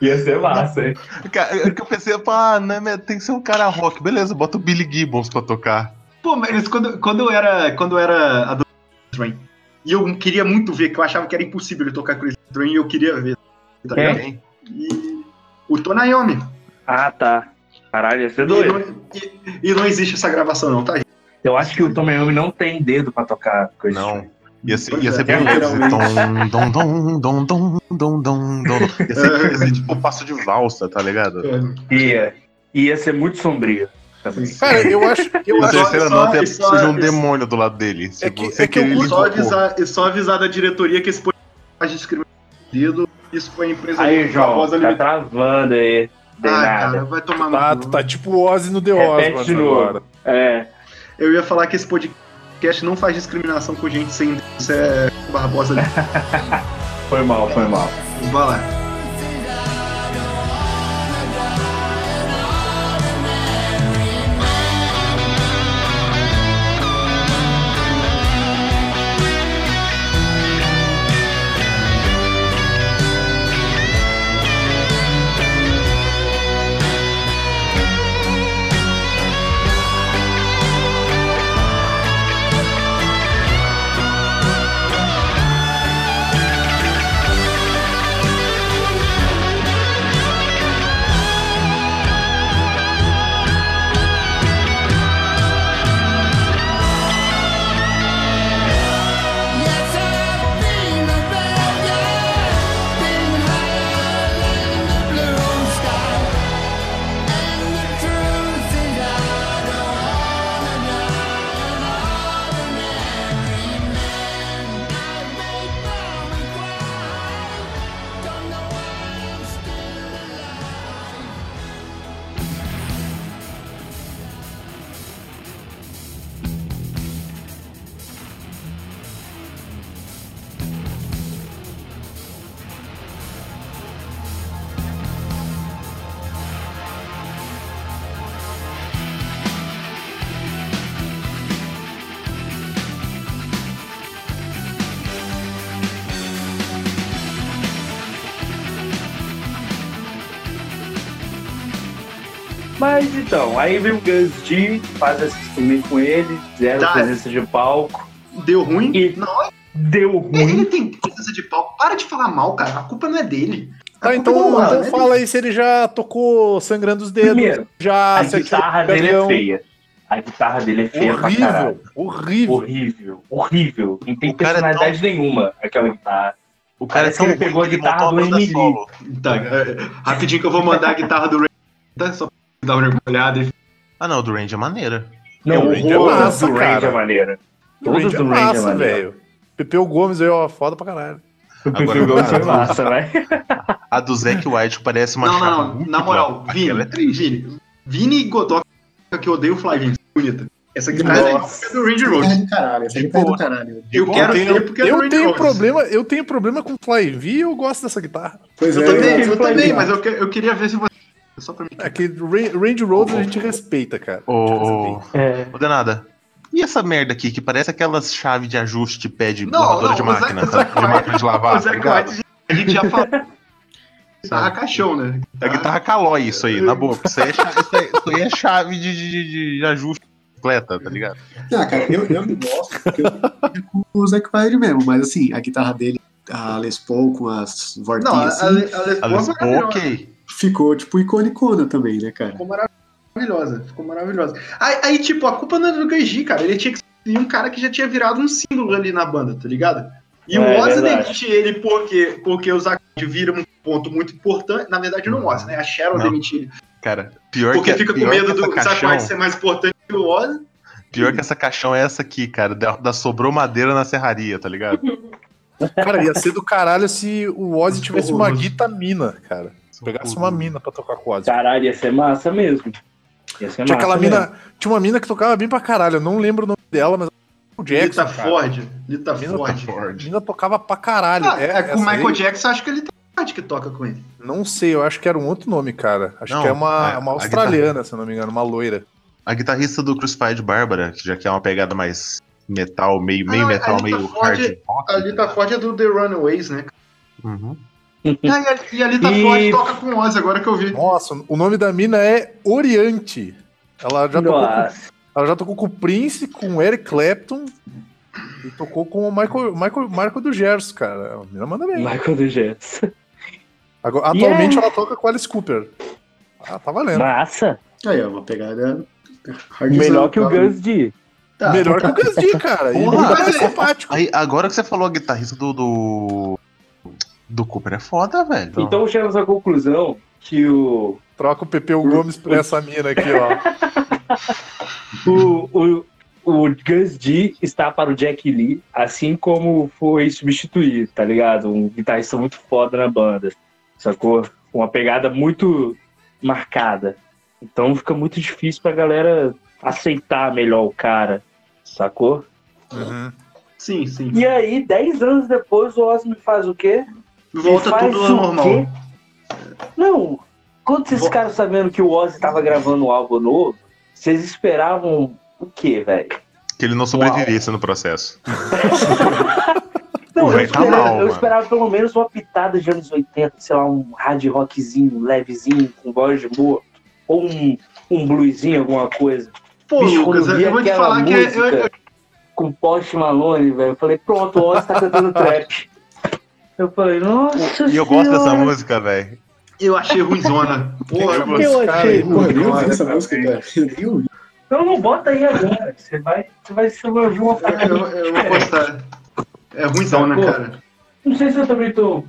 [SPEAKER 4] Ia ser massa, hein?
[SPEAKER 5] Cara, é que eu pensei, pá, né, mas tem que ser um cara rock. Beleza, bota o Billy Gibbons pra tocar.
[SPEAKER 2] Pô, mas quando, quando eu era. Quando eu era adolescente, e eu queria muito ver, que eu achava que era impossível ele tocar Crazy Train, e eu queria ver. Tá
[SPEAKER 4] Quem?
[SPEAKER 2] ligado? E o Tonayomi.
[SPEAKER 4] Ah, tá. Caralho, ia ser
[SPEAKER 2] E
[SPEAKER 4] doido.
[SPEAKER 2] não, e, e não existe essa gravação, não, tá? gente?
[SPEAKER 4] Eu acho que o Tom Iommi não tem dedo pra tocar coisa.
[SPEAKER 5] Não. Ia ser,
[SPEAKER 2] Pois
[SPEAKER 5] ia
[SPEAKER 2] é,
[SPEAKER 5] ser bem
[SPEAKER 6] literalmente.
[SPEAKER 5] Dom, dom, dom, dom, dom, dom, dom, dom. Ia ser, ia ser tipo passo de valsa, tá ligado?
[SPEAKER 4] Ia. Ia ser muito sombrio. Também.
[SPEAKER 3] Cara, eu acho. Eu
[SPEAKER 5] Na
[SPEAKER 3] acho
[SPEAKER 5] terceira
[SPEAKER 2] só-
[SPEAKER 5] nota é
[SPEAKER 2] só-
[SPEAKER 5] surge um demônio do lado dele.
[SPEAKER 3] É
[SPEAKER 5] Tipo,
[SPEAKER 3] que- é que eu
[SPEAKER 2] Só avisar, só avisar da diretoria que esse podcast faz discriminação de dedo. Isso foi a empresa
[SPEAKER 4] Aí, João, tá travando aí. Tem
[SPEAKER 2] Ah,
[SPEAKER 4] nada.
[SPEAKER 2] cara, vai tomar no
[SPEAKER 3] Tá,
[SPEAKER 2] cu.
[SPEAKER 3] tu tá tipo o Ozzy no The
[SPEAKER 4] novo.
[SPEAKER 3] agora.
[SPEAKER 4] É.
[SPEAKER 2] Eu ia falar que esse podcast não faz discriminação com gente sem. Isso é Barbosa Limitada.
[SPEAKER 4] Foi mal, foi mal.
[SPEAKER 2] Vai lá.
[SPEAKER 4] Mas então, aí vem o Gus G, faz esse instrumento com ele, zero
[SPEAKER 2] Tá.
[SPEAKER 4] presença de palco.
[SPEAKER 2] Deu ruim?
[SPEAKER 4] E-
[SPEAKER 2] Não,
[SPEAKER 4] Deu
[SPEAKER 2] ele
[SPEAKER 4] ruim.
[SPEAKER 2] tem presença de palco. Para de falar mal, cara. A culpa não é dele. A
[SPEAKER 3] Tá, então,
[SPEAKER 2] não é
[SPEAKER 3] então
[SPEAKER 2] dele.
[SPEAKER 3] fala aí se ele já tocou sangrando os dedos.
[SPEAKER 4] Primeiro,
[SPEAKER 3] já
[SPEAKER 4] A guitarra
[SPEAKER 3] no
[SPEAKER 4] dele é feia. A guitarra dele é feia pra
[SPEAKER 3] Horrível,
[SPEAKER 4] caralho.
[SPEAKER 3] horrível.
[SPEAKER 4] Horrível, horrível. Não tem
[SPEAKER 5] O é
[SPEAKER 4] personalidade nenhuma aquela guitarra.
[SPEAKER 5] O cara é
[SPEAKER 4] que ele pegou a
[SPEAKER 5] ele
[SPEAKER 4] guitarra do Emily.
[SPEAKER 2] Tá, é, rapidinho que eu vou mandar a guitarra do Ray. Tá, só dar uma olhada e
[SPEAKER 5] Ah, não, o do Range é maneira.
[SPEAKER 4] Não,
[SPEAKER 3] o
[SPEAKER 4] o
[SPEAKER 3] Range é
[SPEAKER 4] todas
[SPEAKER 3] massa,
[SPEAKER 4] do Range é maneira.
[SPEAKER 3] O
[SPEAKER 4] Todas
[SPEAKER 3] Range é
[SPEAKER 4] do Range é
[SPEAKER 3] massa, velho. Pepeu Gomes aí, ó, foda pra caralho.
[SPEAKER 4] O
[SPEAKER 5] Agora,
[SPEAKER 4] Pepeu Gomes
[SPEAKER 5] cara,
[SPEAKER 4] massa, vai.
[SPEAKER 5] A do Zack White parece uma
[SPEAKER 2] Não, não, não. Na moral, Vini,
[SPEAKER 5] Aquela é triste.
[SPEAKER 2] Vini, Vini Godoka, que eu odeio o Flyvin, bonita. Essa guitarra é
[SPEAKER 4] Nossa.
[SPEAKER 2] é do Range Road.
[SPEAKER 6] do caralho, essa guitarra é do caralho.
[SPEAKER 2] Eu quero
[SPEAKER 3] tenho-
[SPEAKER 2] ter porque é do
[SPEAKER 3] eu
[SPEAKER 2] Range
[SPEAKER 3] tenho
[SPEAKER 2] Road.
[SPEAKER 3] problema, eu tenho problema com Fly V e eu gosto dessa guitarra.
[SPEAKER 6] Pois
[SPEAKER 2] Eu
[SPEAKER 6] é,
[SPEAKER 2] também, eu também, mas eu queria ver se você. Só pra mim.
[SPEAKER 3] É que Ra- Range Road a gente respeita, cara. A
[SPEAKER 5] Ô,
[SPEAKER 3] respeita.
[SPEAKER 4] É.
[SPEAKER 5] ô, Denada. E essa merda aqui, que parece aquelas chaves de ajuste de pé de
[SPEAKER 2] Não,
[SPEAKER 5] lavadora
[SPEAKER 2] não,
[SPEAKER 5] de máquina,
[SPEAKER 2] o
[SPEAKER 5] tá? De máquina de lavar, tá ligado?
[SPEAKER 2] A gente já falou. Guitarra caixão, né?
[SPEAKER 5] A guitarra calói isso aí, na boa. Isso aí é chave, isso aí- isso aí é chave de, de, de ajuste completa, tá ligado?
[SPEAKER 6] Ah, cara, eu, eu não gosto, porque eu fico com o Zac Wilde mesmo, mas assim, a guitarra dele, a Les Paul com as
[SPEAKER 2] Não, a,
[SPEAKER 6] vortinhas,
[SPEAKER 2] a,
[SPEAKER 6] assim,
[SPEAKER 2] a Les
[SPEAKER 5] A
[SPEAKER 2] Paul
[SPEAKER 5] Les
[SPEAKER 2] é
[SPEAKER 5] Paul,
[SPEAKER 2] maravilhosa.
[SPEAKER 5] ok.
[SPEAKER 6] Ficou, tipo, iconicona também, né, cara?
[SPEAKER 2] Ficou maravilhosa. Ficou maravilhosa. Aí, aí, tipo, a culpa não é do Ganji, cara. Ele tinha que ser um cara que já tinha virado um símbolo ali na banda, tá ligado? E
[SPEAKER 4] É,
[SPEAKER 2] o Ozzy
[SPEAKER 4] verdade.
[SPEAKER 2] demitiu ele porque, porque o Zac vira um ponto muito importante. Na verdade, não o Ozzy, né? A Cheryl
[SPEAKER 5] Não.
[SPEAKER 2] demitiu ele.
[SPEAKER 5] Cara, pior
[SPEAKER 2] Porque
[SPEAKER 5] que,
[SPEAKER 2] fica com
[SPEAKER 5] pior
[SPEAKER 2] medo
[SPEAKER 5] que
[SPEAKER 2] do
[SPEAKER 5] caixão,
[SPEAKER 2] ser mais importante que o Ozzy.
[SPEAKER 5] Pior que essa caixão é essa aqui, cara. Da, da sobrou madeira na serraria, tá ligado?
[SPEAKER 3] Cara, ia ser do caralho se o Ozzy tivesse uma
[SPEAKER 2] Horroroso.
[SPEAKER 3] guita mina, cara. Se pegasse uma mina pra tocar com o Ozzy.
[SPEAKER 4] Caralho, ia ser massa mesmo. Ia ser
[SPEAKER 3] Tinha
[SPEAKER 4] massa
[SPEAKER 3] aquela
[SPEAKER 4] mesmo.
[SPEAKER 3] mina. Tinha uma mina que tocava bem pra caralho. Eu não lembro o nome dela, mas. O Jackson.
[SPEAKER 2] Lita
[SPEAKER 3] cara.
[SPEAKER 2] Ford. Lita
[SPEAKER 3] mina,
[SPEAKER 2] Ford.
[SPEAKER 3] a mina tocava pra caralho.
[SPEAKER 2] Ah, é, com o Michael
[SPEAKER 3] aí,
[SPEAKER 2] Jackson, acho que ele tem Ford que toca com ele.
[SPEAKER 3] Não sei, eu acho que era um outro nome, cara. Acho
[SPEAKER 5] Não,
[SPEAKER 3] que é uma,
[SPEAKER 5] é,
[SPEAKER 3] uma australiana, se eu não me engano, uma loira.
[SPEAKER 5] A guitarrista do Crucified Bárbara, que já que é uma pegada mais metal, meio, meio
[SPEAKER 2] Ah,
[SPEAKER 5] metal,
[SPEAKER 2] Lita
[SPEAKER 5] meio
[SPEAKER 2] Ford-
[SPEAKER 5] hard rock.
[SPEAKER 2] A Lita Ford é do The Runaways, né?
[SPEAKER 5] Uhum.
[SPEAKER 2] E a, e a Lita
[SPEAKER 4] E-
[SPEAKER 2] Ford toca com o Ozzy, agora que eu vi.
[SPEAKER 3] Nossa, o nome da mina é Oriente. Ela já, tocou com, ela já tocou com o Prince, com o Eric Clapton e tocou com o Michael, Michael, Marco do Gerson, cara. A mina manda bem.
[SPEAKER 4] Michael do Jets.
[SPEAKER 3] Agora, atualmente
[SPEAKER 4] Yeah.
[SPEAKER 3] ela toca com Alice Cooper. Ah, tá valendo.
[SPEAKER 4] Massa.
[SPEAKER 6] Aí, ó, uma pegada
[SPEAKER 4] Melhor que o
[SPEAKER 6] tá?
[SPEAKER 4] Gus D.
[SPEAKER 2] Tá.
[SPEAKER 3] Melhor que o Gus D, cara. E
[SPEAKER 5] Porra.
[SPEAKER 3] ainda mais simpático.
[SPEAKER 5] Aí, agora que você falou a guitarrista do. do, do Cooper é foda, velho.
[SPEAKER 4] Então chegamos à conclusão que o,
[SPEAKER 3] Troca o Pepeu Gomes por essa mina aqui, ó.
[SPEAKER 4] o, o, o Gus D está para o Jack Lee, assim como foi substituir, tá ligado? Um guitarrista muito foda na banda, sacou? Uma pegada muito marcada. Então fica muito difícil pra galera aceitar melhor o cara, sacou?
[SPEAKER 3] Uhum.
[SPEAKER 2] Sim, sim.
[SPEAKER 4] E aí, 10 anos depois, o Ozzy faz o quê?
[SPEAKER 2] Volta tudo
[SPEAKER 4] o
[SPEAKER 2] ao normal.
[SPEAKER 4] quê? Não, quando vocês
[SPEAKER 2] Vo-
[SPEAKER 4] ficaram sabendo que o Ozzy tava gravando um álbum novo, vocês esperavam o quê, velho?
[SPEAKER 5] Que ele não sobrevivesse no processo.
[SPEAKER 4] Não, eu,
[SPEAKER 5] Vai tá
[SPEAKER 4] esperava,
[SPEAKER 5] mal,
[SPEAKER 4] eu esperava pelo menos uma pitada de anos 80, sei lá, um hard rockzinho, levezinho, com voz de morto. Ou um, um bluesinho, alguma coisa.
[SPEAKER 2] Pô,
[SPEAKER 4] Bicho,
[SPEAKER 2] Lucas,
[SPEAKER 4] eu vi
[SPEAKER 2] eu vou te falar que eu, eu-
[SPEAKER 4] com Post Malone, velho, eu falei, pronto, o Ozzy tá cantando trap. Eu falei, nossa
[SPEAKER 5] E eu gosto dessa música, velho.
[SPEAKER 2] eu achei ruimzona. Porra,
[SPEAKER 4] Eu achei
[SPEAKER 6] eu nem
[SPEAKER 2] Nossa,
[SPEAKER 6] ouvi essa música, cara. Eu ouvi.
[SPEAKER 4] Então não bota aí agora. Você vai, você vai, você vai ouvir uma parada.
[SPEAKER 2] eu, eu vou postar. É ruimzona, cara.
[SPEAKER 4] Não sei se eu também tô,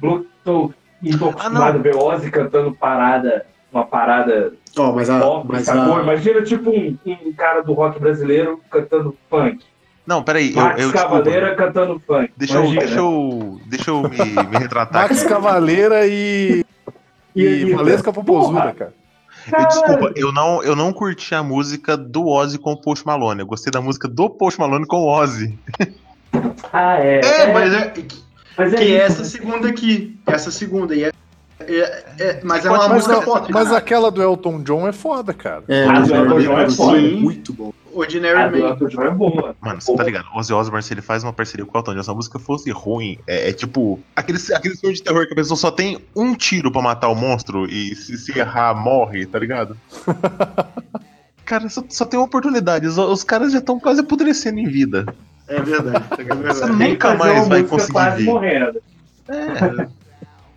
[SPEAKER 4] tô, não tô acostumado a ver Ozzy cantando parada, uma parada
[SPEAKER 6] Ó, mas a.
[SPEAKER 4] pop,
[SPEAKER 6] Mas
[SPEAKER 4] sacou?
[SPEAKER 6] a
[SPEAKER 4] Imagina tipo um, um cara do rock brasileiro cantando funk.
[SPEAKER 5] Não, peraí, eu,
[SPEAKER 4] Max
[SPEAKER 5] eu desculpa.
[SPEAKER 4] Cavaleira cantando funk.
[SPEAKER 5] Deixa eu, deixa eu, deixa eu me, me retratar
[SPEAKER 3] Max. Cavaleira e.
[SPEAKER 4] E
[SPEAKER 3] E. Valesca Popozuda, cara.
[SPEAKER 5] Eu, desculpa, eu não, eu não curti a música do Ozzy com o Post Malone. Eu gostei da música do Post Malone com o Ozzy.
[SPEAKER 4] Ah, é.
[SPEAKER 2] É, mas é,
[SPEAKER 4] mas é
[SPEAKER 2] que é essa segunda aqui. Essa segunda. E é, é- é- mas é uma
[SPEAKER 3] Mas,
[SPEAKER 2] música
[SPEAKER 3] a-
[SPEAKER 2] pop.
[SPEAKER 3] mas
[SPEAKER 2] cara.
[SPEAKER 3] aquela do Elton John é foda, cara.
[SPEAKER 6] É,
[SPEAKER 4] Ah,
[SPEAKER 6] mas
[SPEAKER 4] do
[SPEAKER 6] é
[SPEAKER 4] Elton John é foda.
[SPEAKER 6] bom, muito bom.
[SPEAKER 2] Ordinary
[SPEAKER 4] A do
[SPEAKER 2] Man.
[SPEAKER 4] É boa.
[SPEAKER 5] Mano, você tá ligado? Ozzy Osbourne, se ele faz uma parceria com o Elton John, se a música fosse ruim, é, é tipo aquele, aquele filme de terror que a pessoa só tem um tiro pra matar o monstro e se, se errar, morre, tá ligado? Cara, só, só tem uma oportunidade. Os, os caras já estão quase apodrecendo em vida.
[SPEAKER 2] É verdade. É
[SPEAKER 5] Você
[SPEAKER 2] verdade.
[SPEAKER 4] que
[SPEAKER 5] Nunca mais vai conseguir
[SPEAKER 4] quase
[SPEAKER 5] ver.
[SPEAKER 4] morrendo.
[SPEAKER 5] É.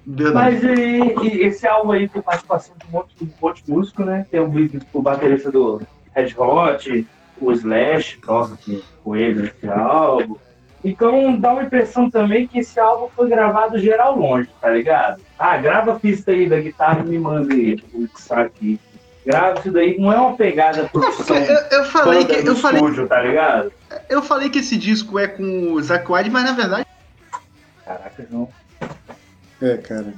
[SPEAKER 2] verdade.
[SPEAKER 4] Mas e, e esse álbum aí tem participação de um monte, de um monte de músico, né? Tem o, o baterista do Red Hot, o Slash, toca com- com ele nesse álbum. Então dá uma impressão também que esse álbum foi gravado geral longe, tá ligado? Ah, grava a pista aí da guitarra e me manda aí, vou mixar aqui. Grava isso daí, não é uma pegada produção
[SPEAKER 2] eu, eu falei que
[SPEAKER 4] no
[SPEAKER 2] eu falei,
[SPEAKER 4] estúdio, tá ligado?
[SPEAKER 2] eu falei que esse disco é com o Zack Wilde, mas na verdade
[SPEAKER 4] Caraca, não.
[SPEAKER 6] É, cara.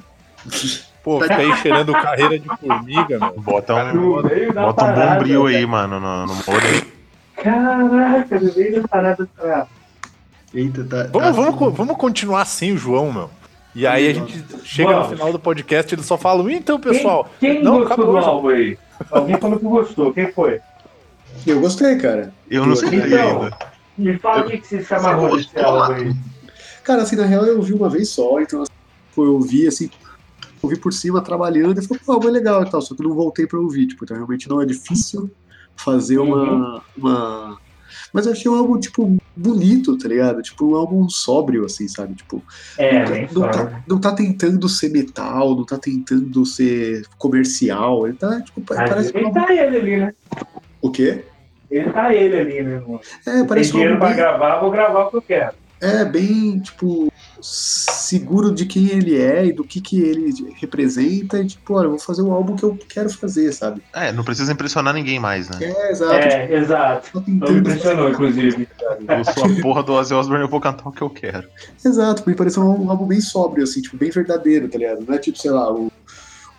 [SPEAKER 3] Pô, fica aí cheirando carreira de formiga, meu.
[SPEAKER 5] Bota um, bota um bombril aí, mano, no, no.
[SPEAKER 4] Caraca, no meio da parada. Tá.
[SPEAKER 2] Eita, tá. tá
[SPEAKER 3] Vamos, vamos,
[SPEAKER 2] assim.
[SPEAKER 3] vamos continuar sem o João, meu. E aí a gente chega no
[SPEAKER 4] Vamos.
[SPEAKER 3] final do podcast e ele só fala, então, pessoal.
[SPEAKER 4] Quem, quem
[SPEAKER 3] não,
[SPEAKER 4] gostou
[SPEAKER 3] acabou
[SPEAKER 4] do álbum aí? Alguém falou que gostou. Quem foi?
[SPEAKER 6] Eu gostei, cara.
[SPEAKER 5] Eu não sei
[SPEAKER 4] Então,
[SPEAKER 5] ainda.
[SPEAKER 4] me fala o que, você se amarrou
[SPEAKER 2] Você
[SPEAKER 4] desse álbum aí.
[SPEAKER 6] Cara, assim, na real eu ouvi uma vez só, então assim, eu ouvi assim, ouvi por cima trabalhando e falei, pô, foi legal e tal, só que eu não voltei pra ouvir, tipo, então realmente não é difícil fazer uma. uma... Mas eu achei um álbum, tipo, bonito, tá ligado? Tipo, um álbum sóbrio, assim, sabe? Tipo,
[SPEAKER 4] É,
[SPEAKER 6] não,
[SPEAKER 4] bem
[SPEAKER 6] não tá, não tá tentando ser metal, não tá tentando ser comercial, ele tá, tipo,
[SPEAKER 4] Mas
[SPEAKER 6] parece
[SPEAKER 4] ele
[SPEAKER 6] álbum...
[SPEAKER 4] tá ele ali, né?
[SPEAKER 6] O quê?
[SPEAKER 4] Ele tá ele ali, né? irmão?
[SPEAKER 6] É,
[SPEAKER 4] Tem
[SPEAKER 6] parece um
[SPEAKER 4] dinheiro pra
[SPEAKER 6] bem,
[SPEAKER 4] gravar, vou gravar o que eu quero.
[SPEAKER 6] é, bem, tipo, seguro de quem ele é e do que que ele representa e, tipo, olha, eu vou fazer o álbum que eu quero fazer, sabe?
[SPEAKER 5] É, não precisa impressionar ninguém mais, né?
[SPEAKER 6] É, exato.
[SPEAKER 4] É, exato.
[SPEAKER 6] Tipo, tô
[SPEAKER 4] Não me impressionou, inclusive.
[SPEAKER 5] Eu sou a porra do Ozzy Osbourne, eu vou cantar o que eu quero.
[SPEAKER 6] Exato, me pareceu um, um álbum bem sóbrio, assim, tipo, bem verdadeiro, tá ligado? Não é tipo, sei lá, o,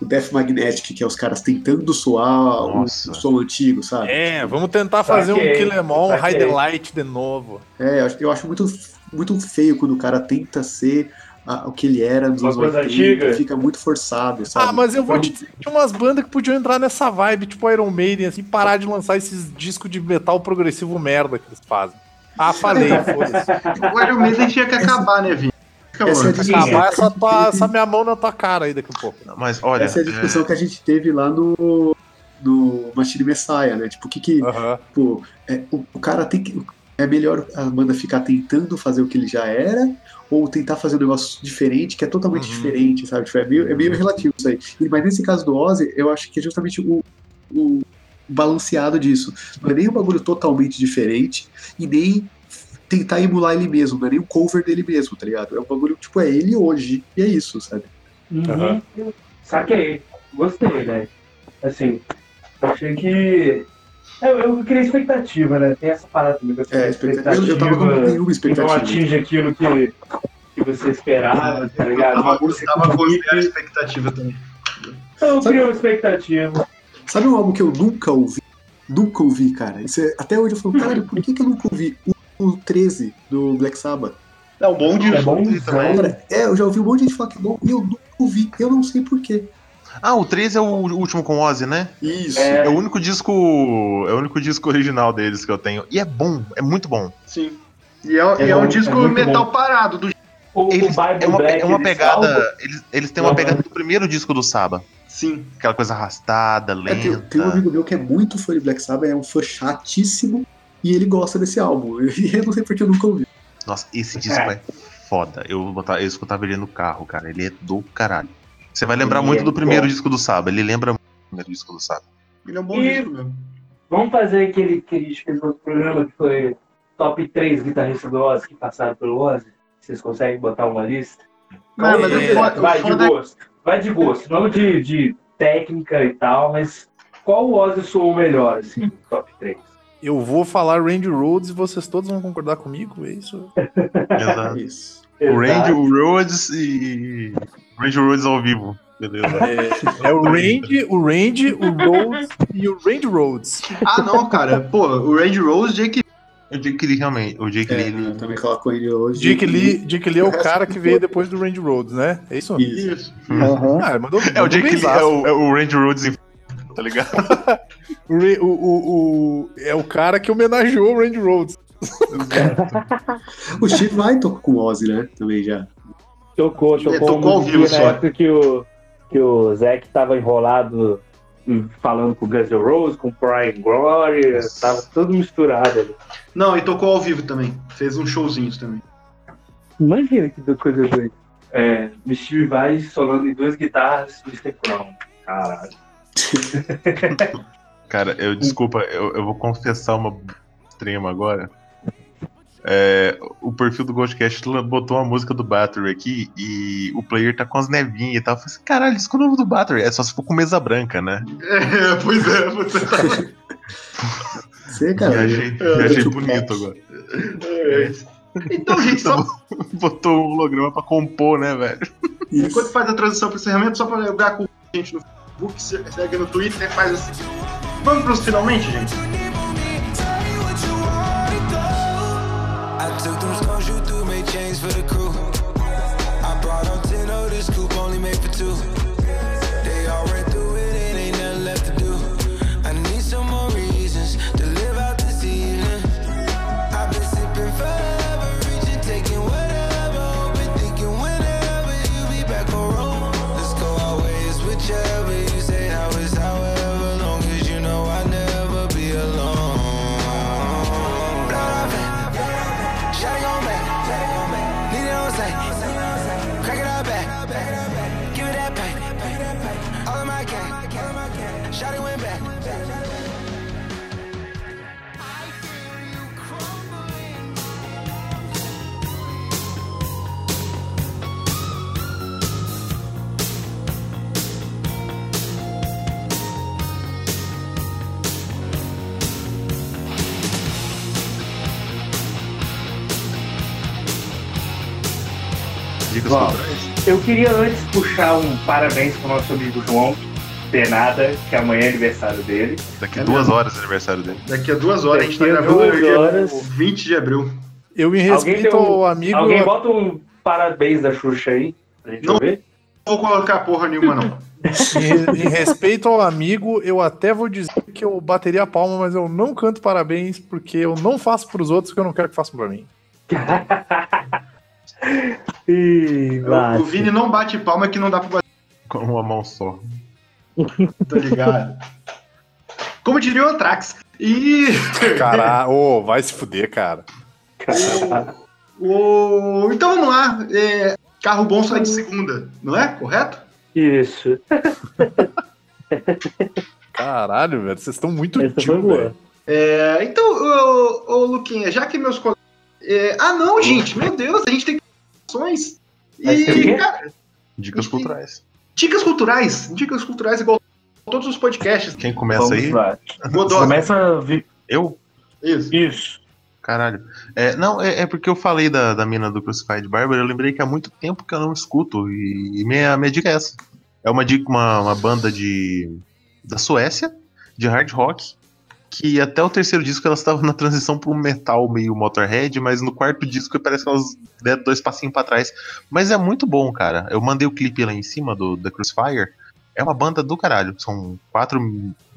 [SPEAKER 6] o Death Magnetic, que é os caras tentando soar o, o som antigo, sabe?
[SPEAKER 3] É, vamos tentar fazer
[SPEAKER 4] Saquei,
[SPEAKER 3] um Kill Em All,
[SPEAKER 4] saquei.
[SPEAKER 3] Hide the Light de novo.
[SPEAKER 6] É, eu acho, eu acho muito, muito feio quando o cara tenta ser a- o que ele era nos anos
[SPEAKER 4] coisa
[SPEAKER 6] 80,
[SPEAKER 4] antiga.
[SPEAKER 6] fica muito forçado, sabe?
[SPEAKER 3] Ah, mas eu vou te dizer que tinha umas bandas que podiam entrar nessa vibe, tipo Iron Maiden, assim, parar de lançar esses discos de metal progressivo merda que eles fazem. Ah, falei, foda-se.
[SPEAKER 2] O Iron Maiden tinha que acabar, né.
[SPEAKER 6] Essa é discussão.
[SPEAKER 3] Acabar essa, tua, essa minha mão na tua cara aí daqui a pouco.
[SPEAKER 5] Mas olha,
[SPEAKER 6] Essa é a discussão que a gente teve lá no, no Machine Messiah, né? Tipo, o que que...
[SPEAKER 3] Aham.
[SPEAKER 6] Pô, é, o, o cara tem que. É melhor a banda ficar tentando fazer o que ele já era, ou tentar fazer um negócio diferente, que é totalmente
[SPEAKER 3] Uhum.
[SPEAKER 6] diferente, sabe? Tipo, é, meio, é meio relativo isso aí. E- Mas nesse caso do Ozzy, eu acho que é justamente o, o balanceado disso. Não é nem um bagulho totalmente diferente, e nem tentar emular ele mesmo, não é nem um cover dele mesmo, tá ligado? É um bagulho, tipo, é ele hoje, e é isso, sabe?
[SPEAKER 4] Uhum. Saquei. Gostei, velho. Assim, achei que Eu, eu criei expectativa, né? Tem essa parada também. que eu
[SPEAKER 6] É, expectativa. Eu, eu tava com nenhuma
[SPEAKER 4] que não
[SPEAKER 6] expectativa.
[SPEAKER 4] atinge aquilo que, que você esperava, tá ligado?
[SPEAKER 1] Eu tava,
[SPEAKER 4] música
[SPEAKER 1] tava
[SPEAKER 4] com
[SPEAKER 1] zero expectativa também.
[SPEAKER 4] Criei uma expectativa.
[SPEAKER 6] Sabe um álbum que eu nunca ouvi? Nunca ouvi, cara. Isso é- até hoje eu falo, cara, por que, que eu nunca ouvi o, o 13 do Black Sabbath?
[SPEAKER 1] É um bom disco
[SPEAKER 4] É bom.
[SPEAKER 6] Cara, é, eu já ouvi um monte de gente falar que é bom e eu nunca ouvi. Eu não sei porquê.
[SPEAKER 5] Ah, o 13 é o último com o Ozzy, né?
[SPEAKER 6] Isso.
[SPEAKER 4] É.
[SPEAKER 5] É o único disco. É o único disco original deles que eu tenho. E é bom, é muito bom.
[SPEAKER 1] Sim. E é,
[SPEAKER 4] É
[SPEAKER 1] e é um
[SPEAKER 4] bom,
[SPEAKER 1] disco
[SPEAKER 4] é muito
[SPEAKER 1] metal
[SPEAKER 4] bom.
[SPEAKER 1] parado. Do...
[SPEAKER 4] O, o
[SPEAKER 5] Eles,
[SPEAKER 4] Bible
[SPEAKER 5] é uma,
[SPEAKER 4] Black
[SPEAKER 5] é uma
[SPEAKER 4] eles
[SPEAKER 5] pegada. Eles, eles têm uma
[SPEAKER 4] Aham.
[SPEAKER 5] pegada do primeiro disco do Saba.
[SPEAKER 1] Sim.
[SPEAKER 5] Aquela coisa arrastada,
[SPEAKER 6] É,
[SPEAKER 5] lenta.
[SPEAKER 6] tem, tem um amigo meu que é muito fã de Black Sabbath, é um fã chatíssimo, e ele gosta desse álbum. E eu não sei porque eu nunca ouvi.
[SPEAKER 5] Nossa, esse disco é foda. Eu, vou botar, eu escutava ele no carro, cara. Ele é do caralho. Você vai lembrar
[SPEAKER 4] Ele
[SPEAKER 5] muito
[SPEAKER 4] é
[SPEAKER 5] do primeiro
[SPEAKER 4] bom.
[SPEAKER 5] disco do Saba. Ele lembra muito do primeiro disco do Saba.
[SPEAKER 1] Ele é um bom
[SPEAKER 4] E-
[SPEAKER 1] disco mesmo.
[SPEAKER 4] Vamos fazer aquele que a gente fez no outro programa que foi top 3 guitarristas do Ozzy que passaram pelo Ozzy. Vocês conseguem botar uma lista?
[SPEAKER 1] Não, mas
[SPEAKER 4] É,
[SPEAKER 1] o
[SPEAKER 4] vai de gosto. Vai de gosto, não de, de técnica e tal, mas qual o Ozzy soou melhor, assim, no top 3?
[SPEAKER 3] Eu vou falar Randy Rhodes e vocês todos vão concordar comigo, é isso?
[SPEAKER 5] Exato.
[SPEAKER 6] Isso.
[SPEAKER 5] o Randy, o Rhodes e. o Randy Rhodes ao vivo. Beleza.
[SPEAKER 3] É, é o Randy, o Randy, o Rhodes e o Randy Rhodes.
[SPEAKER 1] Ah, não, cara. Pô, o Randy Rose, Jake.
[SPEAKER 5] O Jake Lee realmente. O Jake
[SPEAKER 6] É,
[SPEAKER 5] Lee. ele-
[SPEAKER 6] também coloco ele hoje.
[SPEAKER 3] Dick Lee, Dick Lee é o cara que veio depois do Randy Rhodes, né? É isso?
[SPEAKER 6] Isso.
[SPEAKER 1] Isso.
[SPEAKER 3] Ah, mandou,
[SPEAKER 5] É o
[SPEAKER 3] mandou
[SPEAKER 5] Jake Lee, é o, é o Randy Rhodes em. Tá ligado?
[SPEAKER 3] O, o, o, o- é o cara que homenageou o Randy Rhodes.
[SPEAKER 6] O Steve Vai tocou com o Ozzy, né? Também já.
[SPEAKER 4] Tocou, tocou,
[SPEAKER 1] ao vivo só.
[SPEAKER 4] que o, que o Zac tava enrolado falando com o Guns N' Roses, com o Prime Glory, tava tudo misturado ali.
[SPEAKER 1] Não, e tocou ao vivo também. Fez uns showzinhos também.
[SPEAKER 4] Imagina que coisa doida. É, Steve Vai solando em duas guitarras, Mr. Crown. Caralho.
[SPEAKER 5] Cara, eu desculpa, eu, eu vou confessar uma extrema agora. É, o perfil do Ghostcast botou uma música do Battery aqui e o player tá com as nevinhas e tal. Eu falei assim, caralho, disco novo do Battery. É só se for com mesa branca, né?
[SPEAKER 1] É, pois é, você tá.
[SPEAKER 5] E
[SPEAKER 6] cara.
[SPEAKER 5] achei,
[SPEAKER 6] eu-
[SPEAKER 5] e achei
[SPEAKER 6] eu-
[SPEAKER 5] bonito agora.
[SPEAKER 1] É. Então, gente, só
[SPEAKER 5] Botou um holograma pra compor, né, velho?
[SPEAKER 6] Isso.
[SPEAKER 1] enquanto faz a transição pro encerramento, só pra lembrar com a gente no Facebook, se- segue no Twitter, faz assim. Vamos pros finalmente, gente?
[SPEAKER 4] Eu queria antes puxar um parabéns pro nosso amigo João Denada, que amanhã é aniversário dele.
[SPEAKER 5] Daqui
[SPEAKER 1] É
[SPEAKER 5] duas
[SPEAKER 1] mesmo?
[SPEAKER 5] horas é aniversário dele.
[SPEAKER 1] Daqui a duas horas, a gente tá
[SPEAKER 4] Daqui a
[SPEAKER 1] gravando
[SPEAKER 4] duas
[SPEAKER 1] dia
[SPEAKER 4] horas.
[SPEAKER 1] 20 de abril.
[SPEAKER 3] Eu,
[SPEAKER 4] Alguém
[SPEAKER 3] respeito
[SPEAKER 4] um-
[SPEAKER 3] ao amigo.
[SPEAKER 4] Alguém bota um parabéns da Xuxa aí, pra gente
[SPEAKER 1] Não.
[SPEAKER 4] ouvir?
[SPEAKER 1] Não vou colocar porra nenhuma, não.
[SPEAKER 3] Em, em respeito ao amigo, eu até vou dizer que eu bateria a palma, mas eu não canto parabéns porque eu não faço pros outros o que eu não quero que façam pra mim.
[SPEAKER 4] Ih,
[SPEAKER 1] O, o Vini não bate palma que não dá pra bater,
[SPEAKER 5] Com uma mão só.
[SPEAKER 1] tá ligado? Como diria o Antrax. E
[SPEAKER 3] Caralho, ô, vai se fuder, cara.
[SPEAKER 1] o... Então vamos lá. É, Carro bom sai de segunda, não é? Correto?
[SPEAKER 4] Isso.
[SPEAKER 3] Caralho, velho, vocês estão muito velho.
[SPEAKER 1] É, então, ô, ô, Luquinha, já que meus colegas. é, ah, não, gente, meu Deus, a gente tem ações.
[SPEAKER 4] Mas?
[SPEAKER 1] E, cara,
[SPEAKER 5] Dicas
[SPEAKER 1] E-
[SPEAKER 5] culturais.
[SPEAKER 1] dicas culturais. Dicas culturais igual
[SPEAKER 2] todos os podcasts.
[SPEAKER 5] Quem começa
[SPEAKER 4] Vamos
[SPEAKER 5] aí?
[SPEAKER 4] lá. Começa vi-
[SPEAKER 5] Eu?
[SPEAKER 2] Isso.
[SPEAKER 4] Isso.
[SPEAKER 5] Caralho. É, não, é, é porque eu falei da, da mina do Crucified Barber, eu lembrei que há muito tempo que eu não escuto. E, e minha, minha dica é essa. É uma dica, uma, uma banda de. da Suécia, de hard rock. Que até o terceiro disco elas estavam na transição para um metal meio Motorhead, mas no quarto disco parece que elas deram dois passinhos pra trás. Mas é muito bom, cara. Eu mandei o clipe lá em cima do The Crucifier. É uma banda do caralho. São quatro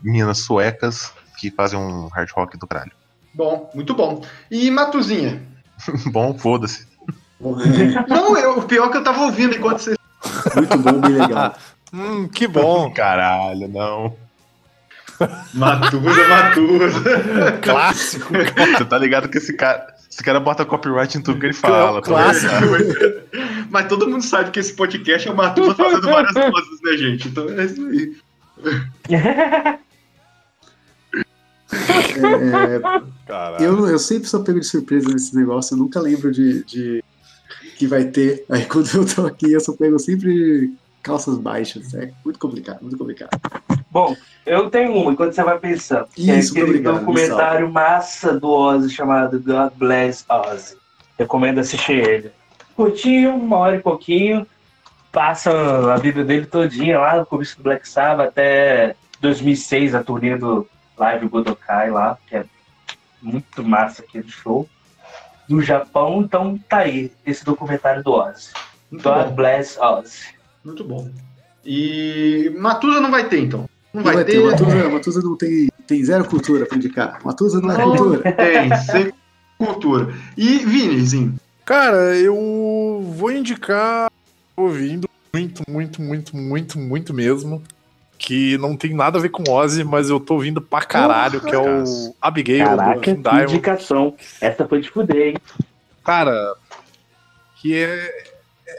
[SPEAKER 5] meninas suecas que fazem um hard rock do caralho.
[SPEAKER 2] Bom, muito bom. E Matuzinha?
[SPEAKER 5] bom, foda-se.
[SPEAKER 2] Não, eu, o pior é que eu tava ouvindo enquanto vocês.
[SPEAKER 6] Muito bom, bem legal.
[SPEAKER 3] Hum, que bom.
[SPEAKER 5] Caralho, não.
[SPEAKER 2] Matuza, Matuza.
[SPEAKER 3] Clássico.
[SPEAKER 5] Você tá ligado que esse cara. Esse cara bota copyright em tudo que ele fala. tá
[SPEAKER 3] Clássico.
[SPEAKER 2] Mas todo mundo sabe que esse podcast é o Matuza fazendo várias coisas, né, gente? Então é isso aí.
[SPEAKER 6] É, eu, eu sempre sou pego de surpresa nesse negócio, eu nunca lembro de, de que vai ter. Aí quando eu tô aqui, eu sou pego sempre de calças baixas. É muito complicado, muito complicado.
[SPEAKER 4] Bom, eu tenho uma, enquanto você vai pensando. é
[SPEAKER 6] Isso,
[SPEAKER 4] aquele
[SPEAKER 6] obrigado,
[SPEAKER 4] documentário massa do Ozzy chamado God Bless Ozzy. Recomendo assistir ele. Curtinho, uma hora e pouquinho. Passa a vida dele todinha lá no começo do Black Sabbath até 2006, a turnê do Live Godokai lá, que é muito massa aquele show. Do Japão, então tá aí, esse documentário do Ozzy.
[SPEAKER 2] Muito
[SPEAKER 4] God
[SPEAKER 2] bom.
[SPEAKER 4] Bless Ozzy.
[SPEAKER 2] Muito bom. E Matuza não vai ter, então. Não vai,
[SPEAKER 6] vai
[SPEAKER 2] ter.
[SPEAKER 6] ter, Matuza, Matuza não tem, tem zero cultura pra indicar. Matuza não é
[SPEAKER 2] Não
[SPEAKER 6] cultura.
[SPEAKER 2] tem, sem cultura. E Vinizinho?
[SPEAKER 3] Cara, eu vou indicar ouvindo muito, muito, muito, muito, muito mesmo. Que não tem nada a ver com Ozzy, mas eu tô ouvindo pra caralho, que é o Abigail
[SPEAKER 4] Caraca,
[SPEAKER 3] do Diamond.
[SPEAKER 4] indicação. Essa foi de fuder, hein?
[SPEAKER 3] Cara, que é,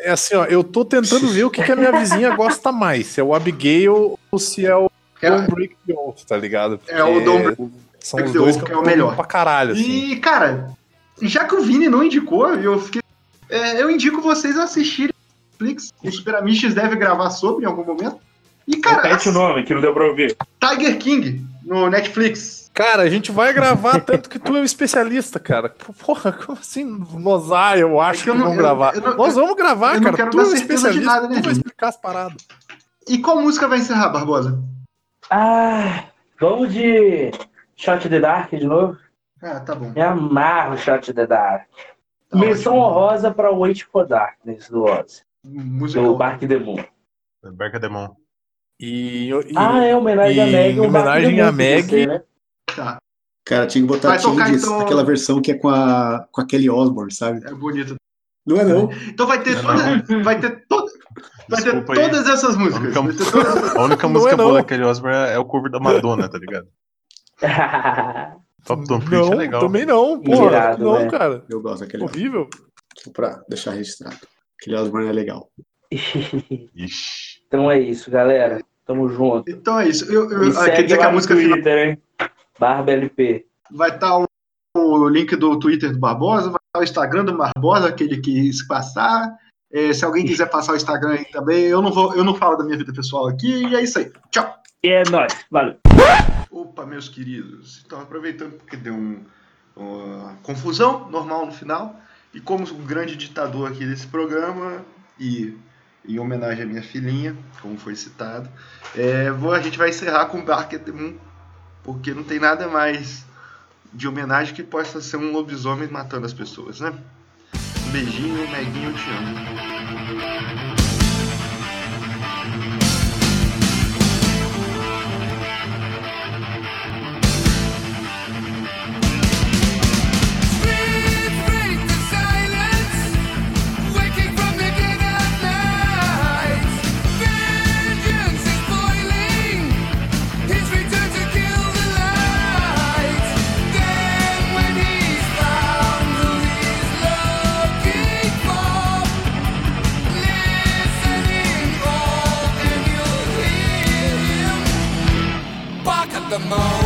[SPEAKER 3] é assim, ó, eu tô tentando ver o que, que a minha vizinha gosta mais, se é o Abigail ou se é o
[SPEAKER 2] É,
[SPEAKER 3] Don't Break the Oath, tá ligado?
[SPEAKER 2] É o Don't
[SPEAKER 3] Porque São
[SPEAKER 2] Break
[SPEAKER 3] os
[SPEAKER 2] the
[SPEAKER 3] dois que
[SPEAKER 2] é
[SPEAKER 3] eu
[SPEAKER 2] o melhor.
[SPEAKER 3] pra caralho, assim.
[SPEAKER 2] E, cara, já que o Vini não indicou, eu fiquei. é, eu indico vocês a assistirem Netflix. O Super Amiches deve gravar sobre em algum momento. E, cara,
[SPEAKER 4] Repete o nome, que não deu pra ouvir.
[SPEAKER 2] Tiger King no Netflix.
[SPEAKER 3] Cara, a gente vai gravar tanto que tu é um especialista, cara. Porra, como assim? Nós, ah, eu acho
[SPEAKER 2] É
[SPEAKER 3] que,
[SPEAKER 2] que eu não-
[SPEAKER 3] vamos
[SPEAKER 2] eu-
[SPEAKER 3] gravar.
[SPEAKER 2] eu não-
[SPEAKER 3] Nós vamos gravar,
[SPEAKER 2] eu não
[SPEAKER 3] cara.
[SPEAKER 2] quero
[SPEAKER 3] Tu
[SPEAKER 2] dar
[SPEAKER 3] é um especialista,
[SPEAKER 2] nada, né,
[SPEAKER 3] tu vai explicar as paradas.
[SPEAKER 2] E qual música vai encerrar, Barbosa?
[SPEAKER 4] Ah, vamos de Shot the Dark de novo?
[SPEAKER 2] Ah, tá bom.
[SPEAKER 4] Me amarro Shot the Dark.
[SPEAKER 2] Tá
[SPEAKER 4] Menção honrosa pra Wait for Darkness do Ozzy,
[SPEAKER 2] Música.
[SPEAKER 4] do Bark the Moon.
[SPEAKER 5] Berca Demon.
[SPEAKER 3] E, e-
[SPEAKER 4] Ah, é homenagem à
[SPEAKER 3] e
[SPEAKER 4] Meg. o Bark
[SPEAKER 3] homenagem à Meg.
[SPEAKER 4] né?
[SPEAKER 2] Tá,
[SPEAKER 6] Cara, tinha que botar
[SPEAKER 2] Vai tocar,
[SPEAKER 6] Changes,
[SPEAKER 2] então-
[SPEAKER 6] aquela versão que é com a, com a Kelly Osbourne, sabe?
[SPEAKER 2] é bonito.
[SPEAKER 6] Não é não.
[SPEAKER 2] Então vai ter toda, vai ter vai ter
[SPEAKER 5] aí.
[SPEAKER 2] todas essas músicas.
[SPEAKER 5] A única-
[SPEAKER 2] todas
[SPEAKER 5] A única
[SPEAKER 3] Não
[SPEAKER 5] música
[SPEAKER 3] é,
[SPEAKER 5] boa daquele Osborne é o cover da Madonna, tá ligado? Top Tom Preach
[SPEAKER 3] não,
[SPEAKER 5] é legal.
[SPEAKER 3] também não, porra.
[SPEAKER 4] Irado,
[SPEAKER 3] não,
[SPEAKER 4] né?
[SPEAKER 3] cara.
[SPEAKER 6] Eu gosto daquele.
[SPEAKER 3] Horrível.
[SPEAKER 6] Só pra deixar registrado. Aquele Osbourne é legal.
[SPEAKER 5] Ixi.
[SPEAKER 4] então é isso, galera. Tamo junto.
[SPEAKER 2] Então é isso. Eu, eu,
[SPEAKER 4] Me
[SPEAKER 2] ah, quer dizer que
[SPEAKER 4] lá
[SPEAKER 2] a
[SPEAKER 4] no
[SPEAKER 2] música final
[SPEAKER 4] Twitter, hein? Barba LP.
[SPEAKER 2] vai estar o, o link do Twitter do Barbosa, vai estar o Instagram do Barbosa, aquele que quis passar. É, se alguém quiser passar o Instagram aí também, eu não vou, eu não falo da minha vida pessoal aqui, e é isso aí. Tchau.
[SPEAKER 4] E é nóis. Valeu.
[SPEAKER 2] Opa, meus queridos. Então, aproveitando porque deu um, uma confusão normal no final, e como o grande ditador aqui desse programa, e em homenagem à minha filhinha, como foi citado, é, vou, a gente vai encerrar com the Moon, porque não tem nada mais de homenagem que possa ser um lobisomem matando as pessoas, né? Beijinho, Meguinho, eu te amo.
[SPEAKER 7] Oh.